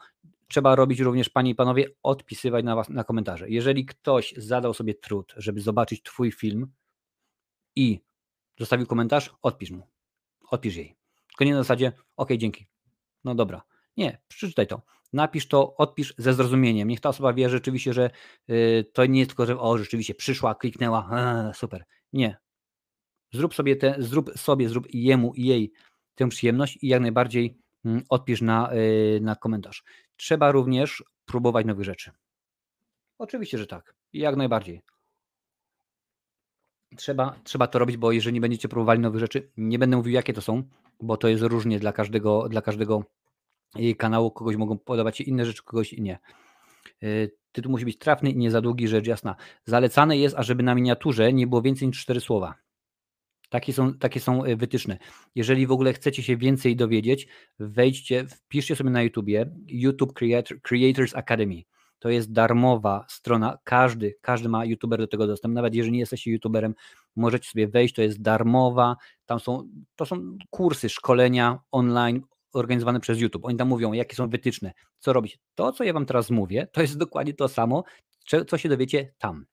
Trzeba robić również, panie i panowie, odpisywać na, was, na komentarze. Jeżeli ktoś zadał sobie trud, żeby zobaczyć Twój film i zostawił komentarz, odpisz mu. Odpisz jej. Tylko nie na zasadzie, ok, dzięki. No dobra. Nie, przeczytaj to. Napisz to, odpisz ze zrozumieniem. Niech ta osoba wie rzeczywiście, że yy, to nie jest tylko, że o, rzeczywiście przyszła, kliknęła, a, [laughs] super. Nie, Zrób sobie, te, zrób sobie, zrób jemu i jej tę przyjemność i jak najbardziej mm, odpisz na, y, na komentarz. Trzeba również próbować nowych rzeczy. Oczywiście, że tak. Jak najbardziej. Trzeba, trzeba to robić, bo jeżeli nie będziecie próbowali nowych rzeczy, nie będę mówił, jakie to są, bo to jest różnie dla każdego, dla każdego y, kanału. Kogoś mogą podobać się inne rzeczy, kogoś nie. Y, tytuł musi być trafny i nie za długi, rzecz jasna. Zalecane jest, ażeby na miniaturze nie było więcej niż cztery słowa. Takie są, takie są e, wytyczne. Jeżeli w ogóle chcecie się więcej dowiedzieć, wejdźcie, wpiszcie sobie na YouTubie YouTube Creator, Creators Academy. To jest darmowa strona. Każdy, każdy ma YouTuber do tego dostęp. Nawet jeżeli nie jesteście YouTuberem, możecie sobie wejść, to jest darmowa, tam są, to są kursy, szkolenia online organizowane przez YouTube. Oni tam mówią, jakie są wytyczne, co robić. To, co ja Wam teraz mówię, to jest dokładnie to samo, co się dowiecie tam.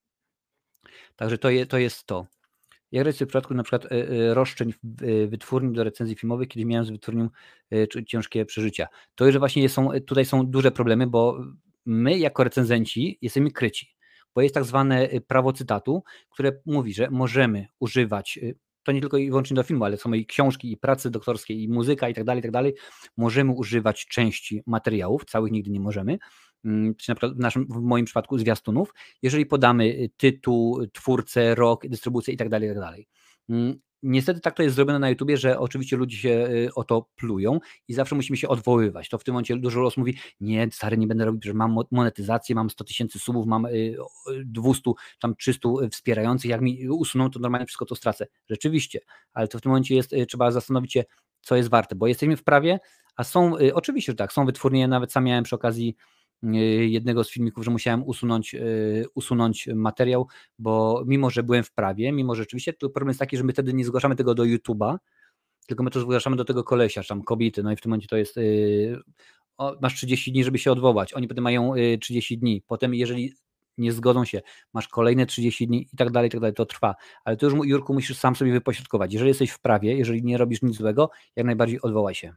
Także to, je, to jest to. Ja w przypadku na przykład e, e, roszczeń e, wytwórni do recenzji filmowych, kiedy miałem z wytwórnią ciężkie przeżycia. To już właśnie są, tutaj są duże problemy, bo my jako recenzenci jesteśmy kryci, bo jest tak zwane prawo cytatu, które mówi, że możemy używać to nie tylko i wyłącznie do filmu, ale są i książki, i prace doktorskie, i muzyka, i tak dalej, i tak dalej. Możemy używać części materiałów, całych nigdy nie możemy, czy na przykład w, naszym, w moim przypadku zwiastunów, jeżeli podamy y, tytuł, twórcę, rok, dystrybucję i tak dalej, tak dalej. Mm, Niestety tak to jest zrobione na YouTubie, że oczywiście ludzie się y, o to plują i zawsze musimy się odwoływać. To w tym momencie dużo osób mówi, nie, stary, nie będę robić, że mam monetyzację, mam 100 tysięcy subów, mam 200, y, tam 300 wspierających, jak mi usuną, to normalnie wszystko to stracę. Rzeczywiście, ale to w tym momencie jest, y, trzeba zastanowić się, co jest warte, bo jesteśmy w prawie, a są, oczywiście, że tak, są wytwórnie, nawet sam miałem przy okazji Y, jednego z filmików, że musiałem usunąć, y, usunąć materiał, bo mimo, że byłem w prawie, mimo, że rzeczywiście, to problem jest taki, że my wtedy nie zgłaszamy tego do YouTube'a, tylko my to zgłaszamy do tego kolesia, tam kobiety, no i w tym momencie to jest y, o, masz 30 dni, żeby się odwołać, oni potem mają 30 dni, potem jeżeli nie zgodzą się, masz kolejne 30 dni i tak dalej, i tak dalej, to trwa. Ale to już, Jurku, musisz sam sobie wypośrodkować. Jeżeli jesteś w prawie, jeżeli nie robisz nic złego, jak najbardziej odwołaj się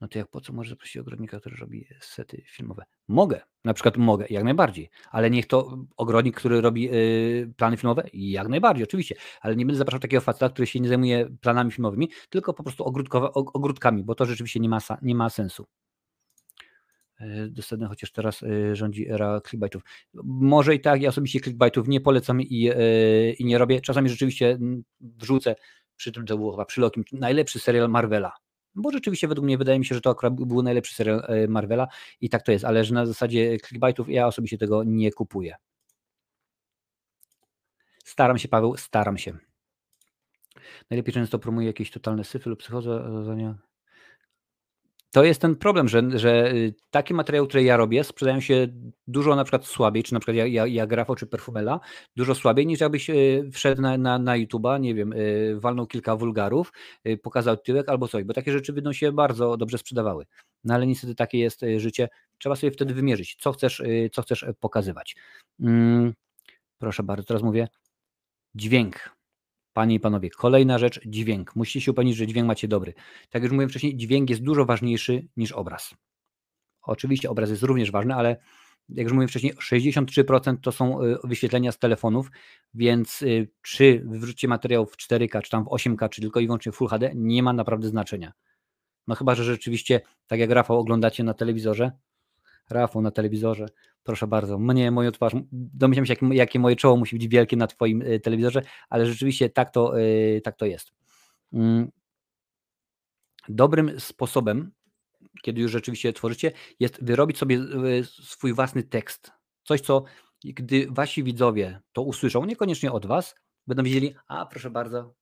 no to jak po co może zaprosić ogrodnika, który robi sety filmowe? Mogę, na przykład mogę, jak najbardziej, ale niech to ogrodnik, który robi yy, plany filmowe, jak najbardziej, oczywiście, ale nie będę zapraszał takiego faceta, który się nie zajmuje planami filmowymi, tylko po prostu ogródkami, bo to rzeczywiście nie ma, nie ma sensu. Yy, dostanę, chociaż teraz yy, rządzi era clickbaitów. Może i tak, ja osobiście clickbaitów nie polecam i, yy, i nie robię. Czasami rzeczywiście mm, wrzucę, przy tym to było chyba przy Lokim, najlepszy serial Marvela bo rzeczywiście według mnie wydaje mi się, że to akurat był najlepszy serial e, Marvela i tak to jest, ale że na zasadzie clickbaitów ja osobiście tego nie kupuję. Staram się, Paweł, staram się. Najlepiej często promuję jakieś totalne syfy lub psychozę. To jest ten problem, że, że y, takie materiały, które ja robię, sprzedają się dużo na przykład słabiej, czy na przykład ja, ja, ja Grafo czy Perfumela, dużo słabiej niż jakbyś y, wszedł na, na, na YouTube'a, nie wiem, y, walnął kilka wulgarów, pokazał tyłek albo coś, bo takie rzeczy będą się bardzo dobrze sprzedawały. No ale niestety takie jest życie. Trzeba sobie wtedy wymierzyć, co chcesz, co chcesz pokazywać. Mm, proszę bardzo, teraz mówię dźwięk. Panie i panowie, kolejna rzecz, dźwięk. Musicie się upewnić, że dźwięk macie dobry. Tak jak już mówiłem wcześniej, dźwięk jest dużo ważniejszy niż obraz. Oczywiście obraz jest również ważny, ale jak już mówiłem wcześniej, 63% to są y, wyświetlenia z telefonów, więc y, czy wyrzucicie materiał w 4K, czy tam w 8K, czy tylko i wyłącznie Full HD, nie ma naprawdę znaczenia. No chyba, że rzeczywiście, tak jak Rafał oglądacie na telewizorze, Rafał na telewizorze, proszę bardzo, mnie, moją twarz, domyślam się, jakie, jakie moje czoło musi być wielkie na Twoim y, telewizorze, ale rzeczywiście tak to, y, tak to jest. Mm. Dobrym sposobem, kiedy już rzeczywiście tworzycie, jest wyrobić sobie y, swój własny tekst. Coś, co gdy wasi widzowie to usłyszą, niekoniecznie od Was, będą wiedzieli, a proszę bardzo,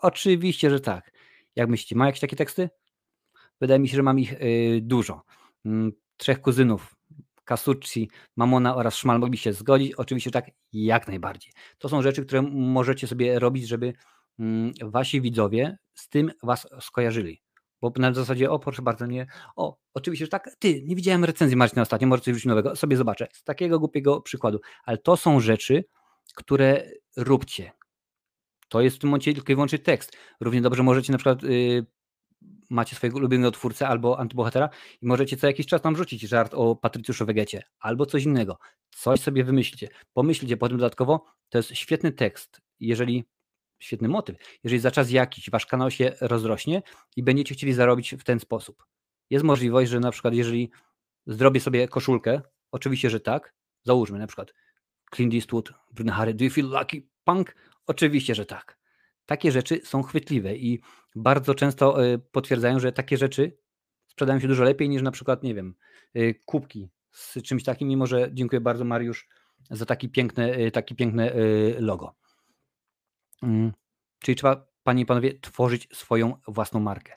oczywiście, że tak. Jak myślicie, ma jakieś takie teksty? Wydaje mi się, że mam ich dużo. Trzech kuzynów, Kasucci, Mamona oraz Szmal mogli się zgodzić. Oczywiście tak, jak najbardziej. To są rzeczy, które możecie sobie robić, żeby mm, wasi widzowie z tym was skojarzyli. Bo na zasadzie, o proszę bardzo, nie, o, oczywiście, że tak, ty, nie widziałem recenzji Marcina ostatnio, może coś nowego, sobie zobaczę, z takiego głupiego przykładu, ale to są rzeczy, które róbcie. To jest w tym momencie tylko i wyłącznie tekst. Równie dobrze możecie na przykład y, macie swojego ulubionego twórcę albo antybohatera i możecie co jakiś czas tam rzucić żart o Patrycjuszu Wegecie albo coś innego. Coś sobie wymyślicie. Pomyślcie potem dodatkowo, to jest świetny tekst, jeżeli świetny motyw, jeżeli za czas jakiś wasz kanał się rozrośnie i będziecie chcieli zarobić w ten sposób. Jest możliwość, że na przykład jeżeli zrobię sobie koszulkę, oczywiście, że tak, załóżmy na przykład Clint Eastwood, Bruna Harry, do you feel lucky, punk? Oczywiście, że tak. Takie rzeczy są chwytliwe i bardzo często y, potwierdzają, że takie rzeczy sprzedają się dużo lepiej niż na przykład, nie wiem, y, kubki z czymś takim, mimo że dziękuję bardzo Mariusz za taki piękne, y, taki piękne logo. Mm, czyli trzeba, panie i panowie, tworzyć swoją własną markę.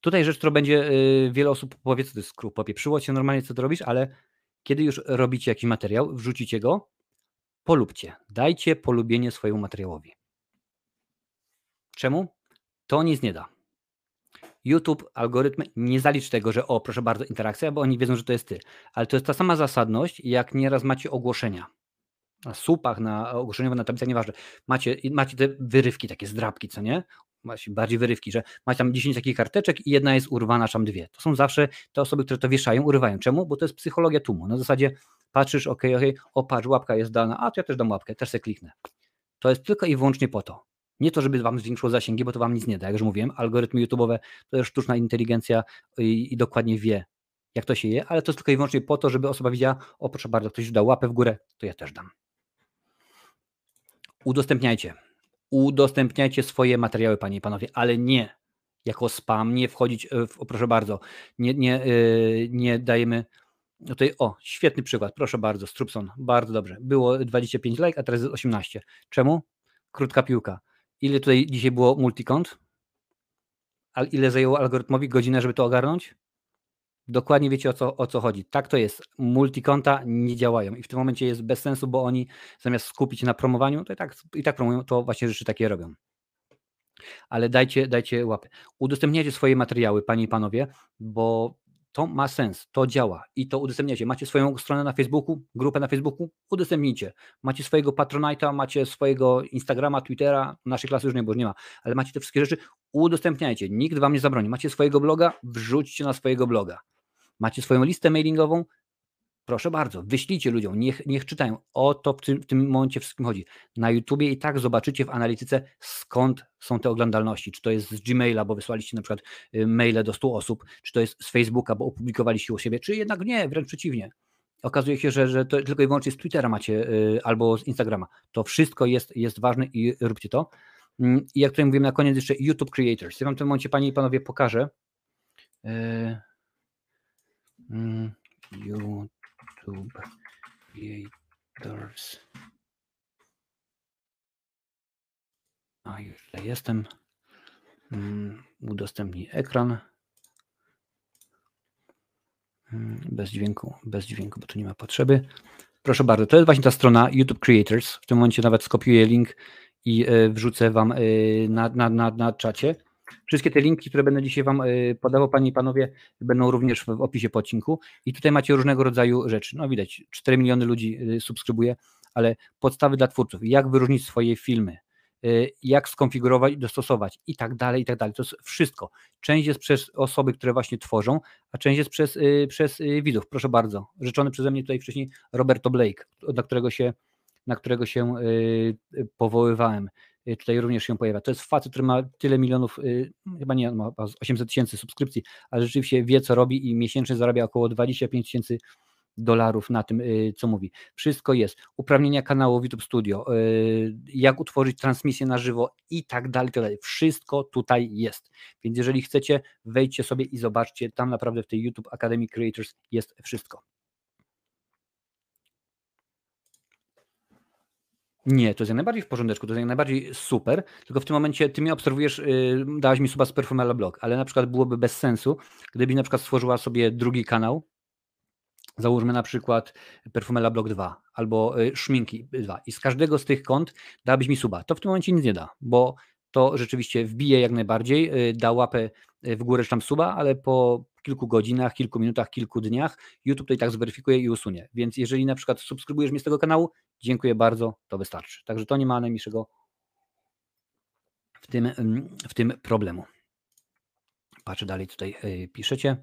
Tutaj rzecz, którą będzie wiele osób powie, co to jest skrót popieprzyło cię normalnie, co to robisz, ale kiedy już robicie jakiś materiał, wrzucicie go, polubcie, dajcie polubienie swojemu materiałowi. Czemu? To nic nie da. YouTube, algorytmy nie zalicz tego, że o, proszę bardzo, interakcja, bo oni wiedzą, że to jest ty. Ale to jest ta sama zasadność, jak nieraz macie ogłoszenia. Na słupach, na ogłoszeniowe, na tablicach, nieważne. Macie, macie te wyrywki, takie zdrabki, co nie? Macie bardziej wyrywki, że macie tam 10 takich karteczek i jedna jest urwana, tam dwie. To są zawsze te osoby, które to wieszają, urywają. Czemu? Bo to jest psychologia tłumu. Na zasadzie patrzysz, ok, ok, o patrz, łapka jest dana, a to ja też dam łapkę, też sobie kliknę. To jest tylko i wyłącznie po to. Nie to, żeby wam zwiększyło zasięgi, bo to wam nic nie da. Jak już mówiłem, algorytmy YouTube'owe to jest sztuczna inteligencja i, i, dokładnie wie, jak to się je, ale to jest tylko i wyłącznie po to, żeby osoba widziała, o proszę bardzo, ktoś dał łapę w górę, to ja też dam. Udostępniajcie. Udostępniajcie swoje materiały, panie i panowie, ale nie jako spam, nie wchodzić, w, proszę bardzo, nie, nie, yy, nie dajemy Tutaj, o, świetny przykład, proszę bardzo, Strupson, bardzo dobrze. Było 25 like, a teraz jest 18. Czemu? Krótka piłka. Ile tutaj dzisiaj było multikont? A ile zajęło algorytmowi godzinę, żeby to ogarnąć? Dokładnie wiecie o co, o co chodzi. Tak to jest. Multikonta nie działają i w tym momencie jest bez sensu, bo oni zamiast skupić się na promowaniu, to i tak, i tak promują, to właśnie rzeczy takie robią. Ale dajcie, dajcie łapy. Udostępniajcie swoje materiały, panie i panowie, bo to ma sens, to działa i to udostępniacie. Macie swoją stronę na Facebooku, grupę na Facebooku, udostępnijcie. Macie swojego Patronite'a, macie swojego Instagrama, Twittera, naszej klasy już nie, bo nie ma, ale macie te wszystkie rzeczy, udostępniajcie. Nikt wam nie zabroni. Macie swojego bloga, wrzućcie na swojego bloga. Macie swoją listę mailingową, Proszę bardzo, wyślijcie ludziom, niech, niech czytają. O to w tym, w tym momencie wszystkim chodzi. Na YouTubie i tak zobaczycie w analityce, skąd są te oglądalności. Czy to jest z Gmaila, bo wysłaliście na przykład y, maile do 100 osób, czy to jest z Facebooka, bo opublikowaliście u siebie, czy jednak nie, wręcz przeciwnie. Okazuje się, że, że to tylko i wyłącznie z Twittera macie yy, albo z Instagrama. To wszystko jest, jest ważne i róbcie to. Yy, I jak tutaj mówiłem na koniec jeszcze YouTube Creators. Ja wam w tym momencie, panie i panowie, pokażę. Yy, YouTube Creators. A już jestem. Mm, udostępnij ekran. Mm, bez dźwięku, bez dźwięku, bo tu nie ma potrzeby. Proszę bardzo, to jest właśnie ta strona YouTube Creators. W tym momencie nawet skopiuję link i e, wrzucę Wam e, na, na, na, na czacie. Wszystkie te linki, które będę dzisiaj Wam y, podawał, Panie i Panowie, będą również w opisie po odcinku. I tutaj macie różnego rodzaju rzeczy. No widać, 4 miliony ludzi y, subskrybuje, ale podstawy dla twórców, jak wyróżnić swoje filmy, y, jak skonfigurować dostosować i tak dalej, i tak dalej. To jest wszystko. Część jest przez osoby, które właśnie tworzą, a część jest przez, przez widzów. Proszę bardzo. Rzeczony przeze mnie tutaj wcześniej Roberto Blake, na którego się, na którego się powoływałem. Y, tutaj również się pojawia. To jest facet, który ma tyle milionów, y, chyba nie, ma 800 tysięcy subskrypcji, ale rzeczywiście wie, co robi i miesięcznie zarabia około 25 tysięcy dolarów na tym, y, co mówi. Wszystko jest. Uprawnienia kanału YouTube Studio, jak utworzyć transmisję na żywo i tak dalej, tak dalej. Wszystko tutaj jest. Więc jeżeli chcecie, wejdźcie sobie i zobaczcie, tam naprawdę w tej YouTube Academy Creators jest wszystko. Nie, to jest jak najbardziej w porządeczku, to jest jak najbardziej super, tylko w tym momencie ty mnie obserwujesz, yy, dałaś mi suba z Perfumela Blog, ale na przykład byłoby bez sensu, gdybyś na przykład stworzyła sobie drugi kanał, załóżmy na przykład Perfumela Blog 2 albo y, Szminki 2 i z każdego z tych kont dałabyś mi suba, to w tym momencie nic nie da, bo to rzeczywiście wbije jak najbardziej, y, da łapę y, w górę czy tam suba, ale po kilku godzinach, kilku minutach, kilku dniach YouTube to i tak zweryfikuje i usunie. Więc jeżeli na przykład subskrybujesz mnie z tego kanału, dziękuję bardzo, to wystarczy. Także to nie ma najmniejszego w tym, w tym problemu. Patrzę dalej, tutaj y, piszecie.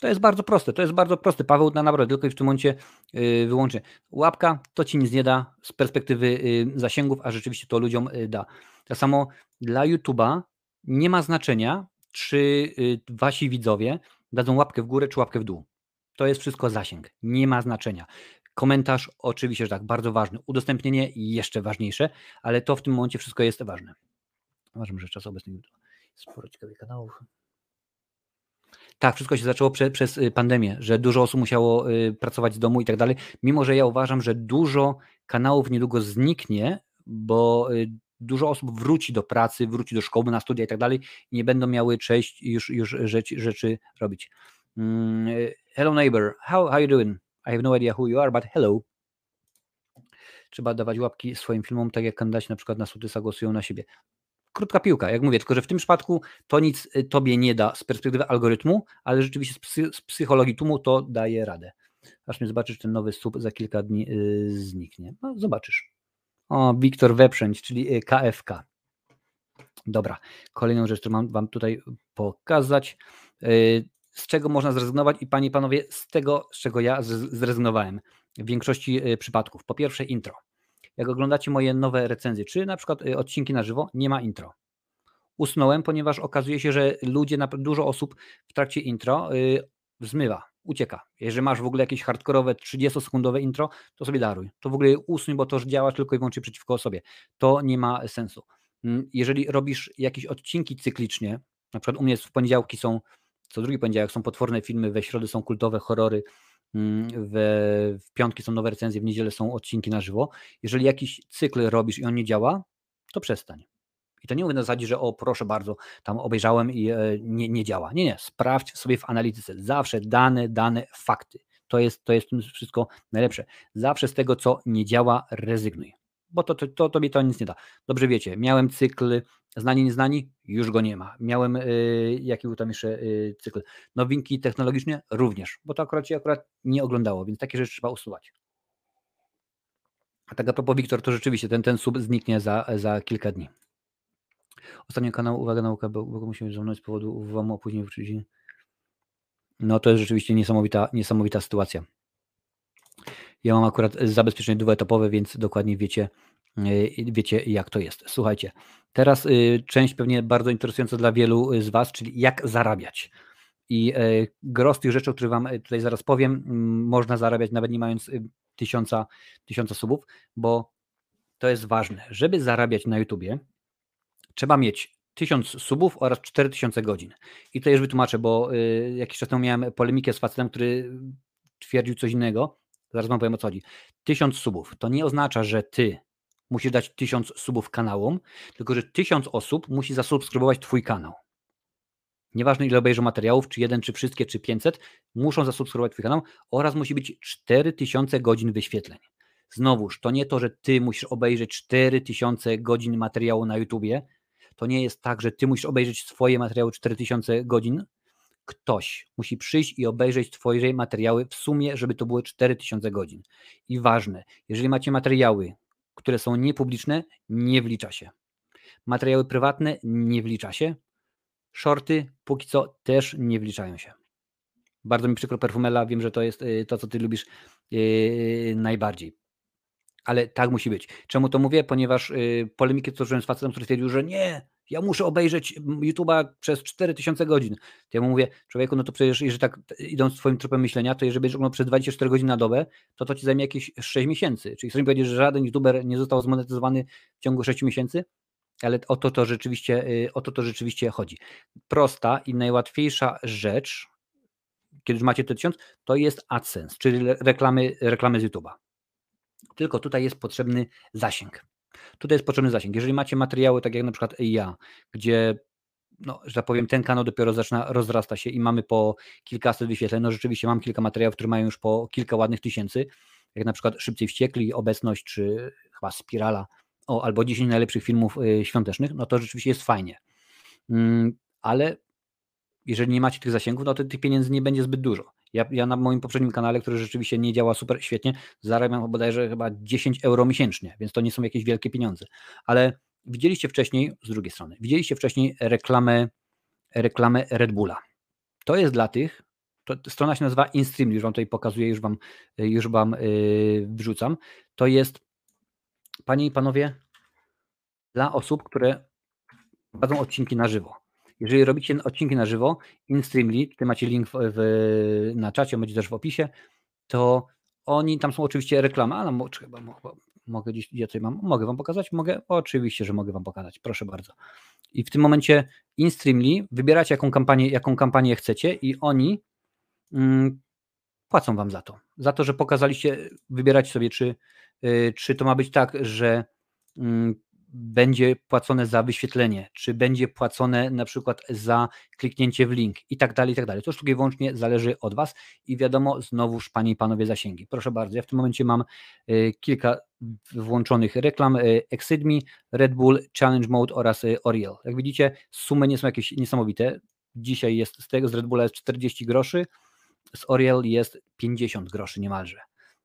To jest bardzo proste, to jest bardzo proste. Paweł na naprawdę tylko i w tym momencie y, wyłączy. Łapka to ci nic nie da z perspektywy y, zasięgów, a rzeczywiście to ludziom da. Tak samo dla YouTube'a nie ma znaczenia, czy wasi widzowie dadzą łapkę w górę, czy łapkę w dół. To jest wszystko zasięg, nie ma znaczenia. Komentarz, oczywiście, że tak, bardzo ważny. Udostępnienie jeszcze ważniejsze, ale to w tym momencie wszystko jest ważne. Uważam, że czas obecny sporo ciekawych kanałów. Tak, wszystko się zaczęło prze, przez y, pandemię, że dużo osób musiało y, pracować z domu i tak dalej. Mimo, że ja uważam, że dużo kanałów niedługo zniknie, bo y, dużo osób wróci do pracy, wróci do szkoły, na studia i tak dalej i nie będą miały cześć już, już rzeczy, rzeczy robić. Mm, hello neighbor, how, how you doing? I have no idea who you are, but hello. trzeba dawać łapki swoim filmom, tak jak kandydaci na przykład na Sutysa głosują na siebie. Krótka piłka, jak mówię, tylko że w tym przypadku to nic y, tobie nie da z perspektywy algorytmu, ale rzeczywiście z, psy, z psychologii tłumu to daje radę. Aż mnie zobaczysz, ten nowy sub za kilka dni yy, zniknie. No, zobaczysz. O, Wiktor Weprzęć, czyli KFK. Y, Dobra, kolejną rzecz, którą mam Wam tutaj pokazać. Y, z czego można zrezygnować i Panie i Panowie, z tego, z czego ja zrezygnowałem w większości przypadków. Po pierwsze intro jak oglądacie moje nowe recenzje, czy na przykład y, odcinki na żywo, nie ma intro. Usnąłem, ponieważ okazuje się, że ludzie, dużo osób w trakcie intro zmywa, ucieka. Jeżeli masz w ogóle jakieś hardkorowe 30-sekundowe intro, to sobie daruj. To w ogóle usuń, bo to działa tylko i wyłącznie przeciwko sobie. To nie ma sensu. Mm, jeżeli robisz jakieś odcinki cyklicznie, na przykład u mnie w poniedziałki są, co drugi poniedziałek są potworne filmy, we środę są kultowe horrory, Mm, w piątki są nowe recenzje, w niedzielę są odcinki na żywo. Jeżeli jakiś cykl robisz i on nie działa, to przestań. I to nie mówię na zasadzie, że o proszę bardzo, tam obejrzałem i e, nie, nie działa. Nie, nie, sprawdź sobie w analityce. Zawsze dane, dane, fakty. To jest, to jest wszystko najlepsze. Zawsze z tego, co nie działa, rezygnuj bo to, to, to tobie to nic nie da. Dobrze wiecie, miałem cykl znani, nieznani, już go nie ma. Miałem, y, jaki był tam jeszcze y, cykl? Nowinki technologiczne również, bo to akurat się akurat nie oglądało, więc takie rzeczy trzeba usuwać. A tak a propos Wiktor, to rzeczywiście ten, ten sub zniknie za, za kilka dni. Ostatnio kanał Uwaga Nauka, bo, bo musimy żołnąć z powodu WOM opóźnień w No to jest rzeczywiście niesamowita, niesamowita sytuacja. Ja mam akurat zabezpieczenie dwuetapowe, więc dokładnie wiecie, e, wiecie jak to jest. Słuchajcie, teraz y, część pewnie bardzo interesująca dla wielu z Was, czyli jak zarabiać. I e, gros tych rzeczy, o których Wam e, tutaj zaraz powiem, można zarabiać nawet nie mając tysiąca, tysiąca subów, bo to jest ważne. Żeby zarabiać na YouTubie, trzeba mieć 1000 subów oraz 4000 godzin. I to już wytłumaczę, bo y, jakiś czas temu miałem polemikę z facetem, który twierdził coś innego. Zaraz wam powiem o co chodzi. Tysiąc subów to nie oznacza, że ty musisz dać tysiąc subów kanałom, tylko że tysiąc osób musi zasubskrybować twój kanał. Nieważne ile obejrzą materiałów, czy jeden, czy wszystkie, czy 500, muszą zasubskrybować twój kanał oraz musi być 4000 godzin wyświetleń. Znowuż, to nie to, że ty musisz obejrzeć 4000 godzin materiału na YouTubie. To nie jest tak, że ty musisz obejrzeć swoje materiały 4000 godzin, ktoś musi przyjść i obejrzeć Twoje materiały w sumie, żeby to były 4000 godzin. I ważne, jeżeli macie materiały, które są niepubliczne, nie wlicza się. Materiały prywatne nie wlicza się. Shorty póki co też nie wliczają się. Bardzo mi przykro perfumela, wiem, że to jest y, to, co ty lubisz yy, najbardziej. Ale tak musi być. Czemu to mówię? Ponieważ yy, polemiki toczyłem z facetem, który stwierdził, że nie, ja muszę obejrzeć YouTube'a przez 4000 godzin. To ja mu mówię, człowieku, no to przecież, jeżeli tak idąc twoim tropem myślenia, to jeżeli będziesz oglądał przez 24 godziny na dobę, to to ci zajmie jakieś 6 miesięcy. Czyli chcesz mi powiedzieć, że żaden YouTuber nie został zmonetyzowany w ciągu 6 miesięcy? Ale o to, to rzeczywiście, y, o to, to rzeczywiście chodzi. Prosta i najłatwiejsza rzecz, kiedy już macie te 1000, to jest AdSense, czyli reklamy, reklamy z YouTube'a. Tylko tutaj jest potrzebny zasięg. Tutaj jest potrzebny zasięg. Jeżeli macie materiały, tak jak na przykład ja, gdzie no, że tak powiem, ten kanał dopiero zaczyna rozrasta się i mamy po kilkaset wyświetleń. No rzeczywiście mam kilka materiałów, które mają już po kilka ładnych tysięcy, jak na przykład Szybciej Wściekli, Obecność, czy chyba Spirala, o, albo 10 najlepszych filmów y, świątecznych, no to rzeczywiście jest fajnie. Mm, ale jeżeli nie macie tych zasięgów, no to tych pieniędzy nie będzie zbyt dużo. Ja, ja na moim poprzednim kanale, który rzeczywiście nie działa super świetnie, zarabiam bodajże chyba 10 euro miesięcznie, więc to nie są jakieś wielkie pieniądze. Ale widzieliście wcześniej, z drugiej strony, widzieliście wcześniej reklamę, reklamę Red Bulla. To jest dla tych, to, strona się nazywa InStream, już Wam tutaj pokazuję, już Wam, już wam yy, wrzucam. To jest, Panie i Panowie, dla osób, które prowadzą odcinki na żywo. Jeżeli robicie odcinki na żywo, InStreamly, tutaj macie link w, w, na czacie, będzie też w opisie, to oni, tam są oczywiście reklamy, ale chyba mogę gdzieś, ja tutaj mam, mogę Wam pokazać? Mogę? Oczywiście, że mogę Wam pokazać, proszę bardzo. I w tym momencie InStreamly, wybieracie jaką kampanię, jaką kampanię chcecie i oni mm, płacą Wam za to. Za to, że pokazaliście, wybieracie sobie, czy, yy, czy to ma być tak, że yy, będzie płacone za wyświetlenie, czy będzie płacone na przykład za kliknięcie w link i tak dalej, i tak dalej. To już tylko wyłącznie zależy od Was i wiadomo, znowuż Panie i Panowie zasięgi. Proszę bardzo, ja w tym momencie mam y, kilka włączonych reklam y, Exceed Red Bull, Challenge Mode oraz y, Oriel. Jak widzicie, sumy nie są jakieś niesamowite. Dzisiaj jest z tego, z Red Bulla jest 40 groszy, z Oriel jest 50 groszy niemalże.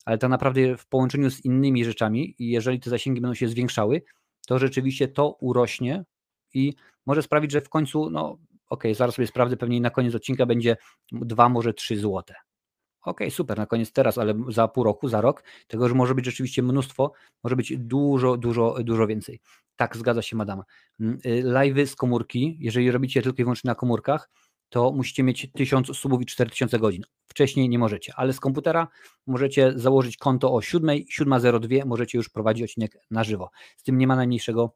Ale tak naprawdę w połączeniu z innymi rzeczami, jeżeli te zasięgi będą się zwiększały, to rzeczywiście to urośnie i może sprawić, że w końcu, no ok, zaraz sobie sprawdzę, pewnie na koniec odcinka będzie 2, może 3 złote. Ok, super, na koniec teraz, ale za pół roku, za rok, tego już może być rzeczywiście mnóstwo, może być dużo, dużo, dużo więcej. Tak, zgadza się, madama. Mm, y, live'y z komórki, jeżeli robicie tylko i wyłącznie na komórkach, to musicie mieć 1000 subów i 4000 godzin. Wcześniej nie możecie, ale z komputera możecie założyć konto o 7, 7.02, możecie już prowadzić odcinek na żywo. Z tym nie ma najmniejszego,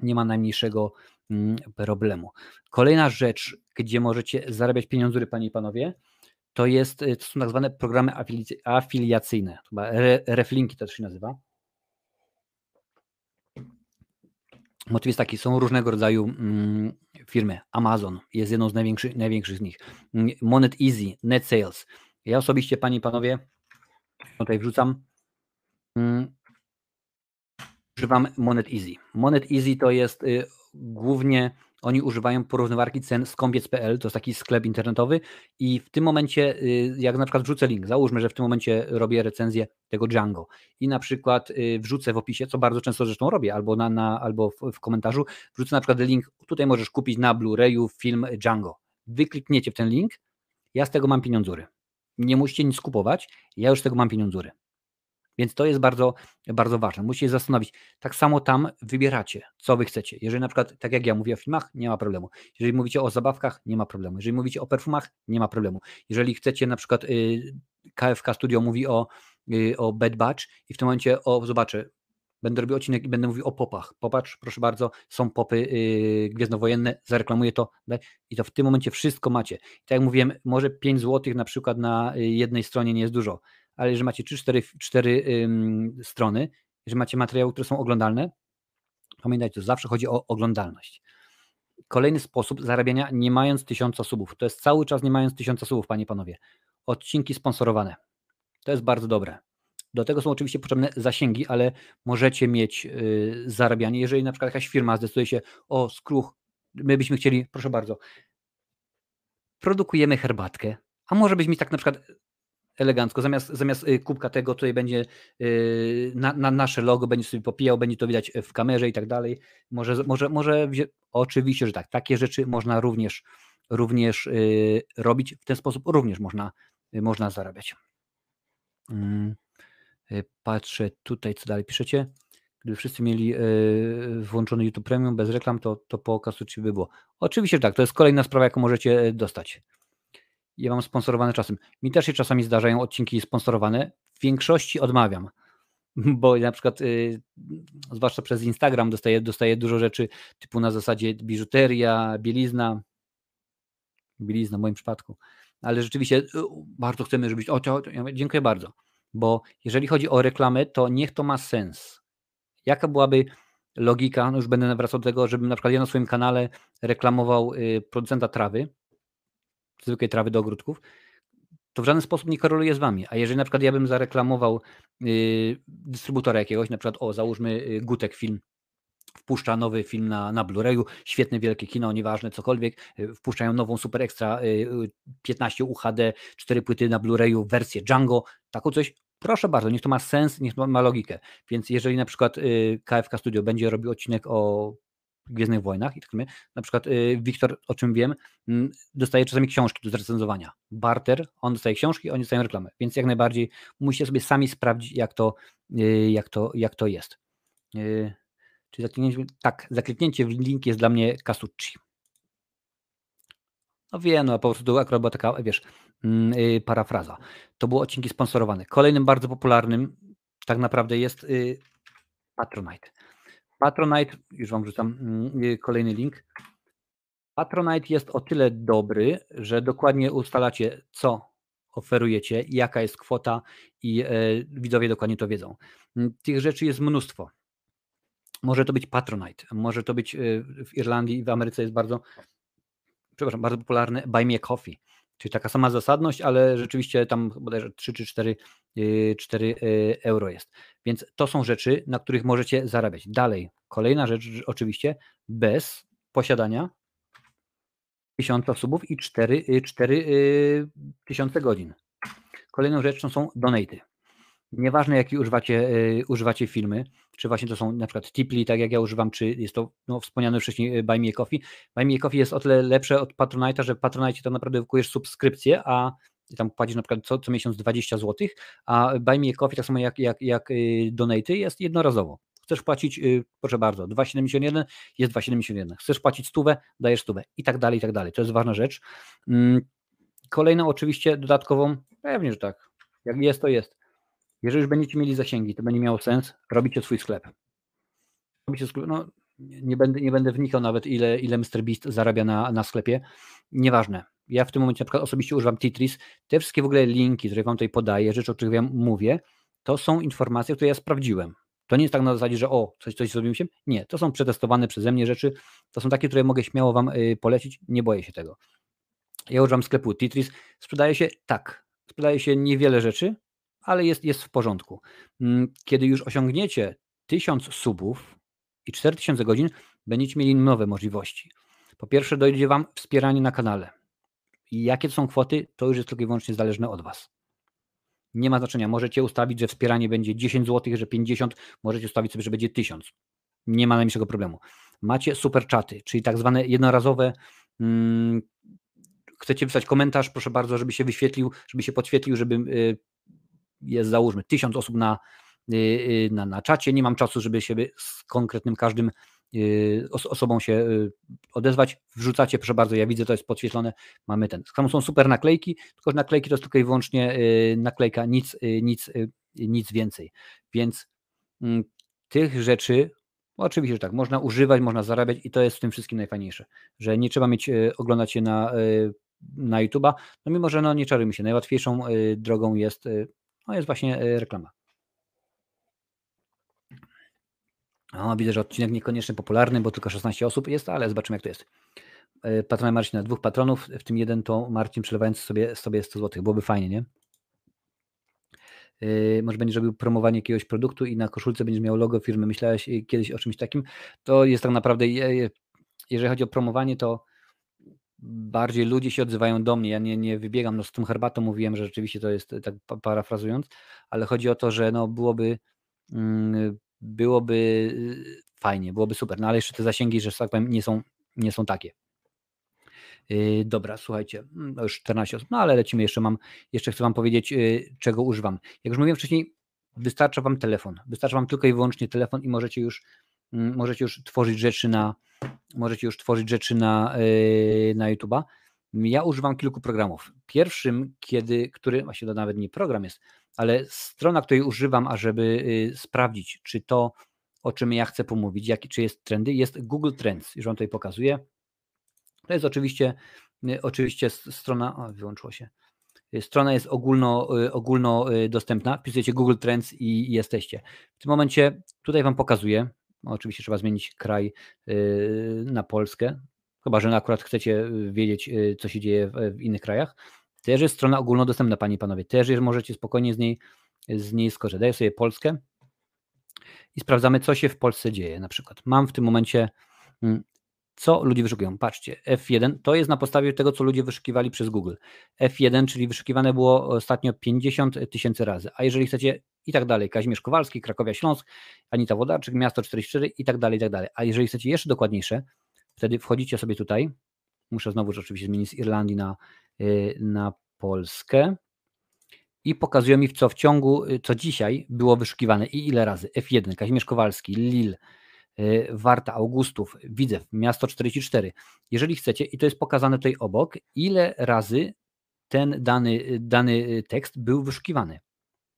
nie ma najmniejszego mm, problemu. Kolejna rzecz, gdzie możecie zarabiać pieniądze, panie i panowie, to, jest, to są tak zwane programy afiliacyjne, chyba reflinki to się nazywa. Motyw jest taki, są różnego rodzaju mm, firmy. Amazon jest jedną z największych, największych z nich. Mm, Monet Easy, Net Sales. Ja osobiście, panie i panowie, tutaj wrzucam, mm, używam Monet Easy. Monet Easy to jest y, głównie oni używają porównywarki cen skąpiec.pl, to jest taki sklep internetowy i w tym momencie, y, jak na przykład wrzucę link, załóżmy, że w tym momencie robię recenzję tego Django i na przykład y, wrzucę w opisie, co bardzo często zresztą robię, albo, na, na, albo w, w komentarzu, wrzucę na przykład link, tutaj możesz kupić na Blu-rayu film Django. Wy klikniecie w ten link, ja z tego mam pieniądzury. Nie musicie nic kupować, ja już z tego mam pieniądzury. Więc to jest bardzo, bardzo ważne. Musicie się zastanowić. Tak samo tam wybieracie, co wy chcecie. Jeżeli na przykład, tak jak ja mówię o filmach, nie ma problemu. Jeżeli mówicie o zabawkach, nie ma problemu. Jeżeli mówicie o perfumach, nie ma problemu. Jeżeli chcecie na przykład y, KFK Studio mówi o, y, o Bad Batch i w tym momencie, o zobaczę, będę robił odcinek i będę mówił o popach. Popatrz, proszę bardzo, są popy yy, gwiezdnowojenne, zareklamuję to i to w tym momencie wszystko macie. Tak jak mówiłem, może 5 zł na przykład na y, jednej stronie nie jest dużo, ale jeżeli macie 3-4 strony, jeżeli macie materiały, które są oglądalne, pamiętajcie, to zawsze chodzi o oglądalność. Kolejny sposób zarabiania nie mając tysiąca subów. To jest cały czas nie mając tysiąca subów, panie i panowie. Odcinki sponsorowane. To jest bardzo dobre. Do tego są oczywiście potrzebne zasięgi, ale możecie mieć yy, zarabianie. Jeżeli na przykład jakaś firma zdecyduje się o skruch, my byśmy chcieli, proszę bardzo, produkujemy herbatkę, a może byśmy tak na przykład elegancko. Zamiast, zamiast y, kubka tego tutaj będzie y, na, na, nasze logo, będzie sobie popijał, będzie to widać w kamerze i tak dalej. Może, może, może oczywiście, że tak, takie rzeczy można również, również y, robić. W ten sposób również można, można zarabiać. Mm, patrzę tutaj, co dalej piszecie. Gdyby wszyscy mieli włączony YouTube Premium bez reklam, to, to po ci by było. Oczywiście, że tak, to jest kolejna sprawa, jaką możecie dostać ja mam sponsorowane czasem. Mi też się czasami zdarzają odcinki sponsorowane. W większości odmawiam, [laughs] bo na przykład, yy, zwłaszcza przez Instagram, dostaję, dostaję dużo rzeczy typu na zasadzie biżuteria, bielizna. Bielizna w moim przypadku. Ale rzeczywiście y, bardzo chcemy, żebyś. O, dziękuję bardzo. Bo jeżeli chodzi o reklamę, to niech to ma sens. Jaka byłaby logika, no już będę wracał do tego, żebym na przykład ja na swoim kanale reklamował y, producenta trawy, zwykłej trawy do ogródków, to w żaden sposób nie koreluje z wami. A jeżeli na przykład ja bym zareklamował yy, dystrybutora jakiegoś, na przykład o, załóżmy yy, Gutek Film, wpuszcza nowy film na, na Blu-rayu, świetne wielkie kino, nieważne cokolwiek, yy, wpuszczają nową super ekstra yy, 15 UHD, 4 płyty na Blu-rayu, wersję Django, taką coś, proszę bardzo, niech to ma sens, niech to ma logikę. Więc jeżeli na przykład KFK Studio będzie robił odcinek o Gwiezdnych Wojnach i tak dalej. Na przykład y, Wiktor, o czym wiem, dostaje czasami książki do zrecenzowania. Barter, on dostaje książki, oni dostają reklamę, więc jak najbardziej musicie sobie sami sprawdzić, jak to, y, jak to, jak to jest. Y, czy zakliknięcie, tak, zakliknięcie w link jest dla mnie Casucci. No wiem, no po prostu akurat była taka, wiesz, parafraza. To były odcinki sponsorowane. Kolejnym bardzo popularnym tak naprawdę jest Patronite. Patronite, już Wam rzucam mm, y, kolejny link. Patronite jest o tyle dobry, że dokładnie ustalacie, co oferujecie, jaka jest kwota i e, widzowie dokładnie to wiedzą. Mm, tych rzeczy jest mnóstwo. Może to być Patronite, może to być y, w Irlandii i w Ameryce jest bardzo, przepraszam, bardzo popularne Buy Me a Coffee. Czyli taka sama zasadność, ale rzeczywiście tam bodajże 3 czy 4, 4 y, y, euro jest. Więc to są rzeczy, na których możecie zarabiać. Dalej, kolejna rzecz, oczywiście, bez posiadania 1000 subów i 4, 4 tysiące godzin. Kolejną rzeczą są donaty. Nieważne, jaki używacie, używacie filmy, czy właśnie to są na przykład Tipli, tak jak ja używam, czy jest to no, wspomniane wcześniej e, Buy Me Coffee. Buy Me Coffee jest o tyle lepsze od Patronite'a, że w Patronite to naprawdę wykujesz subskrypcję, a tam płacisz na przykład co, co miesiąc 20 zł, a Buy Me Coffee, tak samo jak, jak, jak y, Donate, jest jednorazowo. Chcesz płacić, y, proszę bardzo, 2,71 jest 2,71. Chcesz płacić stówę, dajesz stówę i tak dalej, i tak dalej. To jest ważna rzecz. Mm, kolejną oczywiście dodatkową, pewnie, że tak. Jak jest, to jest. Jeżeli już będziecie mieli zasięgi, to będzie miało sens, robicie swój sklep. Robicie sklep, no, nie będę, nie będę wnikał nawet, ile, ile MrBeast zarabia na, na sklepie. Nieważne. Ja w tym momencie na przykład osobiście używam Titris. Te wszystkie w ogóle linki, które Wam tutaj podaję, rzeczy, o których Wam mówię, to są informacje, które ja sprawdziłem. To nie jest tak na zasadzie, że o, coś, coś zrobiłem się. Nie, to są przetestowane przeze mnie rzeczy. To są takie, które mogę śmiało Wam y, polecić. Nie boję się tego. Ja używam sklepu Titris. Sprzedaje się tak. Sprzedaje się niewiele rzeczy, ale jest, jest w porządku. Mm, kiedy już osiągniecie 1000 subów i 4000 godzin, będziecie mieli nowe możliwości. Po pierwsze, dojdzie Wam wspieranie na kanale. Jakie to są kwoty, to już jest tylko i wyłącznie zależne od Was. Nie ma znaczenia. Możecie ustawić, że wspieranie będzie 10 zł, że 50, możecie ustawić sobie, że będzie 1000. Nie ma najmniejszego problemu. Macie super czaty, czyli tak zwane jednorazowe. Hmm, chcecie wysłać komentarz, proszę bardzo, żeby się wyświetlił, żeby się podświetlił, żeby y, jest załóżmy tysiąc osób na, y, y, na, na czacie, nie mam czasu, żeby się z konkretnym każdym osobą się odezwać, wrzucacie, proszę bardzo, ja widzę, to jest podświetlone, mamy ten. Tam są super naklejki, tylko naklejki to jest tylko i wyłącznie naklejka, nic, nic, nic więcej. Więc mm, tych rzeczy Oczywiście, że tak, można używać, można zarabiać i to jest w tym wszystkim najfajniejsze, że nie trzeba mieć, oglądać się na, na YouTube'a, no mimo, że no nie czarujmy się, najłatwiejszą drogą jest no jest właśnie reklama. O, widzę, że odcinek niekoniecznie popularny, bo tylko 16 osób jest, ale zobaczymy jak to jest. E, Patrona Marcina, dwóch patronów, w tym jeden to Marcin przelewając sobie, sobie 100 zł. Byłoby fajnie, nie? Yy, może będziesz robił promowanie jakiegoś produktu i na koszulce będziesz miał logo firmy. Myślałeś kiedyś o czymś takim? To jest tak naprawdę, jeżeli chodzi o promowanie, to bardziej ludzie się odzywają do mnie. Ja nie, nie wybiegam, no z tą herbatą mówiłem, że rzeczywiście to jest, tak parafrazując, ale chodzi o to, że no byłoby, mm, byłoby y, fajnie, byłoby super, no ale jeszcze te zasięgi, że tak powiem, nie są, nie są takie. Yy, dobra, słuchajcie, no już 14 osób, no ale lecimy jeszcze, mam, jeszcze chcę Wam powiedzieć, yy, czego używam. Jak już mówiłem wcześniej, wystarcza Wam telefon, wystarcza Wam tylko i wyłącznie telefon i możecie już, mm, możecie już tworzyć rzeczy na, możecie już tworzyć rzeczy na, na YouTube'a. Ja używam kilku programów. Pierwszym, kiedy, który, właśnie to nawet nie program jest, ale strona, której używam, ażeby yy, sprawdzić, czy to, o czym ja chcę pomówić, jaki, czy jest trendy, jest Google Trends. Już Wam tutaj pokazuję. To jest oczywiście, yy, oczywiście strona, o, wyłączyło się. Strona jest ogólno, ogólno dostępna. Wpisujecie Google Trends i jesteście. W tym momencie tutaj Wam pokazuję, Oczywiście trzeba zmienić kraj y, na Polskę, chyba że akurat chcecie y, wiedzieć, y, co się dzieje w innych krajach. Też jest strona ogólnodostępna, Panie i Panowie. Też możecie spokojnie z niej, z niej skorzystać. Daję sobie Polskę i sprawdzamy, co się w Polsce dzieje. Na przykład mam w tym momencie mm, co ludzie wyszukują. Patrzcie, F1 to jest na podstawie tego, co ludzie wyszukiwali przez Google. F1, czyli wyszukiwane było ostatnio 50 tysięcy razy. A jeżeli chcecie i tak dalej, Kazimierz Kowalski, Krakowia Śląsk, Anita Wodarczyk, Miasto 44 i tak dalej, i tak dalej. A jeżeli chcecie jeszcze dokładniejsze, wtedy wchodzicie sobie tutaj. Muszę znowu oczywiście zmienić z Irlandii na, na Polskę. I pokazują mi, co w ciągu, y, co dzisiaj było wyszukiwane i ile razy. F1, Kazimierz Kowalski, Lille, Y, Warta Augustów, Widzew, Miasto 44. Jeżeli chcecie, i to jest pokazane tutaj obok, ile razy ten dany, dany tekst był wyszukiwany.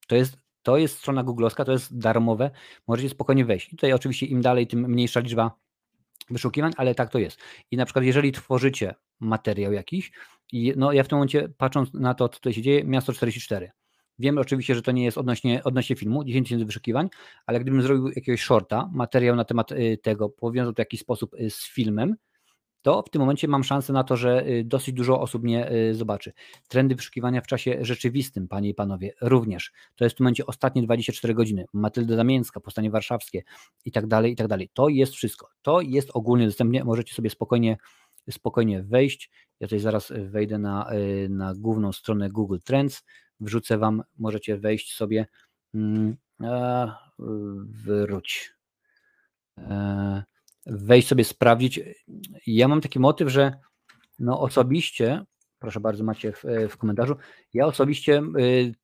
To jest, to jest strona googlowska, to jest darmowe, możecie spokojnie wejść. I tutaj oczywiście im dalej, tym mniejsza liczba wyszukiwań, ale tak to jest. I na przykład jeżeli tworzycie materiał jakiś, no ja w tym momencie patrząc na to, co tutaj się dzieje, Miasto 44, Wiem oczywiście, że to nie jest odnośnie, odnośnie filmu, 10 tysięcy wyszukiwań, ale gdybym zrobił jakiegoś shorta, materiał na temat y, tego, powiązał to w jakiś sposób y, z filmem, to w tym momencie mam szansę na to, że y, dosyć dużo osób mnie zobaczy. Trendy wyszukiwania w czasie rzeczywistym, panie i panowie, również. To jest w tym momencie ostatnie 24 godziny. Matylda Damięcka, Powstanie Warszawskie i tak dalej, i tak dalej. To jest wszystko. To jest ogólnie dostępne. Możecie sobie spokojnie, spokojnie wejść. Ja tutaj zaraz wejdę na, na główną stronę Google Trends wrzucę Wam, możecie wejść sobie, mm, wróć, e, wejść sobie, sprawdzić. Ja mam taki motyw, że no osobiście, proszę bardzo, macie w, w komentarzu, ja osobiście y,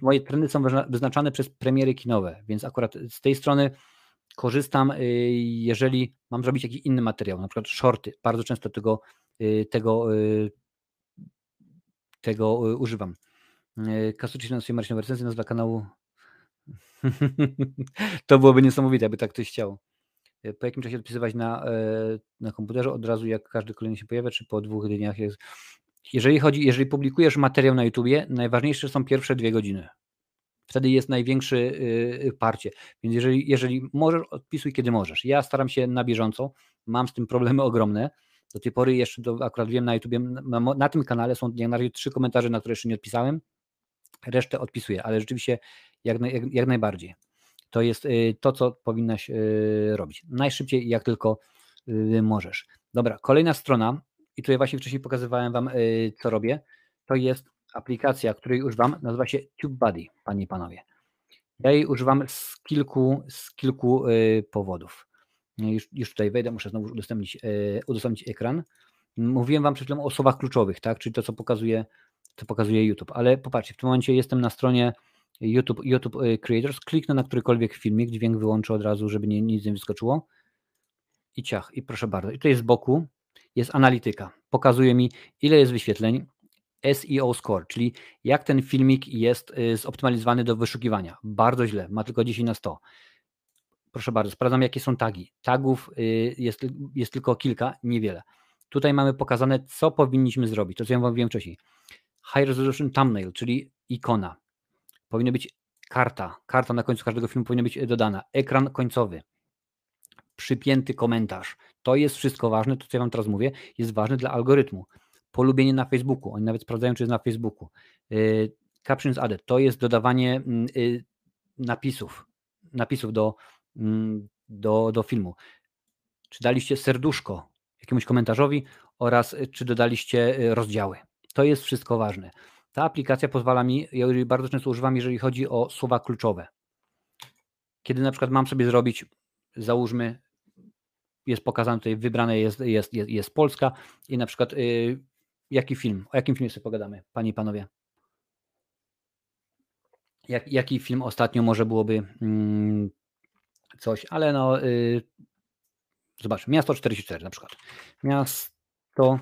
moje trendy są wyznaczane przez premiery kinowe, więc akurat z tej strony korzystam, y, jeżeli mam zrobić jakiś inny materiał, na przykład shorty, bardzo często tego, y, tego, tego używam. E, Kasucci na swojej Marcin recenzję, nazwa kanału. [laughs] to byłoby niesamowite, jakby tak ktoś chciał. Po jakim czasie odpisywać na, e, na komputerze od razu, jak każdy kolejny się pojawia, czy po dwóch dniach jest. Jeżeli chodzi, jeżeli publikujesz materiał na YouTubie, najważniejsze są pierwsze dwie godziny. Wtedy jest największe parcie. Więc jeżeli, jeżeli możesz, odpisuj kiedy możesz. Ja staram się na bieżąco, mam z tym problemy ogromne. Do tej pory jeszcze, do, akurat wiem na YouTubie, na, na tym kanale są jak na razie trzy komentarze, na które jeszcze nie odpisałem resztę odpisuję, ale rzeczywiście jak, jak, jak najbardziej. To jest y, to, co powinnaś y, robić. Najszybciej, jak tylko y, możesz. Dobra, kolejna strona, i tutaj właśnie wcześniej pokazywałem Wam, co robię. To jest aplikacja, której używam, nazywa się TubeBuddy, Panie i Panowie. Ja jej używam z kilku, z kilku powodów. Już, już tutaj wejdę, muszę znowu udostępnić, udostępnić ekran. Mówiłem Wam przed chwilą o słowach kluczowych, tak? czyli to, co pokazuje to pokazuje YouTube. Ale popatrzcie, w tym momencie jestem na stronie YouTube, YouTube y, Creators, kliknę na którykolwiek filmik, dźwięk wyłączę od razu, żeby nie, nic nie wyskoczyło i ciach, i proszę bardzo. I tutaj z boku jest analityka. Pokazuje mi, ile jest wyświetleń, SEO score, czyli jak ten filmik jest y, zoptymalizowany do wyszukiwania. Bardzo źle, ma tylko 10 na 100. Proszę bardzo, sprawdzam jakie są tagi. Tagów y, jest, jest tylko kilka, niewiele. Tutaj mamy pokazane, co powinniśmy zrobić. To, co ja Wam mówiłem wcześniej. High Resolution Thumbnail, czyli ikona. Powinna być karta. Karta na końcu każdego filmu powinna być dodana. Ekran końcowy. Przypięty komentarz. To jest wszystko ważne. To, co ja Wam teraz mówię, jest ważne dla algorytmu. Polubienie na Facebooku. Oni nawet sprawdzają, czy jest na Facebooku. Yy, captions added. To jest dodawanie yy, napisów. Napisów do, yy, do, do filmu. Czy daliście serduszko jakiemuś komentarzowi oraz y, czy dodaliście y, rozdziały. To jest wszystko ważne. Ta aplikacja pozwala mi, ja bardzo często używam, jeżeli chodzi o słowa kluczowe. Kiedy na przykład mam sobie zrobić, załóżmy, jest pokazane tutaj, wybrane jest, jest, jest, jest Polska i na przykład jaki film, o jakim filmie sobie pogadamy, panie i panowie? Jak, jaki film ostatnio może byłoby mm, coś, ale no yy, zobacz, miasto 44 na przykład. Miasto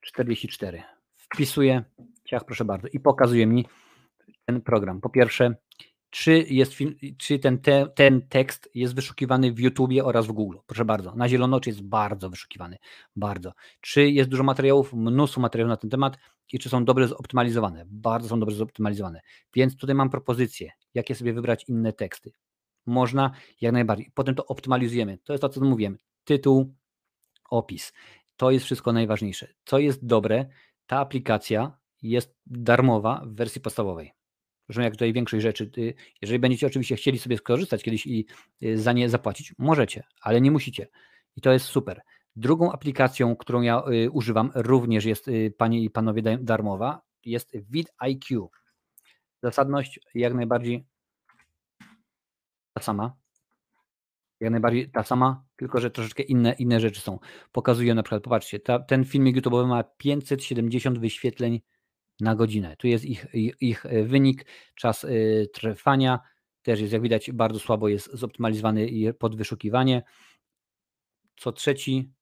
44 wpisuję, ciach proszę bardzo, i pokazuje mi ten program. Po pierwsze, czy, jest czy ten, te, ten tekst jest wyszukiwany w YouTubie oraz w Google. Proszę bardzo, na zielono czy jest bardzo wyszukiwany, bardzo. Czy jest dużo materiałów, mnóstwo materiałów na ten temat i czy są dobrze zoptymalizowane, bardzo są dobrze zoptymalizowane. Więc tutaj mam propozycję, jakie sobie wybrać inne teksty. Można jak najbardziej. Potem to optymalizujemy. To jest to, co mówiłem. Tytuł, opis. To jest wszystko najważniejsze. Co jest dobre, ta aplikacja jest darmowa w wersji podstawowej. Zresztą jak tutaj większość rzeczy, y, jeżeli będziecie oczywiście chcieli sobie skorzystać kiedyś i y, za nie zapłacić, możecie, ale nie musicie. I to jest super. Drugą aplikacją, którą ja y, używam, również jest, panie i panowie, darmowa, jest vidIQ. Zasadność jak najbardziej ta sama jak najbardziej ta sama, tylko że troszeczkę inne, inne rzeczy są. Pokazuję na przykład, popatrzcie, ta, ten filmik YouTube'owy ma 570 wyświetleń na godzinę. Tu jest ich, ich, ich wynik, czas y, trwania, też jest jak widać bardzo słabo jest zoptymalizowany pod wyszukiwanie. Co trzeci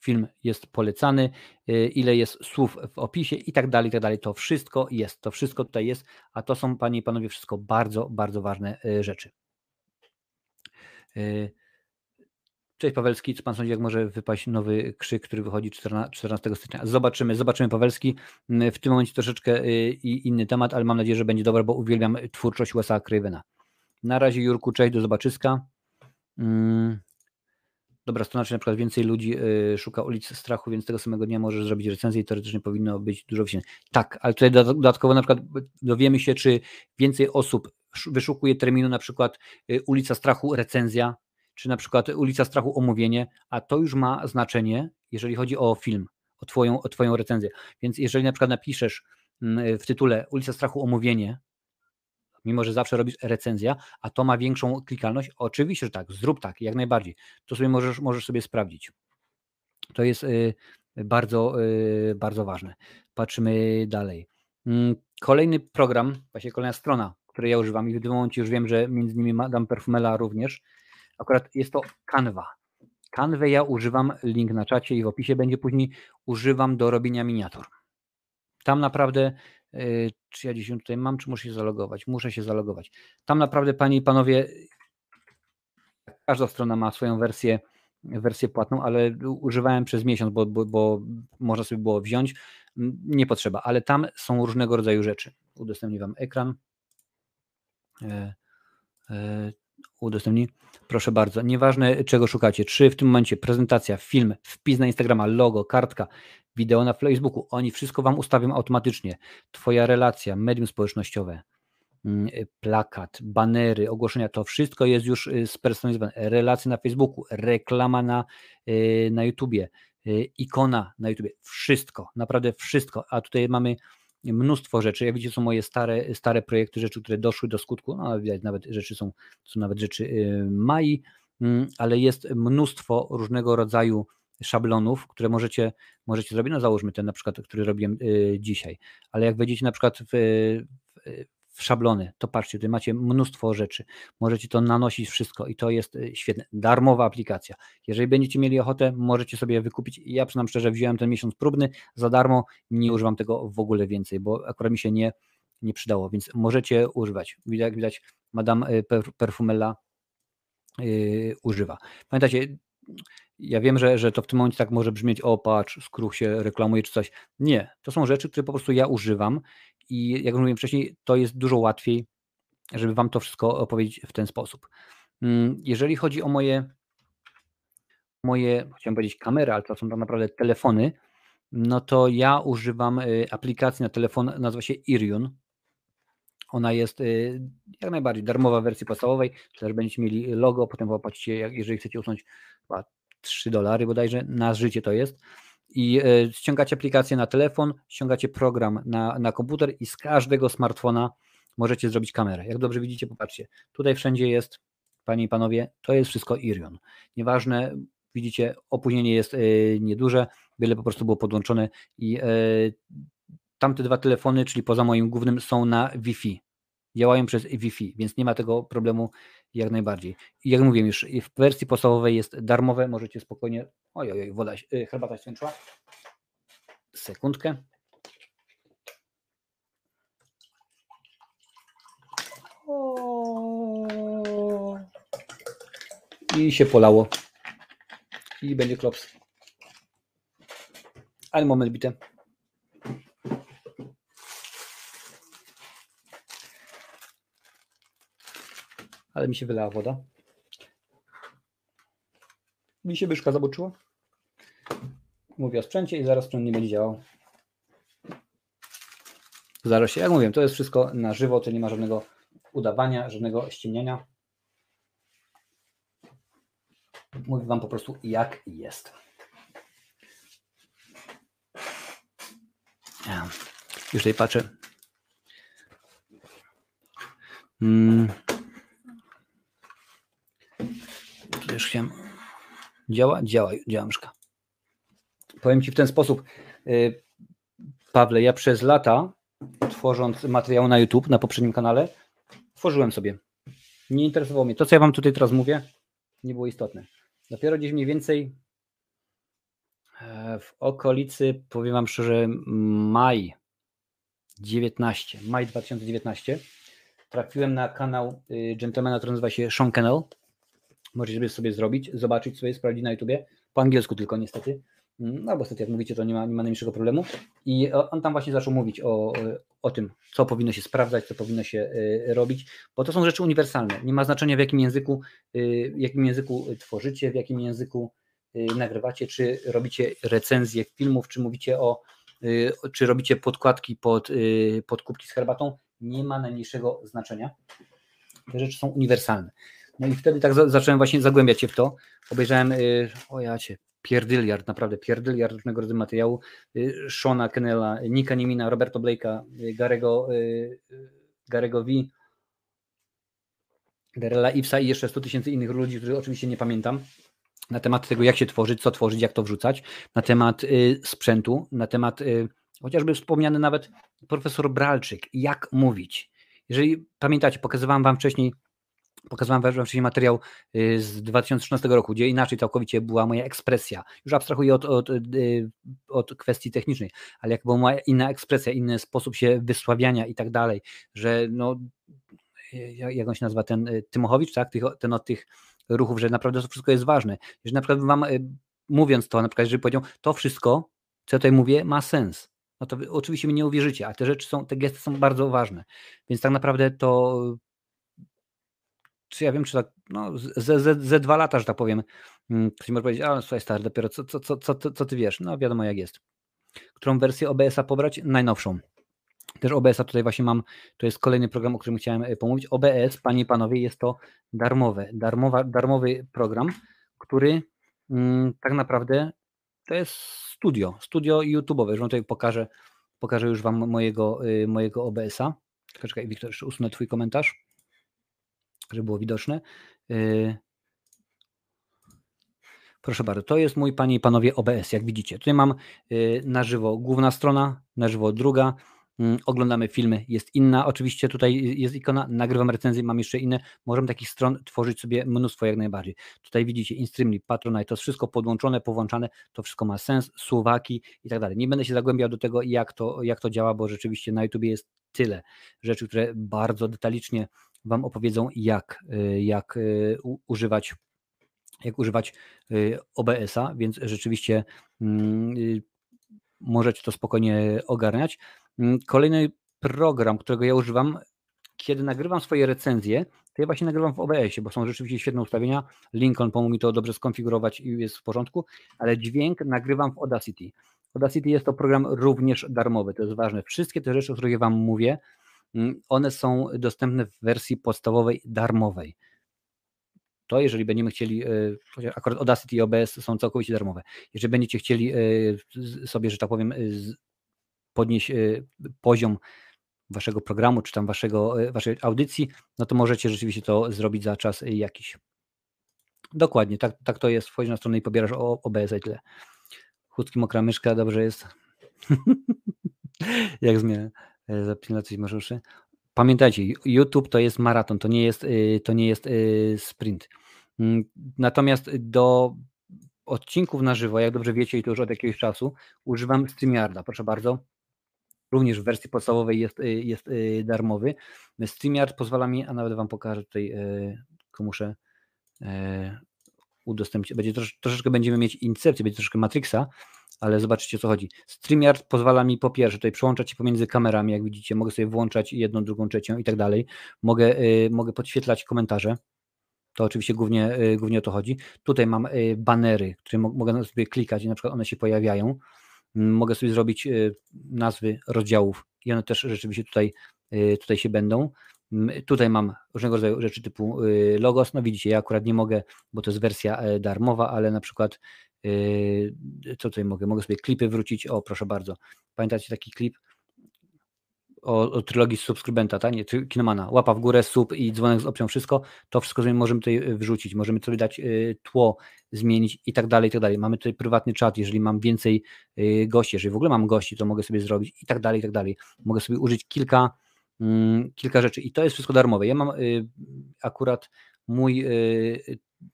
film jest polecany, y, ile jest słów w opisie i tak dalej, i tak dalej. To wszystko jest, to wszystko tutaj jest, a to są, panie i panowie, wszystko bardzo, bardzo ważne rzeczy. Cześć Pawelski, co pan sądzi, jak może wypaść nowy krzyk, który wychodzi 14 stycznia? Zobaczymy, zobaczymy Pawelski. Mm, w tym momencie troszeczkę y, inny temat, ale mam nadzieję, że będzie dobre, bo uwielbiam twórczość Wes'a Cravena. Na razie Jurku, cześć, do zobaczyska. Hmm. Dobra strona, czy na przykład więcej ludzi y, szuka ulic strachu, więc tego samego dnia możesz zrobić recenzję i teoretycznie powinno być dużo więcej. Tak, ale tutaj dodatkowo na przykład dowiemy się, czy więcej osób wyszukuje terminu na przykład y, ulica strachu recenzja, czy na przykład ulica strachu omówienie, a to już ma znaczenie, jeżeli chodzi o film, o twoją, o twoją recenzję. Więc jeżeli na przykład napiszesz mm, w tytule ulica strachu omówienie, mimo że zawsze robisz recenzja, a to ma większą klikalność, oczywiście, że tak, zrób tak, jak najbardziej. To sobie możesz, możesz sobie sprawdzić. To jest y, bardzo, y, bardzo ważne. Patrzymy dalej. Mm, kolejny program, właśnie kolejna strona, której ja używam i w tym momencie już wiem, że między innymi Madame Perfumela również, akurat jest to Canva. Canva ja używam, link na czacie i w opisie będzie później, używam do robienia miniatur. Tam naprawdę Yy, czy ja dziś tutaj mam, czy muszę się zalogować? Muszę się zalogować. Tam naprawdę, panie i panowie, każda strona ma swoją wersję, wersję płatną, ale używałem przez miesiąc, bo, bo, bo można sobie było wziąć. Nie potrzeba, ale tam są różnego rodzaju rzeczy. Udostępnię Wam ekran. E, e, udostępnij. Proszę bardzo. Nieważne czego szukacie, czy w tym momencie prezentacja, film, wpis na Instagrama, logo, kartka, wideo na Facebooku, oni wszystko Wam ustawią automatycznie. Twoja relacja, medium społecznościowe, mm, plakat, banery, ogłoszenia, to wszystko jest już y, spersonalizowane. Relacje na Facebooku, reklama na, y, na YouTubie, y, ikona na YouTubie, wszystko, naprawdę wszystko. A tutaj mamy mnóstwo rzeczy. Jak widzicie, są moje stare, stare projekty, rzeczy, które doszły do skutku. No, widać, nawet rzeczy są, są nawet rzeczy Mai, mm, ale jest mnóstwo różnego rodzaju szablonów, które możecie, możecie zrobić. No załóżmy ten na przykład, który robiłem y, dzisiaj, ale jak wejdziecie na przykład w, w, w szablony, to patrzcie, tutaj macie mnóstwo rzeczy. Możecie to nanosić wszystko i to jest y, świetne. Darmowa aplikacja. Jeżeli będziecie mieli ochotę, możecie sobie wykupić. Ja przynajmniej szczerze wziąłem ten miesiąc próbny za darmo, nie używam tego w ogóle więcej, bo akurat mi się nie, nie przydało, więc możecie używać. Jak widać, Madame y, Perfumella yy, używa. Pamiętajcie, ja wiem, że, że to w tym momencie tak może brzmieć, o patrz, skruch się reklamuje czy coś. Nie, to są rzeczy, które po prostu ja używam i jak już mówiłem wcześniej, to jest dużo łatwiej, żeby Wam to wszystko opowiedzieć w ten sposób. Mm, jeżeli chodzi o moje, moje chciałem powiedzieć kamery, ale to są tak naprawdę telefony, no to ja używam y, aplikacji na telefon, nazywa się Irion. Ona jest y, jak najbardziej darmowa w wersji podstawowej, też będziecie mieli logo, potem popatrzcie, jeżeli chcecie usunąć 3 dolary bodajże na życie to jest. I e, ściągacie aplikację na telefon, ściągacie program na, na komputer i z każdego smartfona możecie zrobić kamerę. Jak dobrze widzicie, popatrzcie, tutaj wszędzie jest, panie i panowie, to jest wszystko Irion. Nieważne, widzicie, opóźnienie jest e, nieduże, wiele po prostu było podłączone i tamte dwa telefony, czyli poza moim głównym, są na Wi-Fi. Działają przez Wi-Fi, więc nie ma tego problemu jak najbardziej. I jak mówiłem już, w wersji podstawowej jest darmowe, możecie spokojnie. Oj, oj, woda, y, herbata się skończyła. Sekundkę. I się polało. I będzie klops. Ale moment bite. Ale mi się wylała woda. Mi się byszka zaboczyła. Mówię o sprzęcie i zaraz sprzęt nie będzie działał. Zaraz się, jak mówię, to jest wszystko na żywo, to nie ma żadnego udawania, żadnego ściemniania. Mówię Wam po prostu jak jest. Już tutaj patrzę. Hmm. Chciałem. Działa? Działa, działa myszka. Powiem Ci w ten sposób, y, Pawle, ja przez lata, tworząc materiał na YouTube, na poprzednim kanale, tworzyłem sobie. Nie interesowało mnie. To, co ja Wam tutaj teraz mówię, nie było istotne. Dopiero gdzieś mniej więcej e, w okolicy, powiem Wam szczerze, maj 19, maj 2019, trafiłem na kanał y, gentlemana, który nazywa się Sean Kennel Możecie sobie zrobić, zobaczyć sobie, sprawdzić na YouTubie, po angielsku tylko niestety. Mm, no bo niestety, jak mówicie, to nie ma, nie ma najmniejszego problemu. I on tam właśnie zaczął mówić o, o tym, co powinno się sprawdzać, co powinno się y, robić, bo to są rzeczy uniwersalne. Nie ma znaczenia, w jakim języku, y, w jakim języku tworzycie, w jakim języku y, nagrywacie, czy robicie recenzje filmów, czy mówicie o, czy robicie podkładki pod, pod kubki z herbatą. Nie ma najmniejszego znaczenia. Te rzeczy są uniwersalne. No i wtedy tak zacząłem właśnie zagłębiać się w to. Obejrzałem, o ja cię, pierdyliard, naprawdę pierdyliard różnego rodzaju materiału. Shona Kennela, Nika Niemina, Roberto Blake'a, Garego, Garego V, Garela Ipsa i jeszcze 100 tysięcy innych ludzi, których oczywiście nie pamiętam, na temat tego, jak się tworzyć, co tworzyć, jak to wrzucać, na temat y, sprzętu, na temat y, chociażby wspomniany nawet profesor Bralczyk, jak mówić. Jeżeli pamiętacie, pokazywałem Wam wcześniej Pokazywałem wcześniej materiał y, z 2013 roku, gdzie inaczej całkowicie była moja ekspresja. Już abstrahuję od, od, y, od kwestii technicznej, ale jak była moja inna ekspresja, inny sposób się wysławiania i tak dalej, że no, jak on się nazywa, ten y, Tymochowicz, tak? ten od tych ruchów, że naprawdę to wszystko jest ważne. Jeżeli na przykład wam mówiąc to, na przykład jeżeli powiedział, to wszystko, co tutaj mówię, ma sens. No to oczywiście mi nie uwierzycie, a te rzeczy są, te gesty są bardzo ważne. Więc tak naprawdę to czy ja wiem, czy tak, no, ze, ze, ze dwa lata, że tak powiem, mm, ktoś może powiedzieć, a słuchaj stary, dopiero co, co, co, co, co ty wiesz? No wiadomo jak jest. Którą wersję OBS-a pobrać? Najnowszą. Też OBS-a tutaj właśnie mam, to jest kolejny program, o którym chciałem e, pomówić. OBS, panie i panowie, jest to darmowe, darmowa, darmowy program, który mm, tak naprawdę to jest studio, studio YouTube'owe. Że tutaj pokażę, pokażę już wam mojego, y, mojego OBS-a. Czekaj, Wiktor, jeszcze usunę twój komentarz żeby było widoczne. Y, proszę bardzo, to jest mój, panie i panowie, OBS, jak widzicie. Tutaj mam y, na żywo główna strona, na żywo druga, mm, oglądamy filmy, jest inna. Oczywiście tutaj jest ikona, nagrywam recenzję, mam jeszcze inne. Możemy takich stron tworzyć sobie mnóstwo jak najbardziej. Tutaj widzicie InStreamly, Patronite, to jest wszystko podłączone, powłączane, to wszystko ma sens, Słowaki i tak dalej. Nie będę się zagłębiał do tego, jak to, jak to działa, bo rzeczywiście na YouTube jest tyle rzeczy, które bardzo detalicznie Wam opowiedzą, jak, y, jak y, używać jak używać y, OBS-a, więc rzeczywiście mm, możecie to spokojnie ogarniać. Mm, kolejny program, którego ja używam, kiedy nagrywam swoje recenzje, to ja właśnie nagrywam w OBS-ie, bo są rzeczywiście świetne ustawienia. Lincoln pomógł mi to dobrze skonfigurować i jest w porządku, ale dźwięk nagrywam w Audacity. Audacity jest to program również darmowy, to jest ważne. Wszystkie te rzeczy, o których Wam mówię, one są dostępne w wersji podstawowej darmowej. To jeżeli będziemy chcieli, e, akurat Audacity i OBS są całkowicie darmowe. Jeżeli będziecie chcieli e, sobie, że tak powiem, e, podnieść poziom waszego programu, czy tam waszego, waszej audycji, no to możecie rzeczywiście to zrobić za czas jakiś. Dokładnie, tak, tak to jest. Wchodzisz na stronę i pobierasz OBS i tyle. Chustki, mokra myszka, dobrze jest. [laughs] Jak zmiana. E, coś może uszy. Pamiętajcie, YouTube to jest maraton, to nie jest, y, to nie jest y, sprint. Mm, natomiast do odcinków na żywo, jak dobrze wiecie i to już od jakiegoś czasu, używam StreamYarda, proszę bardzo. Również w wersji podstawowej jest, y, jest darmowy. StreamYard pozwala mi, a nawet Wam pokażę tutaj, tylko muszę udostępnić, będzie trosz, troszeczkę będziemy mieć incepcję, będzie troszeczkę Matrixa, ale zobaczcie o co chodzi. StreamYard pozwala mi po pierwsze tutaj przełączać się pomiędzy kamerami, jak widzicie, mogę sobie włączać jedną, drugą, trzecią i tak dalej. Mogę, y, mogę podświetlać komentarze. To oczywiście głównie, y, głównie o to chodzi. Tutaj mam y, banery, które mo mogę sobie klikać i na przykład one się pojawiają. Mogę sobie zrobić nazwy rozdziałów i one też rzeczywiście tutaj, tutaj się będą. Tutaj mam różnego rodzaju rzeczy typu y, logos. No widzicie, ja akurat nie mogę, bo to jest wersja e, darmowa, ale na przykład Yy, co tutaj mogę? Mogę sobie klipy wrócić. O, proszę bardzo. Pamiętacie taki klip o, o trylogii subskrybenta, tak? Nie, Kinomana. Łapa w górę, sub i dzwonek z opcją wszystko. To wszystko możemy tutaj y, wrzucić. Możemy sobie dać y, tło, zmienić i tak dalej, i tak dalej. Mamy tutaj prywatny czat, jeżeli mam więcej y, gości, jeżeli w ogóle mam gości, to mogę sobie zrobić i tak dalej, i tak dalej. Mogę sobie użyć kilka, kilka rzeczy i to jest wszystko darmowe. Ja mam akurat mój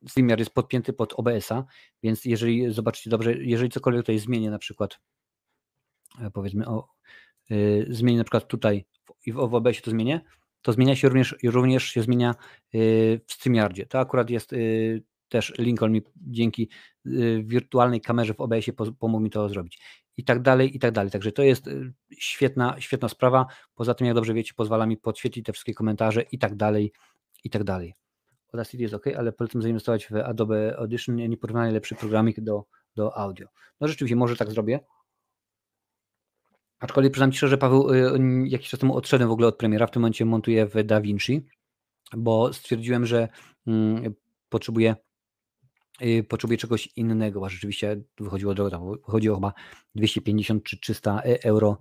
StreamYard jest podpięty pod OBS-a, więc jeżeli zobaczycie dobrze, jeżeli cokolwiek tutaj zmienię, na przykład e, powiedzmy o, yy, zmienię na przykład tutaj i w OBS-ie to zmienię, to zmienia się również, również się zmienia w StreamYardzie. To akurat jest też Lincoln mi dzięki wirtualnej kamerze w OBS-ie pomógł mi to zrobić. I tak dalej, i tak dalej. Także to jest świetna, świetna sprawa. Poza tym, jak dobrze wiecie, pozwala mi podświetlić te wszystkie komentarze i tak dalej, i tak dalej. Audacity jest ok, ale polecam zainwestować w Adobe Audition, nieporównanie lepszy programik do, do audio. No rzeczywiście, może tak zrobię. Aczkolwiek przyznam Ci szczerze, Paweł, y, jakiś czas temu odszedłem w ogóle od premiera, w tym momencie montuję w DaVinci, bo stwierdziłem, że mm, potrzebuję y, potrzebuję czegoś innego, a rzeczywiście wychodziło drogo, wychodziło chyba 250 czy 300 e, euro,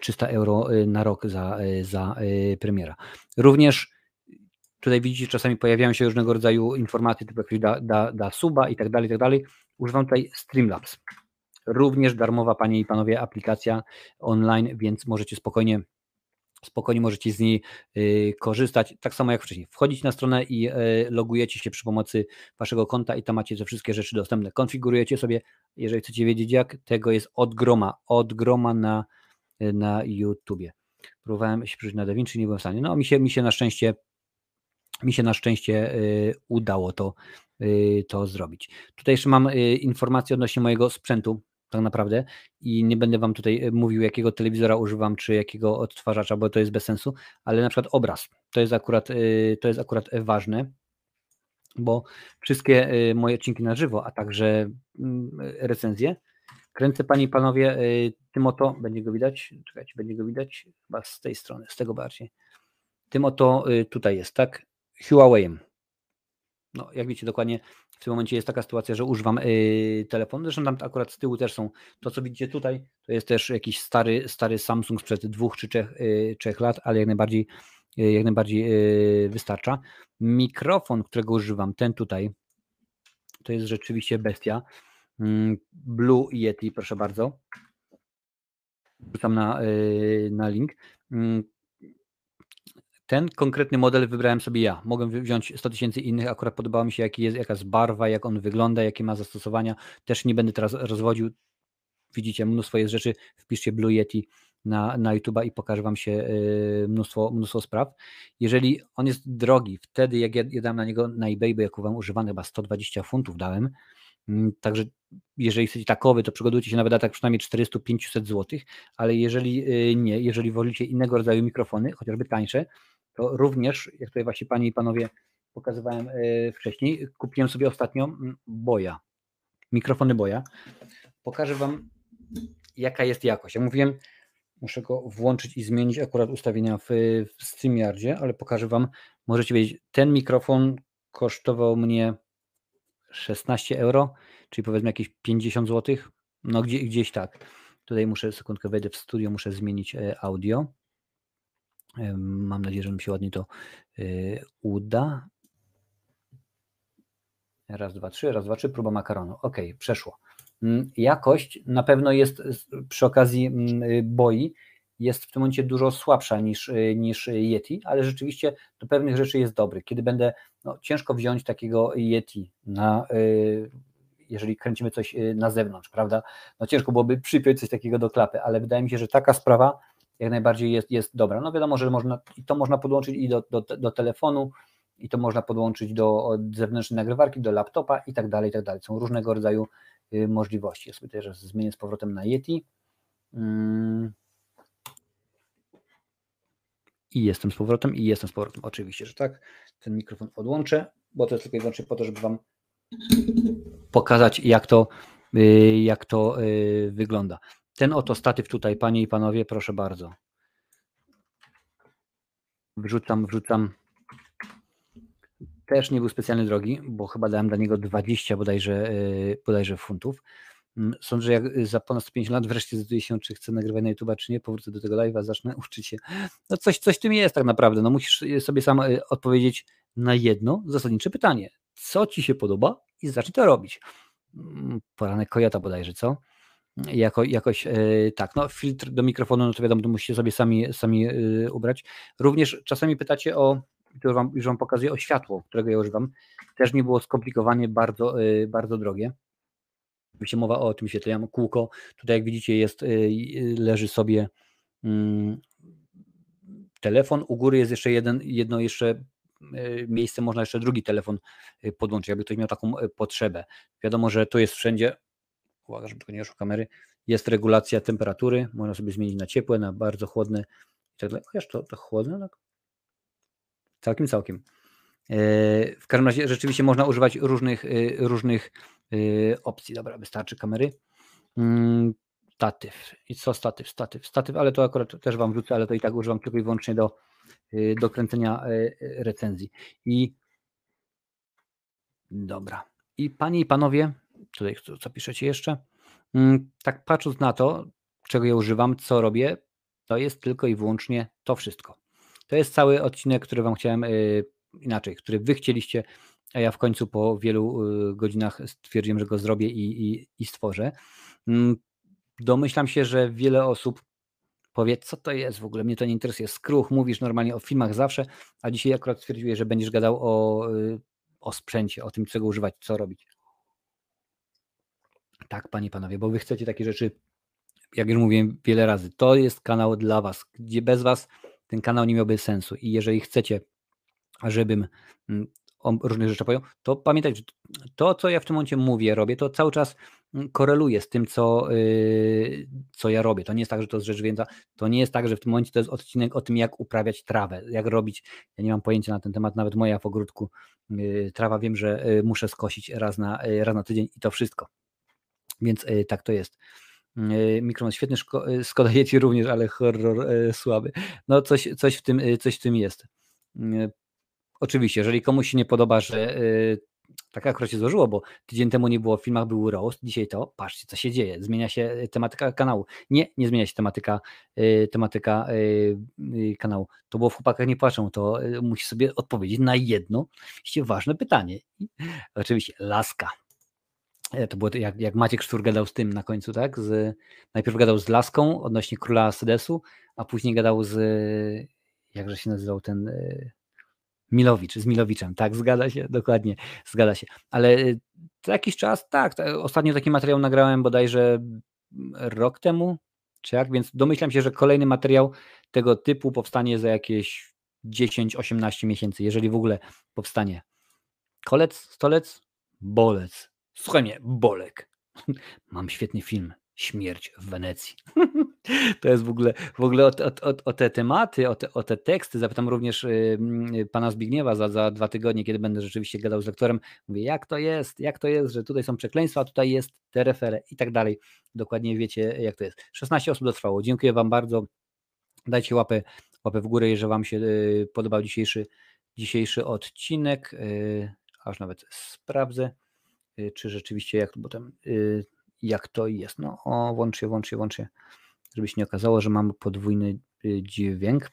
300 euro y, na rok za, za premiera. Również Tutaj widzicie, czasami pojawiają się różnego rodzaju informacje, typu jak da, da, da suba i tak dalej, i tak dalej. Używam tutaj Streamlabs. Również darmowa, panie i panowie, aplikacja online, więc możecie spokojnie spokojnie możecie z niej y, korzystać, tak samo jak wcześniej. Wchodzicie na stronę i y, logujecie się przy pomocy waszego konta i tam macie te wszystkie rzeczy dostępne. Konfigurujecie sobie, jeżeli chcecie wiedzieć jak, tego jest od groma, od groma na, na YouTubie. Próbowałem się przyjrzeć na DaVinci, nie byłem w stanie. No mi się, mi się na szczęście mi się na szczęście y, udało to, to zrobić. Tutaj jeszcze mam informację odnośnie mojego sprzętu, tak naprawdę, i nie będę Wam tutaj mówił, jakiego telewizora używam, czy jakiego odtwarzacza, bo to jest bez sensu, ale na przykład obraz, to jest akurat, to jest akurat ważne, bo wszystkie moje odcinki na żywo, a także mm, recenzje, kręcę Panie i Panowie tym oto, będzie go widać, czekajcie, będzie go widać, chyba z tej strony, z tego bardziej, tym oto tutaj jest, tak, Huawei'em. No, jak widzicie, dokładnie w tym momencie jest taka sytuacja, że używam yy, telefonu. Zresztą tam akurat z tyłu też są. To, co widzicie tutaj, to jest też jakiś stary, stary Samsung sprzed dwóch czy trzech, yy, trzech lat, ale jak najbardziej, yy, jak najbardziej yy, wystarcza. Mikrofon, którego używam, ten tutaj, to jest rzeczywiście bestia. Yy, Blue Yeti, proszę bardzo. Wrzucam na, yy, na link. Ten konkretny model wybrałem sobie ja. Mogę wziąć 100 tysięcy innych, akurat podobało mi się, jaki jest, jaka jest barwa, jak on wygląda, jakie ma zastosowania. Też nie będę teraz rozwodził. Widzicie, mnóstwo jest rzeczy. Wpiszcie Blue Yeti na, na YouTube'a i pokażę Wam się y, mnóstwo, mnóstwo spraw. Jeżeli on jest drogi, wtedy jak ja, ja dam na niego na eBay, bo jak uwam używany, chyba 120 funtów dałem, mm, Także jeżeli chcecie takowy, to przygotujcie się na wydatek przynajmniej 400-500 zł, ale jeżeli y, nie, jeżeli wolicie innego rodzaju mikrofony, chociażby tańsze, to również, jak tutaj właśnie Panie i Panowie pokazywałem e, wcześniej, kupiłem sobie ostatnio mm, Boja, mikrofony Boja. Pokażę Wam, jaka jest jakość. Ja mówiłem, muszę go włączyć i zmienić akurat ustawienia w, w StreamYardzie, ale pokażę Wam, możecie wiedzieć, ten mikrofon kosztował mnie 16 euro, czyli powiedzmy jakieś 50 zł, no gdzie, gdzieś tak. Tutaj muszę, sekundkę wejdę w studio, muszę zmienić e, audio. Mam nadzieję, że mi się ładnie to y, uda. Raz, dwa, trzy, raz, dwa, trzy, próba makaronu. Ok, przeszło. Mm, jakość na pewno jest przy okazji mm, y, boi, jest w tym momencie dużo słabsza niż, y, niż Yeti, ale rzeczywiście do pewnych rzeczy jest dobry. Kiedy będę, no, ciężko wziąć takiego Yeti na, jeżeli kręcimy coś na zewnątrz, prawda? No ciężko byłoby przypiąć coś takiego do klapy, ale wydaje mi się, że taka sprawa jak najbardziej jest, jest dobra. No wiadomo, że można, to można podłączyć i do, do, do telefonu, i to można podłączyć do zewnętrznej nagrywarki, do laptopa i tak dalej, i tak dalej. Są różnego rodzaju y, możliwości. Ja sobie też zmienię z powrotem na Yeti. Mm. I jestem z powrotem, i jestem z powrotem. Oczywiście, że tak. Ten mikrofon odłączę, bo to jest tylko i wyłącznie po to, żeby Wam pokazać, jak to, y, jak to y, wygląda. Ten oto statyw tutaj, panie i panowie, proszę bardzo. Wrzucam, wrzucam. Też nie był specjalnie drogi, bo chyba dałem dla niego 20 bodajże, e, bodajże funtów. Mm, sądzę, że jak za ponad 150 lat wreszcie zdecyduje się, czy chcę nagrywać na YouTube, czy nie, powrócę do tego live'a, zacznę [laughs] uczyć się. No coś, coś tym jest tak naprawdę. No musisz sobie sam e, odpowiedzieć na jedno zasadnicze pytanie. Co ci się podoba i zacznij to robić. Mm, poranek kojota bodajże, co? Jako, jakoś e, tak, no filtr do mikrofonu, no to wiadomo, to musicie sobie sami, sami e, ubrać. Również czasami pytacie o, już wam, już wam pokazuję, o światło, którego ja używam. Też nie było skomplikowanie, bardzo, e, bardzo drogie. Oczywiście mowa o tym świetle. Ja mam kółko, tutaj jak widzicie jest, leży sobie mm, telefon, u góry jest jeszcze jeden, jedno jeszcze miejsce, można jeszcze drugi telefon podłączyć, jakby ktoś miał taką potrzebę. Wiadomo, że to jest wszędzie, uwaga, żeby tylko nie ruszył kamery, jest regulacja temperatury, można sobie zmienić na ciepłe, na bardzo chłodne i tak dalej. Chociaż to, to chłodne, tak? Całkiem, całkiem. W każdym razie rzeczywiście można używać różnych, różnych opcji. Dobra, wystarczy kamery. Mm, statyw. I co statyw? Statyw, statyw, ale to akurat też Wam wrzucę, ale to i tak używam tylko i wyłącznie do, do kręcenia recenzji. I dobra. I Panie i Panowie, tutaj co piszecie jeszcze? Mm, tak patrząc na to, czego ja używam, co robię, to jest tylko i wyłącznie to wszystko. To jest cały odcinek, który Wam chciałem inaczej, który Wy chcieliście, a ja w końcu po wielu y, godzinach stwierdziłem, że go zrobię i, i, i stworzę. Mm, domyślam się, że wiele osób powie, co to jest w ogóle, mnie to nie interesuje. Skruch, mówisz normalnie o filmach zawsze, a dzisiaj akurat stwierdziłeś, że będziesz gadał o, y, o sprzęcie, o tym, czego używać, co robić. Tak, panie i panowie, bo wy chcecie takie rzeczy, jak już mówiłem wiele razy, to jest kanał dla was, gdzie bez was ten kanał nie miałby sensu i jeżeli chcecie żebym mm, o różnych rzeczach powiedział, to pamiętajcie, to co ja w tym momencie mówię, robię, to cały czas mm, koreluje z tym, co, yy, co ja robię. To nie jest tak, że to jest rzecz więcej, to nie jest tak, że w tym momencie to jest odcinek o tym, jak uprawiać trawę, jak robić, ja nie mam pojęcia na ten temat, nawet moja w ogródku yy, trawa, wiem, że yy, muszę skosić raz na, raz na tydzień i to wszystko. Więc tak to jest. Mikron świetny, Skoda Yeti [laughs] również, ale horror słaby. No coś, coś, w tym, coś w tym jest. Oczywiście, jeżeli komuś się nie podoba, że tak akurat się złożyło, bo tydzień temu nie było w filmach, był roast, dzisiaj to, patrzcie co się dzieje, zmienia się tematyka kanału. Nie, nie zmienia się tematyka, tematyka kanału. To było w Chłopakach nie płaczą, to musi sobie odpowiedzieć na jedno ważne pytanie. oczywiście, laska. E, to było jak, jak Maciek Sztur gadał z tym na końcu, tak? Z, najpierw gadał z Laską odnośnie króla Sedesu, a później gadał z, jakże się nazywał ten y, Milowicz, z Milowiczem, tak, zgadza się, [laughs] dokładnie, zgadza się. Ale y, co jakiś czas, tak, ostatnio taki materiał nagrałem bodajże rok temu, czy jak, więc domyślam się, że kolejny materiał tego typu powstanie za jakieś 10-18 miesięcy, jeżeli w ogóle powstanie. Kolec, stolec, bolec. Słuchaj mnie, bolek. [laughs] Mam świetny film. Śmierć w Wenecji. [laughs] To jest w ogóle, w ogóle o, o, o te tematy, o te, o te teksty. Zapytam również y, pana Zbigniewa za, za dwa tygodnie, kiedy będę rzeczywiście gadał z lektorem. Mówię, jak to jest, jak to jest, że tutaj są przekleństwa, a tutaj jest te refery i tak dalej. Dokładnie wiecie, jak to jest. 16 osób dotrwało. Dziękuję wam bardzo. Dajcie łapę, łapę w górę, jeżeli wam się y, podobał dzisiejszy, dzisiejszy odcinek. Y, aż nawet sprawdzę, czy rzeczywiście jak, bo tam jak to jest. No, o, włącz się, włącz się, włącz się, żeby się nie okazało, że mamy podwójny y, dźwięk.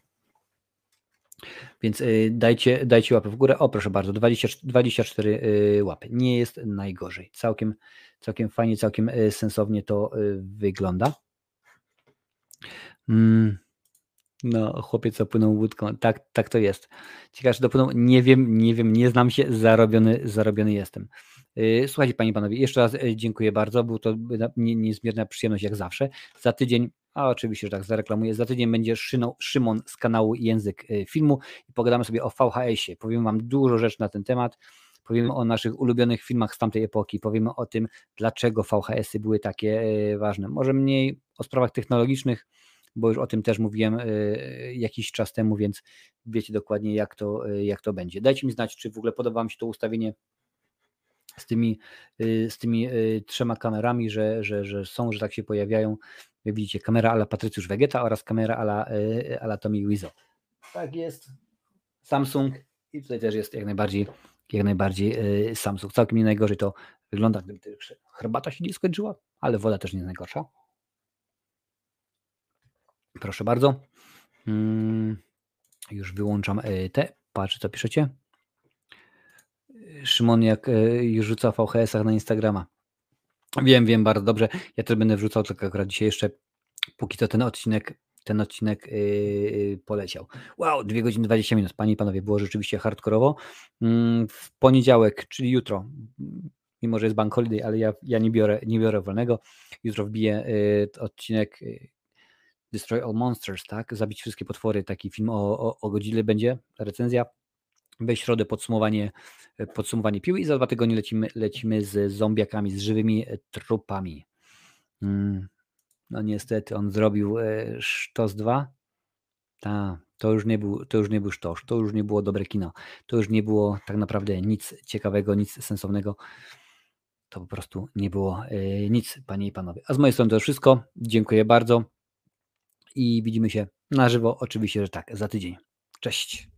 Więc y, dajcie, dajcie łapę w górę. O, proszę bardzo, 20, 24 y, łapy. Nie jest najgorzej. Całkiem, całkiem fajnie, całkiem sensownie to wygląda. Mm. No, chłopiec opłynął łódką. Tak, tak to jest. Ciekawe, czy dopłynął. Nie wiem, nie wiem, nie znam się. Zarobiony, zarobiony jestem. Y, słuchajcie, Panie i Panowie, jeszcze raz y, dziękuję bardzo. Był to niezmierna przyjemność jak zawsze. Za tydzień, a oczywiście, że tak zareklamuję, za tydzień będzie Szymon z kanału Język y, Filmu i pogadamy sobie o VHS-ie. Powiem Wam dużo rzeczy na ten temat. Powiemy o naszych ulubionych filmach z tamtej epoki. Powiemy o tym, dlaczego VHS-y były takie ważne. Może mniej o sprawach technologicznych, bo już o tym też mówiłem jakiś czas temu, więc wiecie dokładnie, jak to, jak to będzie. Dajcie mi znać, czy w ogóle podoba Wam się to ustawienie z tymi, y, z tymi y, trzema kamerami, że, że, że są, że tak się pojawiają. Jak widzicie, kamera ala Patrycjusz Vegeta oraz kamera ala, y, ala Tommy Wizo. Tak jest. Samsung i tutaj też jest jak najbardziej, jak najbardziej Samsung. Całkiem nie najgorzej to wygląda, gdyby herbata się nie skończyła, ale woda też nie jest najgorsza. Proszę bardzo. Hmm, już wyłączam te. Patrzę, co piszecie. Szymon jak e, już rzuca VHS-ach na Instagrama. Wiem, wiem bardzo dobrze. Ja też będę wrzucał, tylko akurat dzisiaj jeszcze, póki to ten odcinek, ten odcinek yy, poleciał. Wow, 2 godziny 20 minut. Panie i panowie, było rzeczywiście hardkorowo. Mm, w poniedziałek, czyli jutro, mimo że jest bank holiday, ale ja, ja nie, biorę, nie biorę wolnego. Jutro wbiję odcinek Destroy All Monsters, tak? Zabić wszystkie potwory. Taki film o, o, o będzie, recenzja. We środę podsumowanie, podsumowanie piły i za dwa tygodnie lecimy, lecimy z zombiakami, z żywymi trupami. Mm, no niestety on zrobił e, Sztos 2. Ta, to już nie był, to już nie był sztos, to już nie było dobre kino. To już nie było tak naprawdę nic ciekawego, nic sensownego. To po prostu nie było e, nic, panie i panowie. A z mojej strony to już wszystko. Dziękuję bardzo i widzimy się na żywo. Oczywiście, że tak, za tydzień. Cześć.